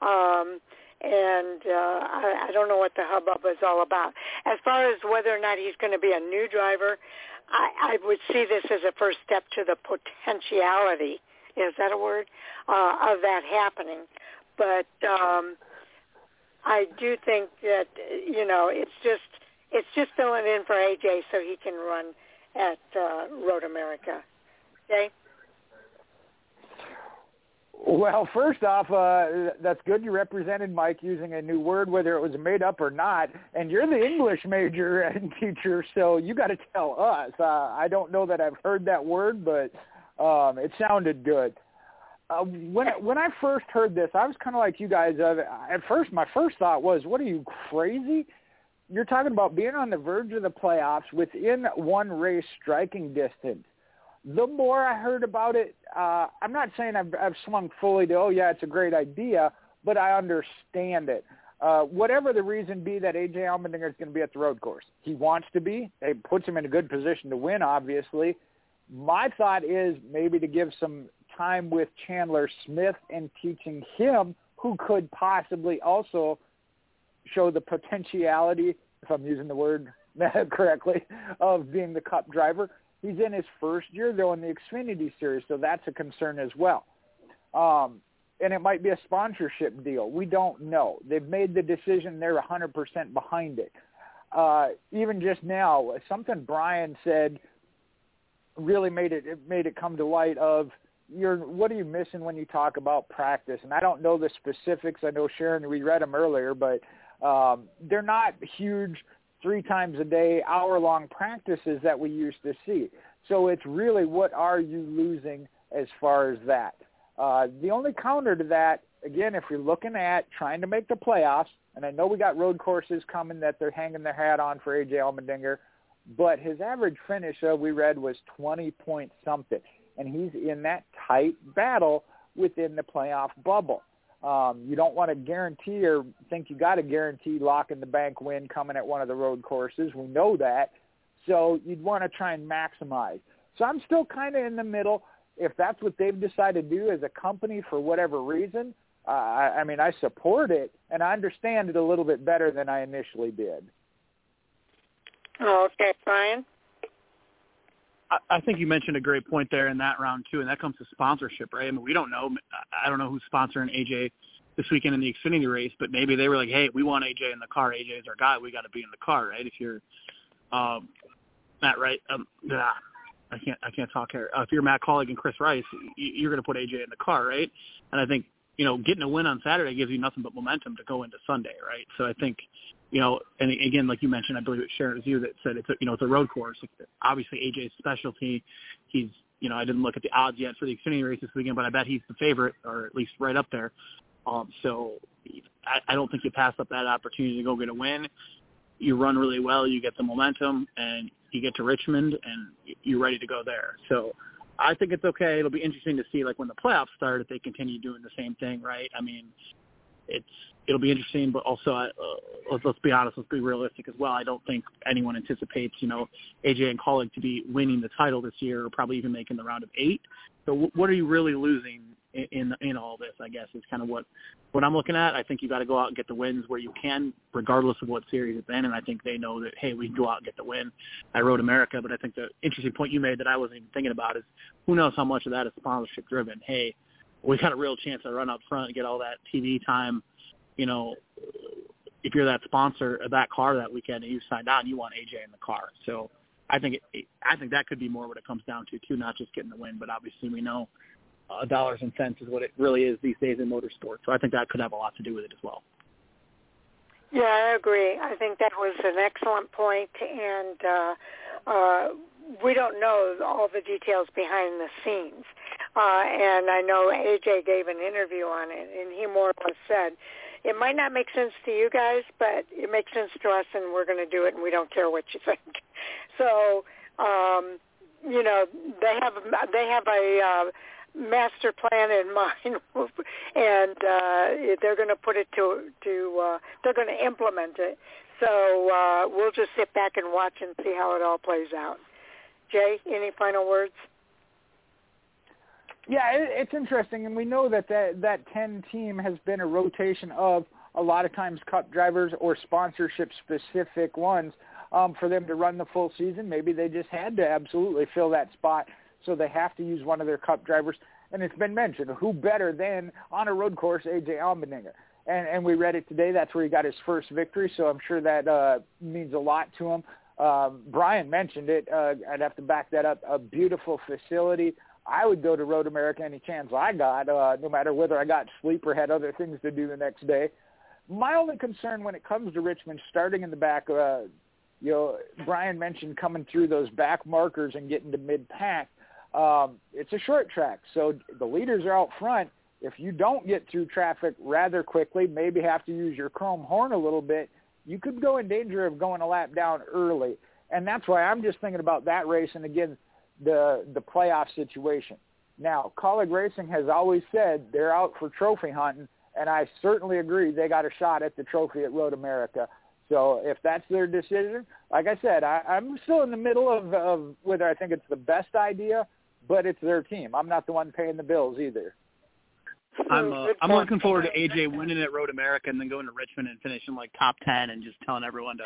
Um, and uh, I, I don't know what the hubbub is all about. As far as whether or not he's going to be a new driver, I, I would see this as a first step to the potentiality, is that a word, uh, of that happening. But um, I do think that you know it's just it's just filling in for AJ so he can run at uh, Road America. Okay. Well, first off, uh, that's good you represented Mike using a new word, whether it was made up or not. And you're the English major and teacher, so you got to tell us. Uh, I don't know that I've heard that word, but um, it sounded good. Uh, when when I first heard this, I was kind of like you guys. Uh, at first, my first thought was, "What are you crazy? You're talking about being on the verge of the playoffs within one race striking distance." The more I heard about it, uh, I'm not saying I've, I've swung fully to, oh yeah, it's a great idea, but I understand it. Uh, whatever the reason be that AJ Allmendinger is going to be at the road course, he wants to be. It puts him in a good position to win, obviously. My thought is maybe to give some time with Chandler Smith and teaching him who could possibly also show the potentiality, if I'm using the word correctly, of being the cup driver. He's in his first year, though, in the Xfinity Series, so that's a concern as well. Um, and it might be a sponsorship deal. We don't know. They've made the decision. They're 100% behind it. Uh, even just now, something Brian said really made it, it made it come to light of you're what are you missing when you talk about practice? And I don't know the specifics. I know Sharon, we read them earlier, but um, they're not huge three times a day, hour long practices that we used to see. So it's really what are you losing as far as that? Uh, the only counter to that, again, if you're looking at trying to make the playoffs, and I know we got road courses coming that they're hanging their hat on for AJ Allmendinger, but his average finish, uh, we read, was 20 point something, and he's in that tight battle within the playoff bubble. Um, you don't want to guarantee or think you got a guaranteed lock in the bank win coming at one of the road courses. We know that. So you'd want to try and maximize. So I'm still kind of in the middle. If that's what they've decided to do as a company for whatever reason, uh, I, I mean, I support it and I understand it a little bit better than I initially did. Oh, okay, Brian. I think you mentioned a great point there in that round too, and that comes to sponsorship, right? I mean, we don't know. I don't know who's sponsoring AJ this weekend in the Xfinity race, but maybe they were like, "Hey, we want AJ in the car. AJ is our guy. We got to be in the car, right?" If you're um, Matt, right? Um, ah, I can't, I can't talk here. Uh, if you're Matt Kaulig and Chris Rice, you're going to put AJ in the car, right? And I think you know, getting a win on Saturday gives you nothing but momentum to go into Sunday, right? So I think you know, and again, like you mentioned, I believe it Sharon was you that said it's a, you know it's a road course. Obviously, AJ's specialty. He's you know I didn't look at the odds yet for the Xfinity race this weekend, but I bet he's the favorite or at least right up there. Um, so I, I don't think you pass up that opportunity to go get a win. You run really well, you get the momentum, and you get to Richmond, and you're ready to go there. So I think it's okay. It'll be interesting to see like when the playoffs start if they continue doing the same thing, right? I mean, it's it'll be interesting, but also uh, let's, let's be honest, let's be realistic as well. I don't think anyone anticipates you know AJ and Kaulig to be winning the title this year, or probably even making the round of eight. So w- what are you really losing in, in all this? I guess is kind of what what I'm looking at. I think you got to go out and get the wins where you can, regardless of what series it's in. And I think they know that hey, we can go out and get the win. I Road America, but I think the interesting point you made that I wasn't even thinking about is who knows how much of that is sponsorship driven. Hey, we got a real chance to run up front and get all that TV time you know, if you're that sponsor of that car that weekend and you signed on, you want AJ in the car. So I think it, I think that could be more what it comes down to too, not just getting the win, but obviously we know uh, dollars and cents is what it really is these days in motorsport. So I think that could have a lot to do with it as well. Yeah, I agree. I think that was an excellent point, and uh, uh, we don't know all the details behind the scenes. Uh, and I know AJ gave an interview on it, and he more or less said it might not make sense to you guys, but it makes sense to us, and we're going to do it, and we don't care what you think. So, um, you know, they have they have a uh, master plan in mind, and uh, they're going to put it to to uh, they're going to implement it. So uh, we'll just sit back and watch and see how it all plays out. Jay, any final words? Yeah, it, it's interesting, and we know that, that that 10 team has been a rotation of a lot of times cup drivers or sponsorship specific ones um, for them to run the full season. Maybe they just had to absolutely fill that spot, so they have to use one of their cup drivers. And it's been mentioned, who better than on a road course, AJ Allmendinger? And, and we read it today. That's where he got his first victory, so I'm sure that uh, means a lot to him. Um, Brian mentioned it. Uh, I'd have to back that up. A beautiful facility, I would go to Road America any chance I got, uh, no matter whether I got sleep or had other things to do the next day. My only concern when it comes to Richmond starting in the back, uh, you know, Brian mentioned coming through those back markers and getting to mid-pack. Um, it's a short track, so the leaders are out front. If you don't get through traffic rather quickly, maybe have to use your chrome horn a little bit, you could go in danger of going a lap down early. And that's why I'm just thinking about that race. And again, the the playoff situation. Now, Kaulig Racing has always said they're out for trophy hunting, and I certainly agree they got a shot at the trophy at Road America. So if that's their decision, like I said, I, I'm still in the middle of, of whether I think it's the best idea, but it's their team. I'm not the one paying the bills either. I'm uh, I'm looking forward to AJ winning at Road America and then going to Richmond and finishing like top ten and just telling everyone to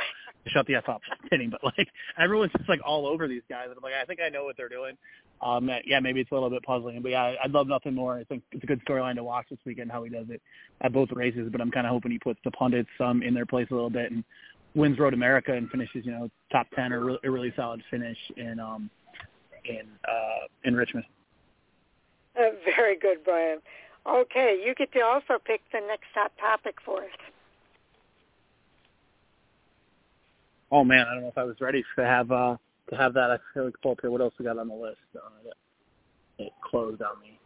shut the f up. kidding, but like everyone's just like all over these guys. And I'm like, I think I know what they're doing. Um, yeah, maybe it's a little bit puzzling, but yeah, I'd love nothing more. I think it's a good storyline to watch this weekend how he does it at both races. But I'm kind of hoping he puts the pundits um in their place a little bit and wins Road America and finishes you know top ten or a really solid finish and um in uh in Richmond. Uh, very good, Brian. Okay, you get to also pick the next top topic for us. Oh man, I don't know if I was ready to have uh to have that. I feel like pull up here. What else we got on the list? Uh, it closed on me.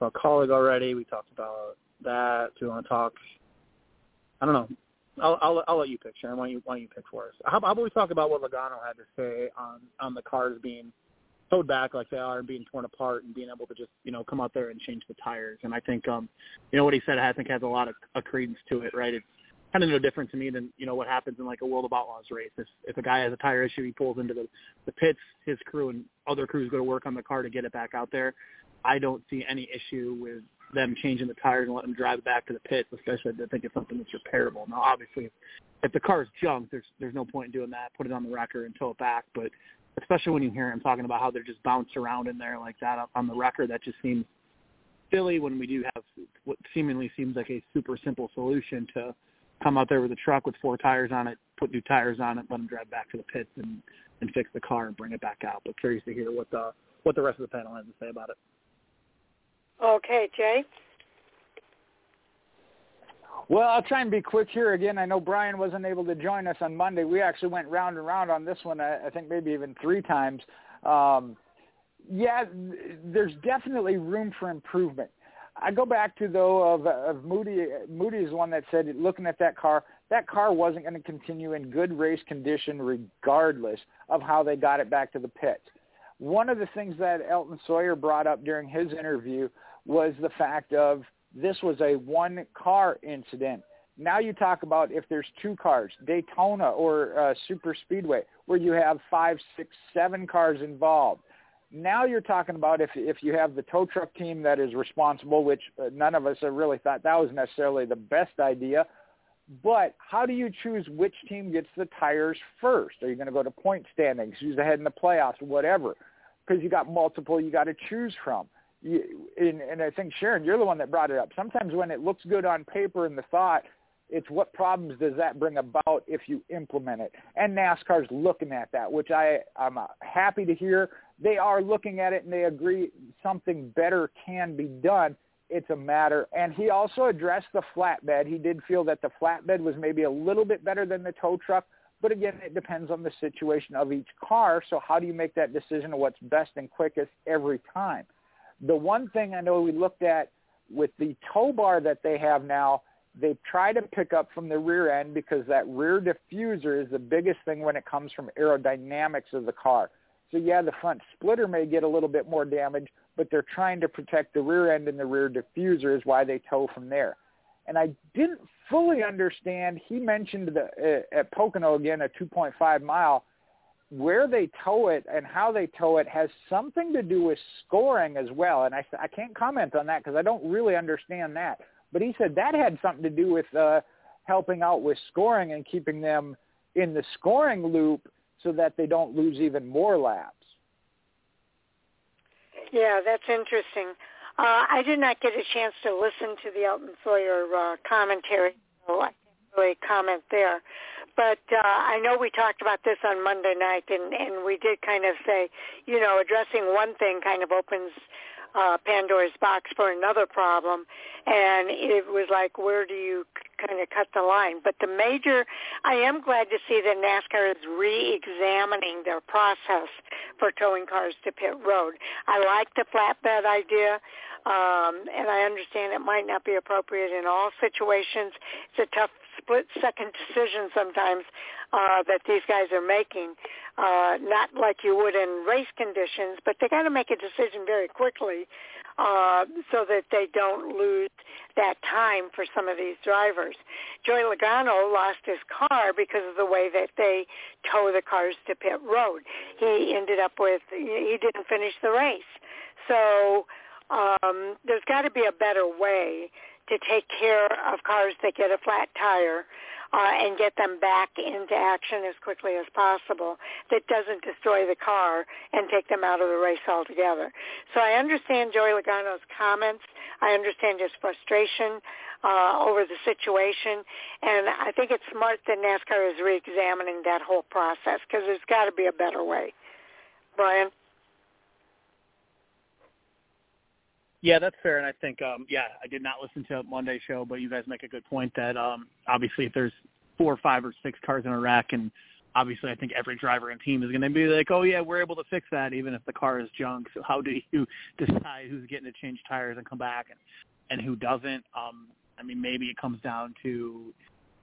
About Kaulig already. We talked about that. Do you want to talk? I don't know. I'll I'll, I'll let you pick, Sharon. Why don't you why don't you pick for us? How, how about we talk about what Logano had to say on on the cars being towed back like they are and being torn apart and being able to just you know come out there and change the tires. And I think um you know what he said I think has a lot of a credence to it. Right? It's kind of no different to me than you know what happens in like a World of Outlaws race. If if a guy has a tire issue, he pulls into the the pits. His crew and other crews go to work on the car to get it back out there. I don't see any issue with them changing the tires and letting them drive back to the pits, especially they think it's something that's repairable. Now, obviously, if the car's junk, there's there's no point in doing that. Put it on the wrecker and tow it back. But especially when you hear him talking about how they're just bounced around in there like that on the record. That just seems silly when we do have what seemingly seems like a super simple solution to come out there with a truck with four tires on it, put new tires on it, let them drive back to the pits and and fix the car and bring it back out. But curious to hear what the what the rest of the panel has to say about it. Okay, Jay. Well, I'll try and be quick here again. I know Brian wasn't able to join us on Monday. We actually went round and round on this one. I, think maybe even three times. Um, yeah, there's definitely room for improvement. I go back to though of, of Moody. Moody is one that said, looking at that car, that car wasn't going to continue in good race condition regardless of how they got it back to the pits. One of the things that Elton Sawyer brought up during his interview was the fact of this was a one car incident. Now you talk about if there's two cars, Daytona or uh, Super Speedway, where you have five, six, seven cars involved. Now you're talking about if if you have the tow truck team that is responsible, which uh, none of us have really thought that was necessarily the best idea. But how do you choose which team gets the tires first? Are you going to go to point standings, who's ahead in the playoffs, whatever? Because you got multiple you got to choose from you, and, and I think Sharon, you're the one that brought it up. Sometimes when it looks good on paper and the thought, it's what problems does that bring about if you implement it? And NASCAR's looking at that, which I I'm uh, happy to hear. They are looking at it and they agree something better can be done. It's a matter. And he also addressed the flatbed. He did feel that the flatbed was maybe a little bit better than the tow truck. But again, it depends on the situation of each car. So how do you make that decision of what's best and quickest every time? The one thing I know we looked at with the tow bar that they have now, they try to pick up from the rear end because that rear diffuser is the biggest thing when it comes from aerodynamics of the car. So yeah, the front splitter may get a little bit more damage, but they're trying to protect the rear end and the rear diffuser is why they tow from there. And I didn't fully understand. He mentioned the, uh, at Pocono again a 2.5 mile where they tow it and how they tow it has something to do with scoring as well. And I, I can't comment on that because I don't really understand that. But he said that had something to do with uh, helping out with scoring and keeping them in the scoring loop so that they don't lose even more laps. Yeah, that's interesting. Uh, I did not get a chance to listen to the Elton Sawyer uh, commentary, so I can't really comment there. But uh, I know we talked about this on Monday night, and, and we did kind of say, you know, addressing one thing kind of opens uh, Pandora's box for another problem, and it was like, where do you kind of cut the line? But the major, I am glad to see that NASCAR is re-examining their process for towing cars to pit road. I like the flatbed idea. Um, and I understand it might not be appropriate in all situations. It's a tough split second decision sometimes uh, that these guys are making, uh, not like you would in race conditions, but they got to make a decision very quickly uh, so that they don't lose that time for some of these drivers. Joey Logano lost his car because of the way that they tow the cars to pit road. He ended up with he didn't finish the race. So um, there's got to be a better way to take care of cars that get a flat tire uh, and get them back into action as quickly as possible that doesn't destroy the car and take them out of the race altogether. So I understand Joey Logano's comments. I understand his frustration uh, over the situation, and I think it's smart that NASCAR is reexamining that whole process because there's got to be a better way. Brian? Yeah, that's fair, and I think um, yeah, I did not listen to Monday's show, but you guys make a good point that um, obviously if there's four, or five, or six cars in a wreck, and obviously I think every driver and team is going to be like, oh yeah, we're able to fix that even if the car is junk. So how do you decide who's getting to change tires and come back and and who doesn't? Um, I mean, maybe it comes down to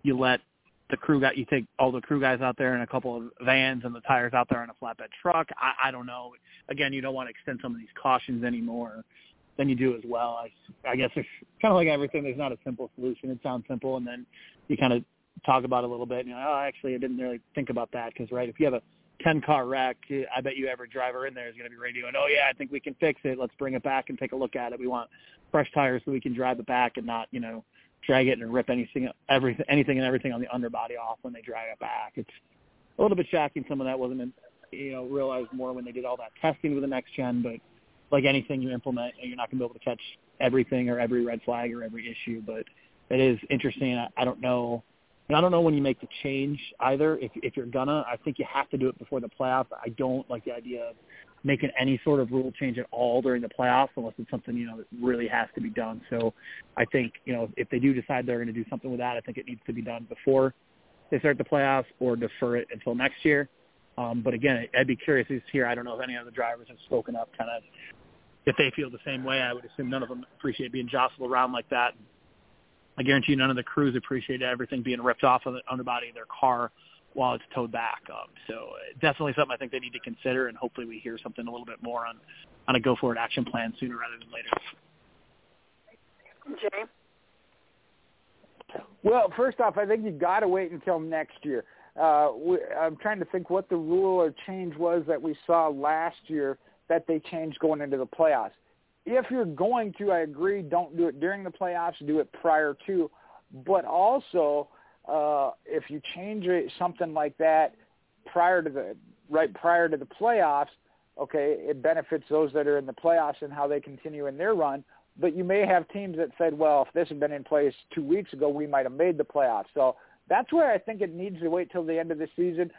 you let the crew guy, you take all the crew guys out there in a couple of vans and the tires out there on a flatbed truck. I, I don't know. Again, you don't want to extend some of these cautions anymore then you do as well. I, I guess it's kind of like everything. There's not a simple solution. It sounds simple, and then you kind of talk about it a little bit. And you're like, oh, actually, I didn't really think about that because, right, if you have a 10 car wreck, I bet you every driver in there is going to be radioing, oh, yeah, I think we can fix it. Let's bring it back and take a look at it. We want fresh tires so we can drive it back and not, you know, drag it and rip anything, everything, anything and everything on the underbody off when they drag it back. It's a little bit shocking. Some of that wasn't, you know, realized more when they did all that testing with the next gen, but like anything you implement, you're not going to be able to catch everything or every red flag or every issue. But it is interesting. I, I don't know. And I don't know when you make the change either. If if you're gonna, I think you have to do it before the playoffs. I don't like the idea of making any sort of rule change at all during the playoffs unless it's something you know that really has to be done. So I think you know if they do decide they're going to do something with that, I think it needs to be done before they start the playoffs or defer it until next year. Um, but again, I'd be curious to hear. I don't know if any of the drivers have spoken up, kind of if they feel the same way, I would assume none of them appreciate being jostled around like that. I guarantee you none of the crews appreciate everything being ripped off of the underbody of their car while it's towed back. Um, so uh, definitely something I think they need to consider, and hopefully we hear something a little bit more on on a go forward action plan sooner rather than later. Jay. Well, first off, I think you've got to wait until next year. Uh, we, I'm trying to think what the rule or change was that we saw last year that they changed going into the playoffs. If you're going to, I agree, don't do it during the playoffs, do it prior to. But also, uh, if you change it, something like that prior to the right prior to the playoffs, okay, it benefits those that are in the playoffs and how they continue in their run. But you may have teams that said, well, if this had been in place two weeks ago, we might have made the playoffs. So that's where I think it needs to wait till the end of the season,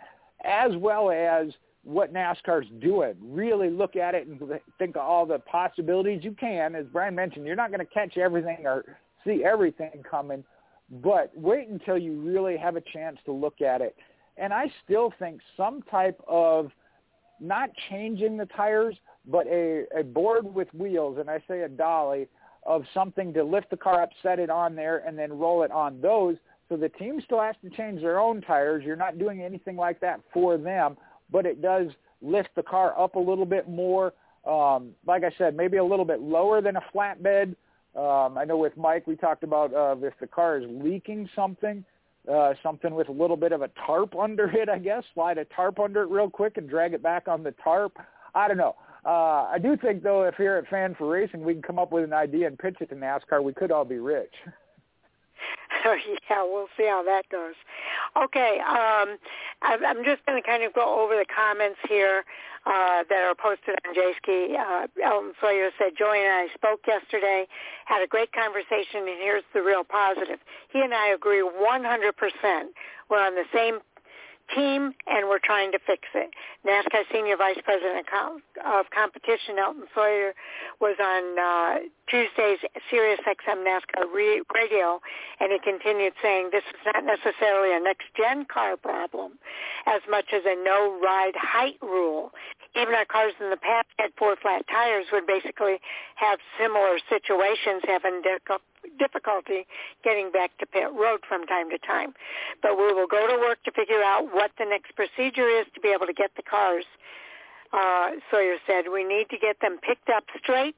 as well as – what NASCAR's doing. Really look at it and think of all the possibilities you can. As Brian mentioned, you're not going to catch everything or see everything coming, but wait until you really have a chance to look at it. And I still think some type of not changing the tires, but a, a board with wheels, and I say a dolly, of something to lift the car up, set it on there, and then roll it on those. So the team still has to change their own tires. You're not doing anything like that for them but it does lift the car up a little bit more. Um, like I said, maybe a little bit lower than a flatbed. Um, I know with Mike we talked about uh, if the car is leaking something, uh, something with a little bit of a tarp under it, I guess. Slide a tarp under it real quick and drag it back on the tarp. I don't know. Uh, I do think though, if here at Fan for Racing we can come up with an idea and pitch it to NASCAR, we could all be rich. yeah, we'll see how that goes. Okay, um, I'm just going to kind of go over the comments here uh, that are posted on Jayski. Uh, Elton Sawyer said, Joey and I spoke yesterday, had a great conversation, and here's the real positive. He and I agree 100%. We're on the same team, and we're trying to fix it. NASCAR Senior Vice President of Competition, Elton Sawyer, was on uh, Tuesday's Sirius XM NASCAR radio, and he continued saying this is not necessarily a next-gen car problem as much as a no-ride height rule. Even our cars in the past had four flat tires would basically have similar situations having difficulty getting back to pit road from time to time. But we will go to work to figure out what the next procedure is to be able to get the cars. Uh, Sawyer said we need to get them picked up straight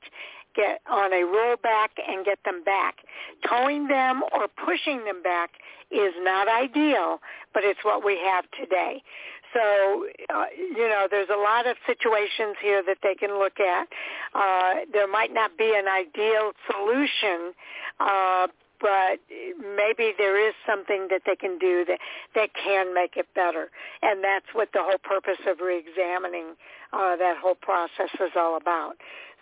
get on a rollback and get them back. Towing them or pushing them back is not ideal, but it's what we have today. So, uh, you know, there's a lot of situations here that they can look at. Uh, there might not be an ideal solution, uh, but maybe there is something that they can do that that can make it better, and that's what the whole purpose of reexamining uh, that whole process is all about.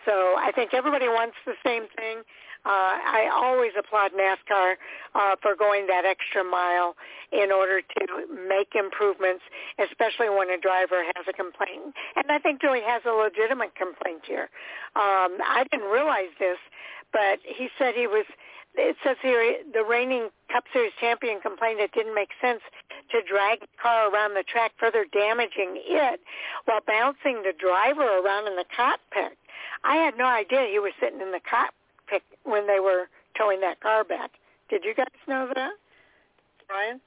So I think everybody wants the same thing. Uh, I always applaud NASCAR uh, for going that extra mile in order to make improvements, especially when a driver has a complaint. And I think Joey has a legitimate complaint here. Um, I didn't realize this, but he said he was it says here the reigning Cup Series champion complained it didn't make sense to drag the car around the track, further damaging it while bouncing the driver around in the cockpit. I had no idea he was sitting in the cockpit when they were towing that car back. Did you guys know that, Brian?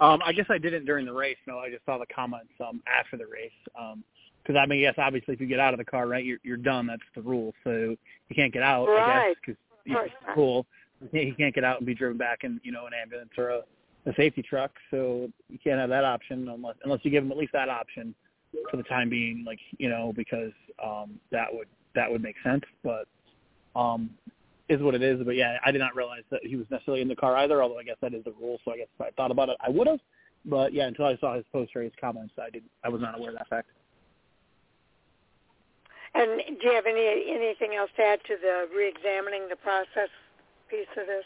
Um, I guess I didn't during the race. No, I just saw the comments um, after the race. Um, because I mean, yes, obviously, if you get out of the car, right, you're you're done. That's the rule. So you can't get out, right. I guess, because it's cool. You can't get out and be driven back in, you know, an ambulance or a, a safety truck. So you can't have that option unless unless you give them at least that option for the time being, like you know, because um, that would that would make sense. But um, is what it is. But yeah, I did not realize that he was necessarily in the car either. Although I guess that is the rule. So I guess if I thought about it, I would have. But yeah, until I saw his post race comments, I did I was not aware of that fact. And do you have any anything else to add to the reexamining the process piece of this?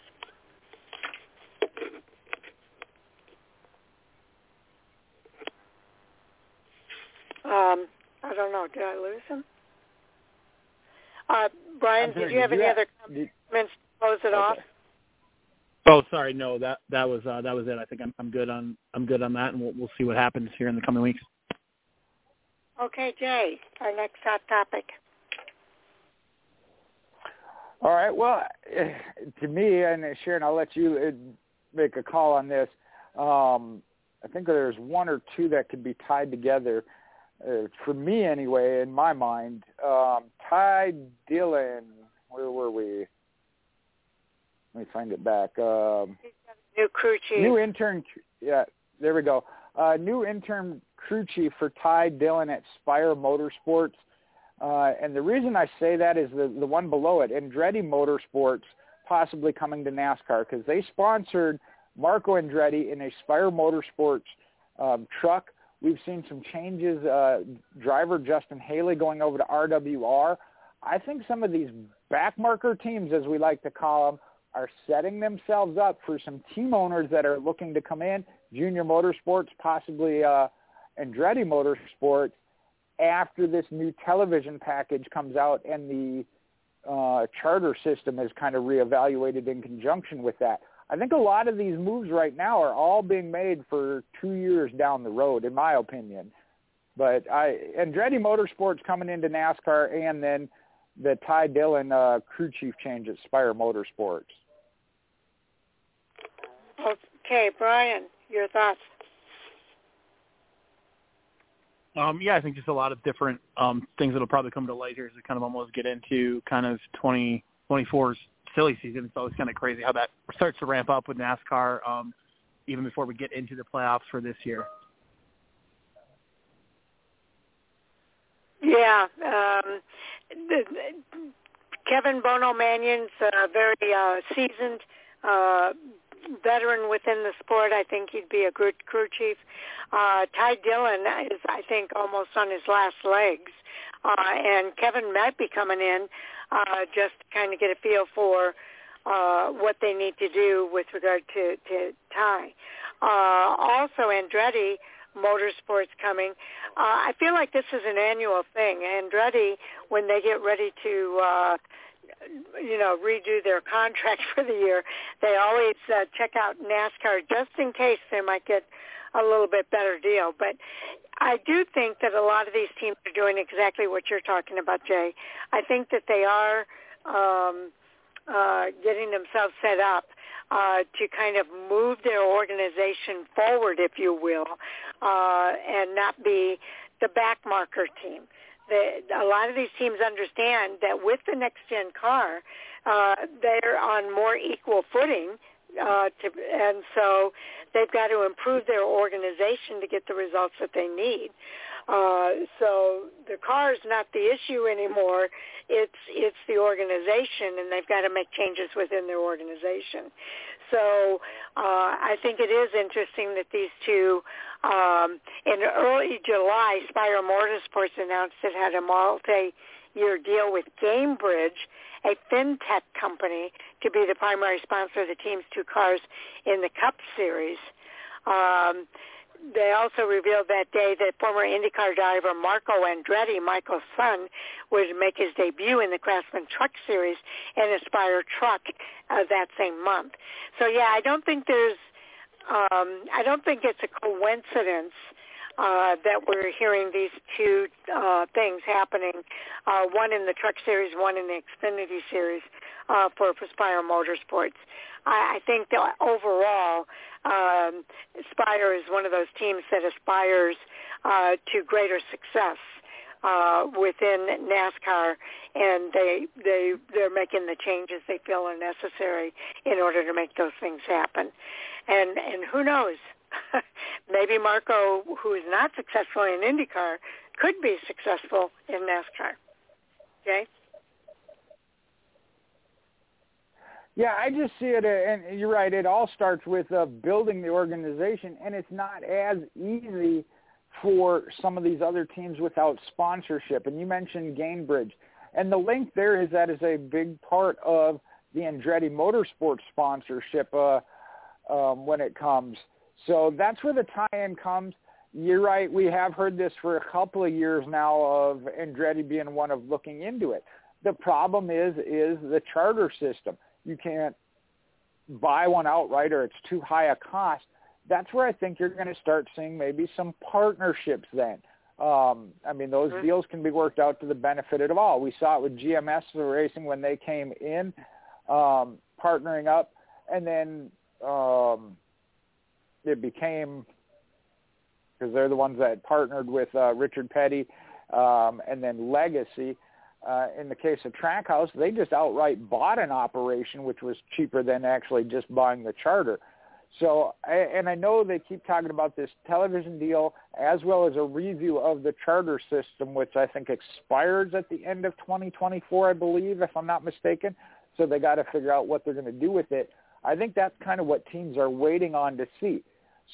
Um, I don't know. Did I lose him? Uh, Brian, did you have any other comments to close it okay. off? Oh, sorry, no. That that was uh, that was it. I think I'm I'm good on I'm good on that, and we'll we'll see what happens here in the coming weeks. Okay, Jay, our next hot topic. All right. Well, to me, and Sharon, I'll let you uh, make a call on this. Um, I think there's one or two that could be tied together. Uh, for me, anyway, in my mind, um, Ty Dillon. Where were we? Let me find it back. Um, new crew chief. New intern. Yeah, there we go. Uh, new intern crew chief for Ty Dillon at Spire Motorsports. Uh, and the reason I say that is the, the one below it, Andretti Motorsports possibly coming to NASCAR because they sponsored Marco Andretti in a Spire Motorsports um, truck. We've seen some changes. Uh, driver Justin Haley going over to RWR. I think some of these backmarker teams, as we like to call them, are setting themselves up for some team owners that are looking to come in. JR Motorsports, possibly uh, Andretti Motorsports, after this new television package comes out and the uh, charter system is kind of reevaluated in conjunction with that. I think a lot of these moves right now are all being made for two years down the road, in my opinion. But I Andretti Motorsports coming into NASCAR, and then the Ty Dillon uh, crew chief change at Spire Motorsports. Okay, Brian, your thoughts? Um, yeah, I think just a lot of different um, things that'll probably come to light here as we kind of almost get into kind of 2024's silly season. So it's kind of crazy how that starts to ramp up with NASCAR um, even before we get into the playoffs for this year. Yeah, um, the, Kevin Bono Manion's uh, very uh, seasoned uh, veteran within the sport. I think he'd be a good crew chief. Uh, Ty Dillon is, I think, almost on his last legs. Uh, and Kevin might be coming in uh, just to kind of get a feel for uh, what they need to do with regard to, to Ty. Uh, also, Andretti Motorsports coming. Uh, I feel like this is an annual thing. Andretti, when they get ready to uh, you know, redo their contract for the year, they always uh, check out NASCAR just in case they might get a little bit better deal. But I do think that a lot of these teams are doing exactly what you're talking about, Jay. I think that they are um, uh, getting themselves set up uh, to kind of move their organization forward, if you will, uh, and not be the back marker team. the, a lot of these teams understand that with the next gen car, uh, they're on more equal footing uh, to, and so they've got to improve their organization to get the results that they need. Uh, so the car is not the issue anymore. It's it's the organization, and they've got to make changes within their organization. So uh, I think it is interesting that these two, um, in early July, Spire Motorsports announced it had a multi-year deal with Gainbridge, a fintech company, to be the primary sponsor of the team's two cars in the Cup Series. Um, they also revealed that day that former IndyCar driver Marco Andretti, Michael's son, would make his debut in the Craftsman Truck Series and Aspire Truck uh, that same month. So yeah, I don't think there's, um, I don't think it's a coincidence uh, that we're hearing these two uh, things happening, uh, one in the Truck Series, one in the Xfinity Series uh, for Aspire Motorsports. I, I think that overall, um, Spire is one of those teams that aspires uh, to greater success uh, within NASCAR, and they they they're making the changes they feel are necessary in order to make those things happen. And and who knows, maybe Marco, who is not successful in IndyCar, could be successful in NASCAR. Okay. Yeah, I just see it, uh, and you're right. It all starts with uh, building the organization, and it's not as easy for some of these other teams without sponsorship. And you mentioned Gainbridge, and the link there is that is a big part of the Andretti Motorsports sponsorship uh, um, when it comes. So that's where the tie-in comes. You're right. We have heard this for a couple of years now of Andretti being one of looking into it. The problem is is the charter system you can't buy one outright or it's too high a cost, that's where I think you're going to start seeing maybe some partnerships then. Um, I mean, those mm-hmm. deals can be worked out to the benefit of all. We saw it with GMS Racing when they came in, um, partnering up, and then um, it became because they're the ones that partnered with uh, Richard Petty, um, and then Legacy uh, in the case of Trackhouse, they just outright bought an operation, which was cheaper than actually just buying the charter. So, and I know they keep talking about this television deal as well as a review of the charter system, which I think expires at the end of 2024, I believe, if I'm not mistaken. So they got to figure out what they're going to do with it. I think that's kind of what teams are waiting on to see.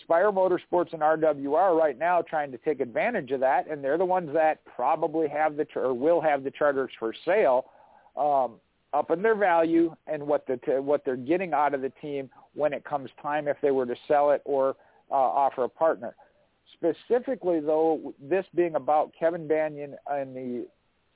Spire Motorsports and RWR are right now trying to take advantage of that, and they're the ones that probably have the or will have the charters for sale um, up in their value and what the what they're getting out of the team when it comes time if they were to sell it or uh, offer a partner. Specifically, though, this being about Kevin Manion and the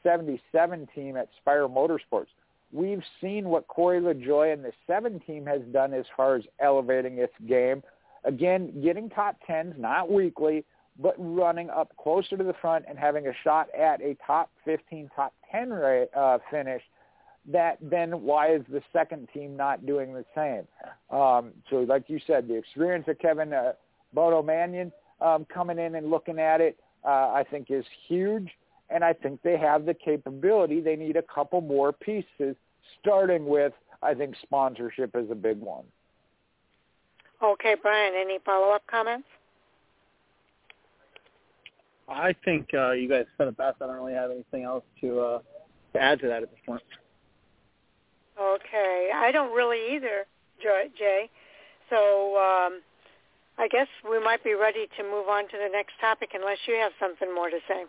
77 team at Spire Motorsports, we've seen what Corey LaJoie and the 7 team has done as far as elevating its game – Again, getting top tens, not weekly, but running up closer to the front and having a shot at a top 15, top 10 uh, finish, that then why is the second team not doing the same? Um, so like you said, the experience of Kevin uh, Bono Manion um, coming in and looking at it, uh, I think is huge. And I think they have the capability. They need a couple more pieces, starting with, I think, sponsorship is a big one. Okay, Brian, any follow-up comments? I think uh, you guys said it best. I don't really have anything else to, uh, to add to that at this point. Okay, I don't really either, Jay. So um, I guess we might be ready to move on to the next topic unless you have something more to say.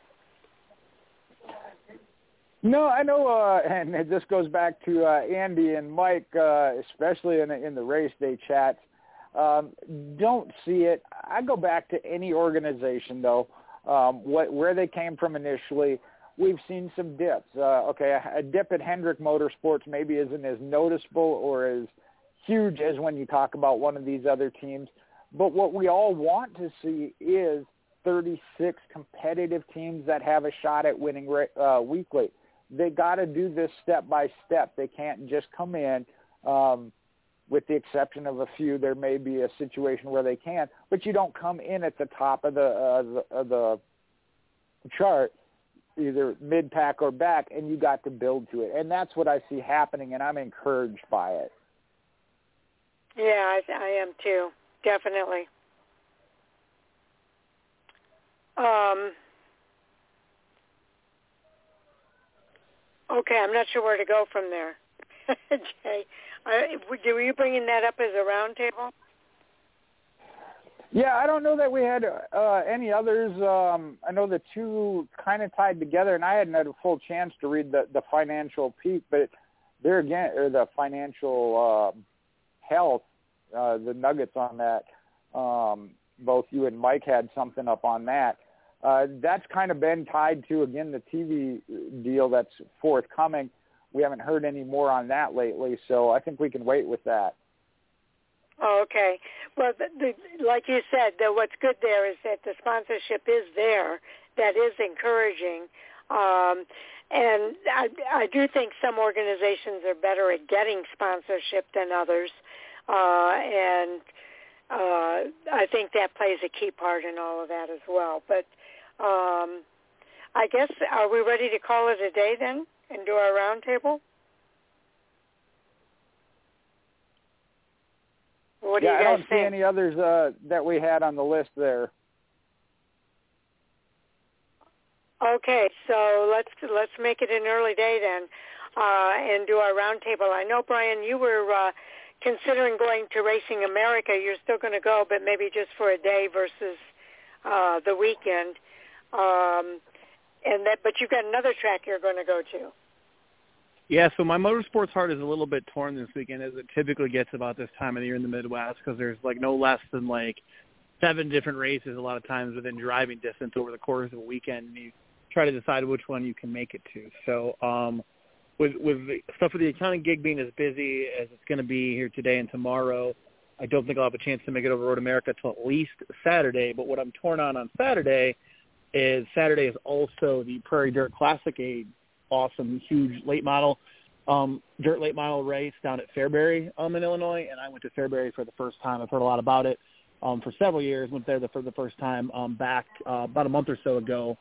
No, I know, uh, and this goes back to uh, Andy and Mike, uh, especially in, in the race day chats. Um, don't see it. I go back to any organization though, um, what, where they came from initially. We've seen some dips. Uh, okay, a, a dip at Hendrick Motorsports maybe isn't as noticeable or as huge as when you talk about one of these other teams. But what we all want to see is 36 competitive teams that have a shot at winning uh, weekly. They got to do this step by step. They can't just come in. Um, with the exception of a few, there may be a situation where they can, but you don't come in at the top of the uh, the, of the chart either mid pack or back, and you got to build to it. And that's what I see happening, and I'm encouraged by it. Yeah, I, I am too. Definitely. Um, okay, I'm not sure where to go from there. Jay, uh, were you bringing that up as a roundtable? Yeah, I don't know that we had uh, any others. Um, I know the two kind of tied together, and I hadn't had a full chance to read the the financial peak, but there again, or the financial uh, health, uh, the nuggets on that. Um, both you and Mike had something up on that. Uh, that's kind of been tied to again the TV deal that's forthcoming. We haven't heard any more on that lately, so I think we can wait with that. Oh, okay. Well, the, the, like you said, the, what's good there is that the sponsorship is there. That is encouraging. Um, and I, I do think some organizations are better at getting sponsorship than others. Uh, and uh, I think that plays a key part in all of that as well. But um, I guess, are we ready to call it a day then and do our roundtable? What do yeah, you guys I don't think? see any others uh, that we had on the list there. Okay, so let's let's make it an early day then, uh, and do our roundtable. I know, Brian, you were uh, considering going to Racing America. You're still going to go, but maybe just for a day versus uh, the weekend. Um, and that, but you've got another track you're going to go to. Yeah, so my motorsports heart is a little bit torn this weekend, as it typically gets about this time of the year in the Midwest, because there's like no less than like seven different races a lot of times within driving distance over the course of a weekend, and you try to decide which one you can make it to. So, um, with with the stuff with the accounting gig being as busy as it's going to be here today and tomorrow, I don't think I'll have a chance to make it over Road America till at least Saturday. But what I'm torn on on Saturday is Saturday is also the Prairie Dirt Classic, a awesome, huge late model um, dirt late model race down at Fairbury um, in Illinois, and I went to Fairbury for the first time. I've heard a lot about it um, for several years. Went there the, for the first time um, back uh, about a month or so ago.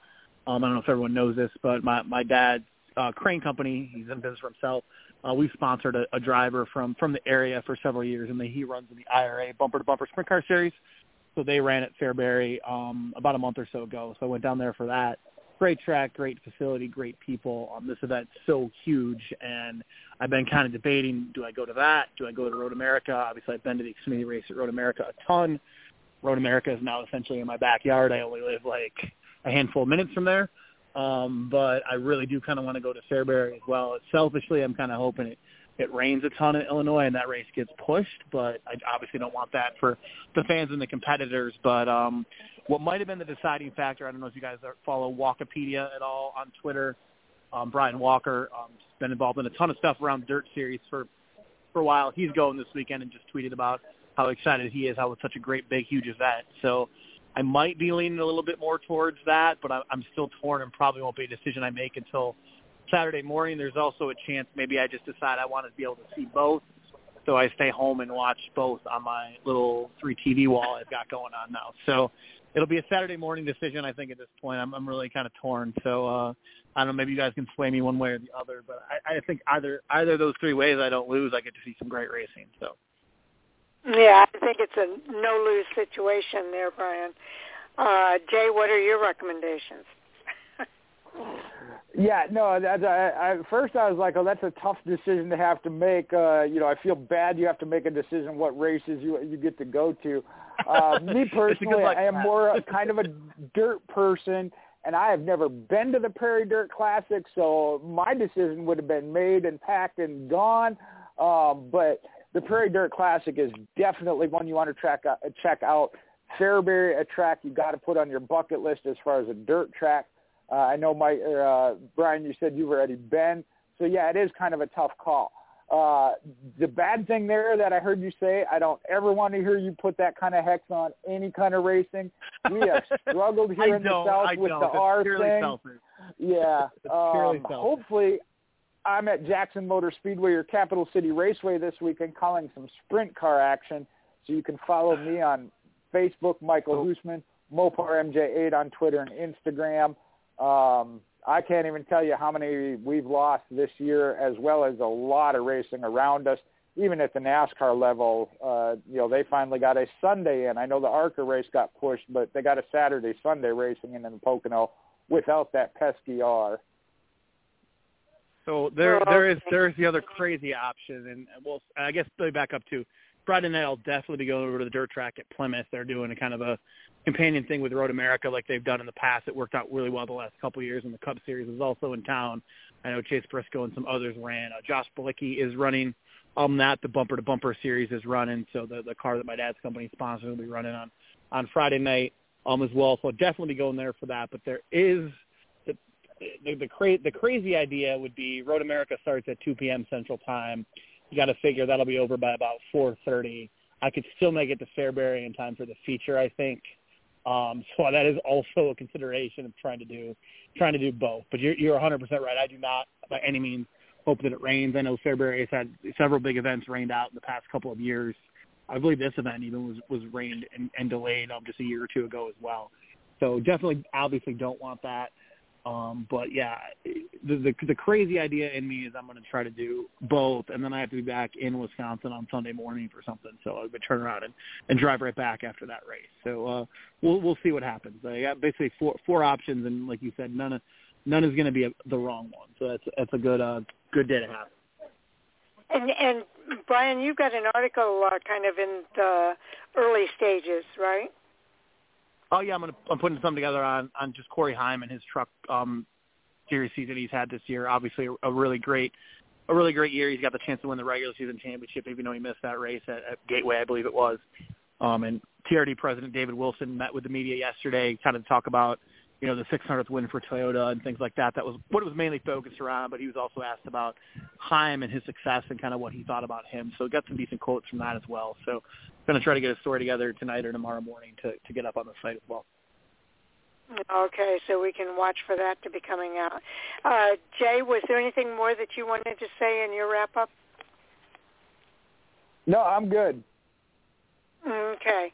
Um, I don't know if everyone knows this, but my my dad's uh, crane company, he's in business for himself. Uh, we've sponsored a, a driver from from the area for several years, and they, he runs in the IRA Bumper to Bumper Sprint Car Series. So they ran at Fairbury um, about a month or so ago. So I went down there for that great track, great facility, great people. Um, this event's so huge, and I've been kind of debating: do I go to that? Do I go to Road America? Obviously, I've been to the Xfinity race at Road America a ton. Road America is now essentially in my backyard. I only live like a handful of minutes from there, um, but I really do kind of want to go to Fairbury as well. Selfishly, I'm kind of hoping it it rains a ton in Illinois and that race gets pushed, but I obviously don't want that for the fans and the competitors. But um, what might have been the deciding factor, I don't know if you guys follow Walkipedia at all on Twitter. Um, Brian Walker um, has been involved in a ton of stuff around Dirt Series for for a while. He's going this weekend and just tweeted about how excited he is, how it's such a great, big, huge event. So I might be leaning a little bit more towards that, but I'm still torn and probably won't be a decision I make until Saturday morning. There's also a chance maybe I just decide I want to be able to see both, so I stay home and watch both on my little three TV wall I've got going on now. So it'll be a Saturday morning decision. I think at this point, I'm I'm really kind of torn. So uh, I don't know. Maybe you guys can sway me one way or the other, but I, I think either either those three ways I don't lose, I get to see some great racing. So. Yeah, I think it's a no-lose situation there, Brian. Uh, Jay, what are your recommendations? Yeah, no. That, I, I, first, I was like, "Oh, that's a tough decision to have to make." Uh, you know, I feel bad. You have to make a decision what races you you get to go to. Uh, me personally, I am more a, kind of a dirt person, and I have never been to the Prairie Dirt Classic, so my decision would have been made and packed and gone. Um, but the Prairie Dirt Classic is definitely one you want to track out, check out. Fairbury, a track you got to put on your bucket list as far as a dirt track. Uh, I know, my uh, Brian, you said you've already been. So yeah, it is kind of a tough call. Uh, the bad thing there that I heard you say, I don't ever want to hear you put that kind of hex on any kind of racing. We have struggled here in the south I with don't. the It's R thing. selfish. Yeah. Um, hopefully, I'm at Jackson Motor Speedway or Capital City Raceway this weekend calling some sprint car action. So you can follow me on Facebook, Michael Oh. Husmann, Mopar MJ8 on Twitter and Instagram. Um, I can't even tell you how many we've lost this year, as well as a lot of racing around us. Even at the NASCAR level, uh, you know, they finally got a Sunday in. I know the ARCA race got pushed, but they got a Saturday, Sunday racing in in the Pocono without that pesky R. So there, there is there is the other crazy option, and well, I guess let me back up to Friday night. I'll definitely be going over to the dirt track at Plymouth. They're doing a kind of a companion thing with Road America, like they've done in the past. It worked out really well the last couple of years, and the Cup Series is also in town. I know Chase Briscoe and some others ran. Uh, Josh Bilicki is running um that. The Bumper to Bumper Series is running, so the the car that my dad's company sponsors will be running on on Friday night um as well. So I'll definitely be going there for that. But there is the the, cra- the crazy idea would be Road America starts at 2 p.m. Central Time. You got to figure that'll be over by about 4:30. I could still make it to Fairbury in time for the feature, I think. Um, so that is also a consideration of trying to do trying to do both. But you're you're 100% right. I do not by any means hope that it rains. I know Fairbury has had several big events rained out in the past couple of years. I believe this event even was was rained and, and delayed um, just a year or two ago as well. So definitely, obviously, don't want that. Um, but yeah, the, the the crazy idea in me is I'm going to try to do both, and then I have to be back in Wisconsin on Sunday morning for something. So I'm going to turn around and, and drive right back after that race. So uh, we'll we'll see what happens. I got basically four four options, and like you said, none of none is going to be a, the wrong one. So that's that's a good uh, good day to have. And and Brian, you've got an article uh, kind of in the early stages, right? Oh yeah, I'm gonna I'm putting something together on on just Corey Heim and his truck um series season he's had this year. Obviously, a, really great a really great year. He's got the chance to win the regular season championship, even though he missed that race at, at Gateway, I believe it was. Um, and TRD President David Wilson met with the media yesterday, kind of talk about you know, the 600th win for Toyota and things like that. That was what it was mainly focused around, but he was also asked about Heim and his success and kind of what he thought about him. So got some decent quotes from that as well. So going to try to get a story together tonight or tomorrow morning to, to get up on the site as well. Okay, so we can watch for that to be coming out. Uh, Jay, was there anything more that you wanted to say in your wrap-up? No, I'm good. Okay.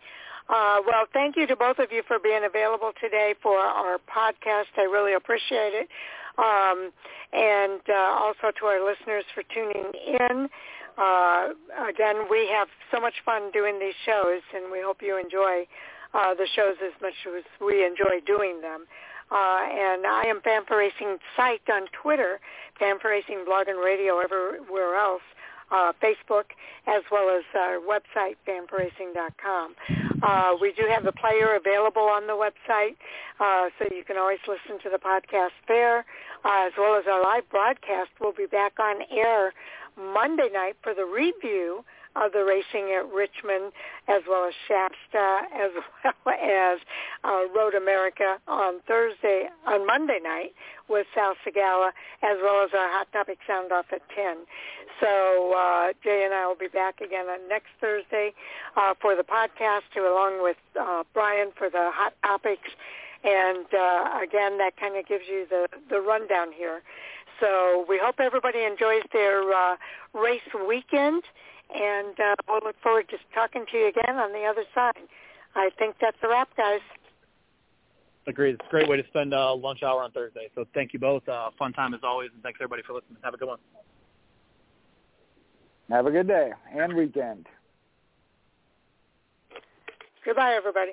Uh, well, thank you to both of you for being available today for our podcast. I really appreciate it. Um, and uh, also to our listeners for tuning in. Uh, again, we have so much fun doing these shows, and we hope you enjoy uh, the shows as much as we enjoy doing them. Uh, and I am Fan Racing site on Twitter, Fan Racing blog and radio everywhere else uh, Facebook as well as our website, fanforracing.com. Uh, we do have the player available on the website, uh, so you can always listen to the podcast there, uh, as well as our live broadcast. We'll be back on air Monday night for the review of the racing at Richmond, as well as Shasta, as well as uh, Road America on Thursday, on Monday night with Sal Segala, as well as our Hot Topic Sound Off at 10. So uh, Jay and I will be back again on next Thursday uh, for the podcast, too, along with uh, Brian for the Hot Topics. And uh, again, that kind of gives you the, the rundown here. So we hope everybody enjoys their uh, race weekend and uh, we'll look forward to talking to you again on the other side. I think that's a wrap, guys. Agreed. It's a great way to spend uh, lunch hour on Thursday. So thank you both. Uh, fun time as always, and thanks everybody for listening. Have a good one. Have a good day and weekend. Goodbye, everybody.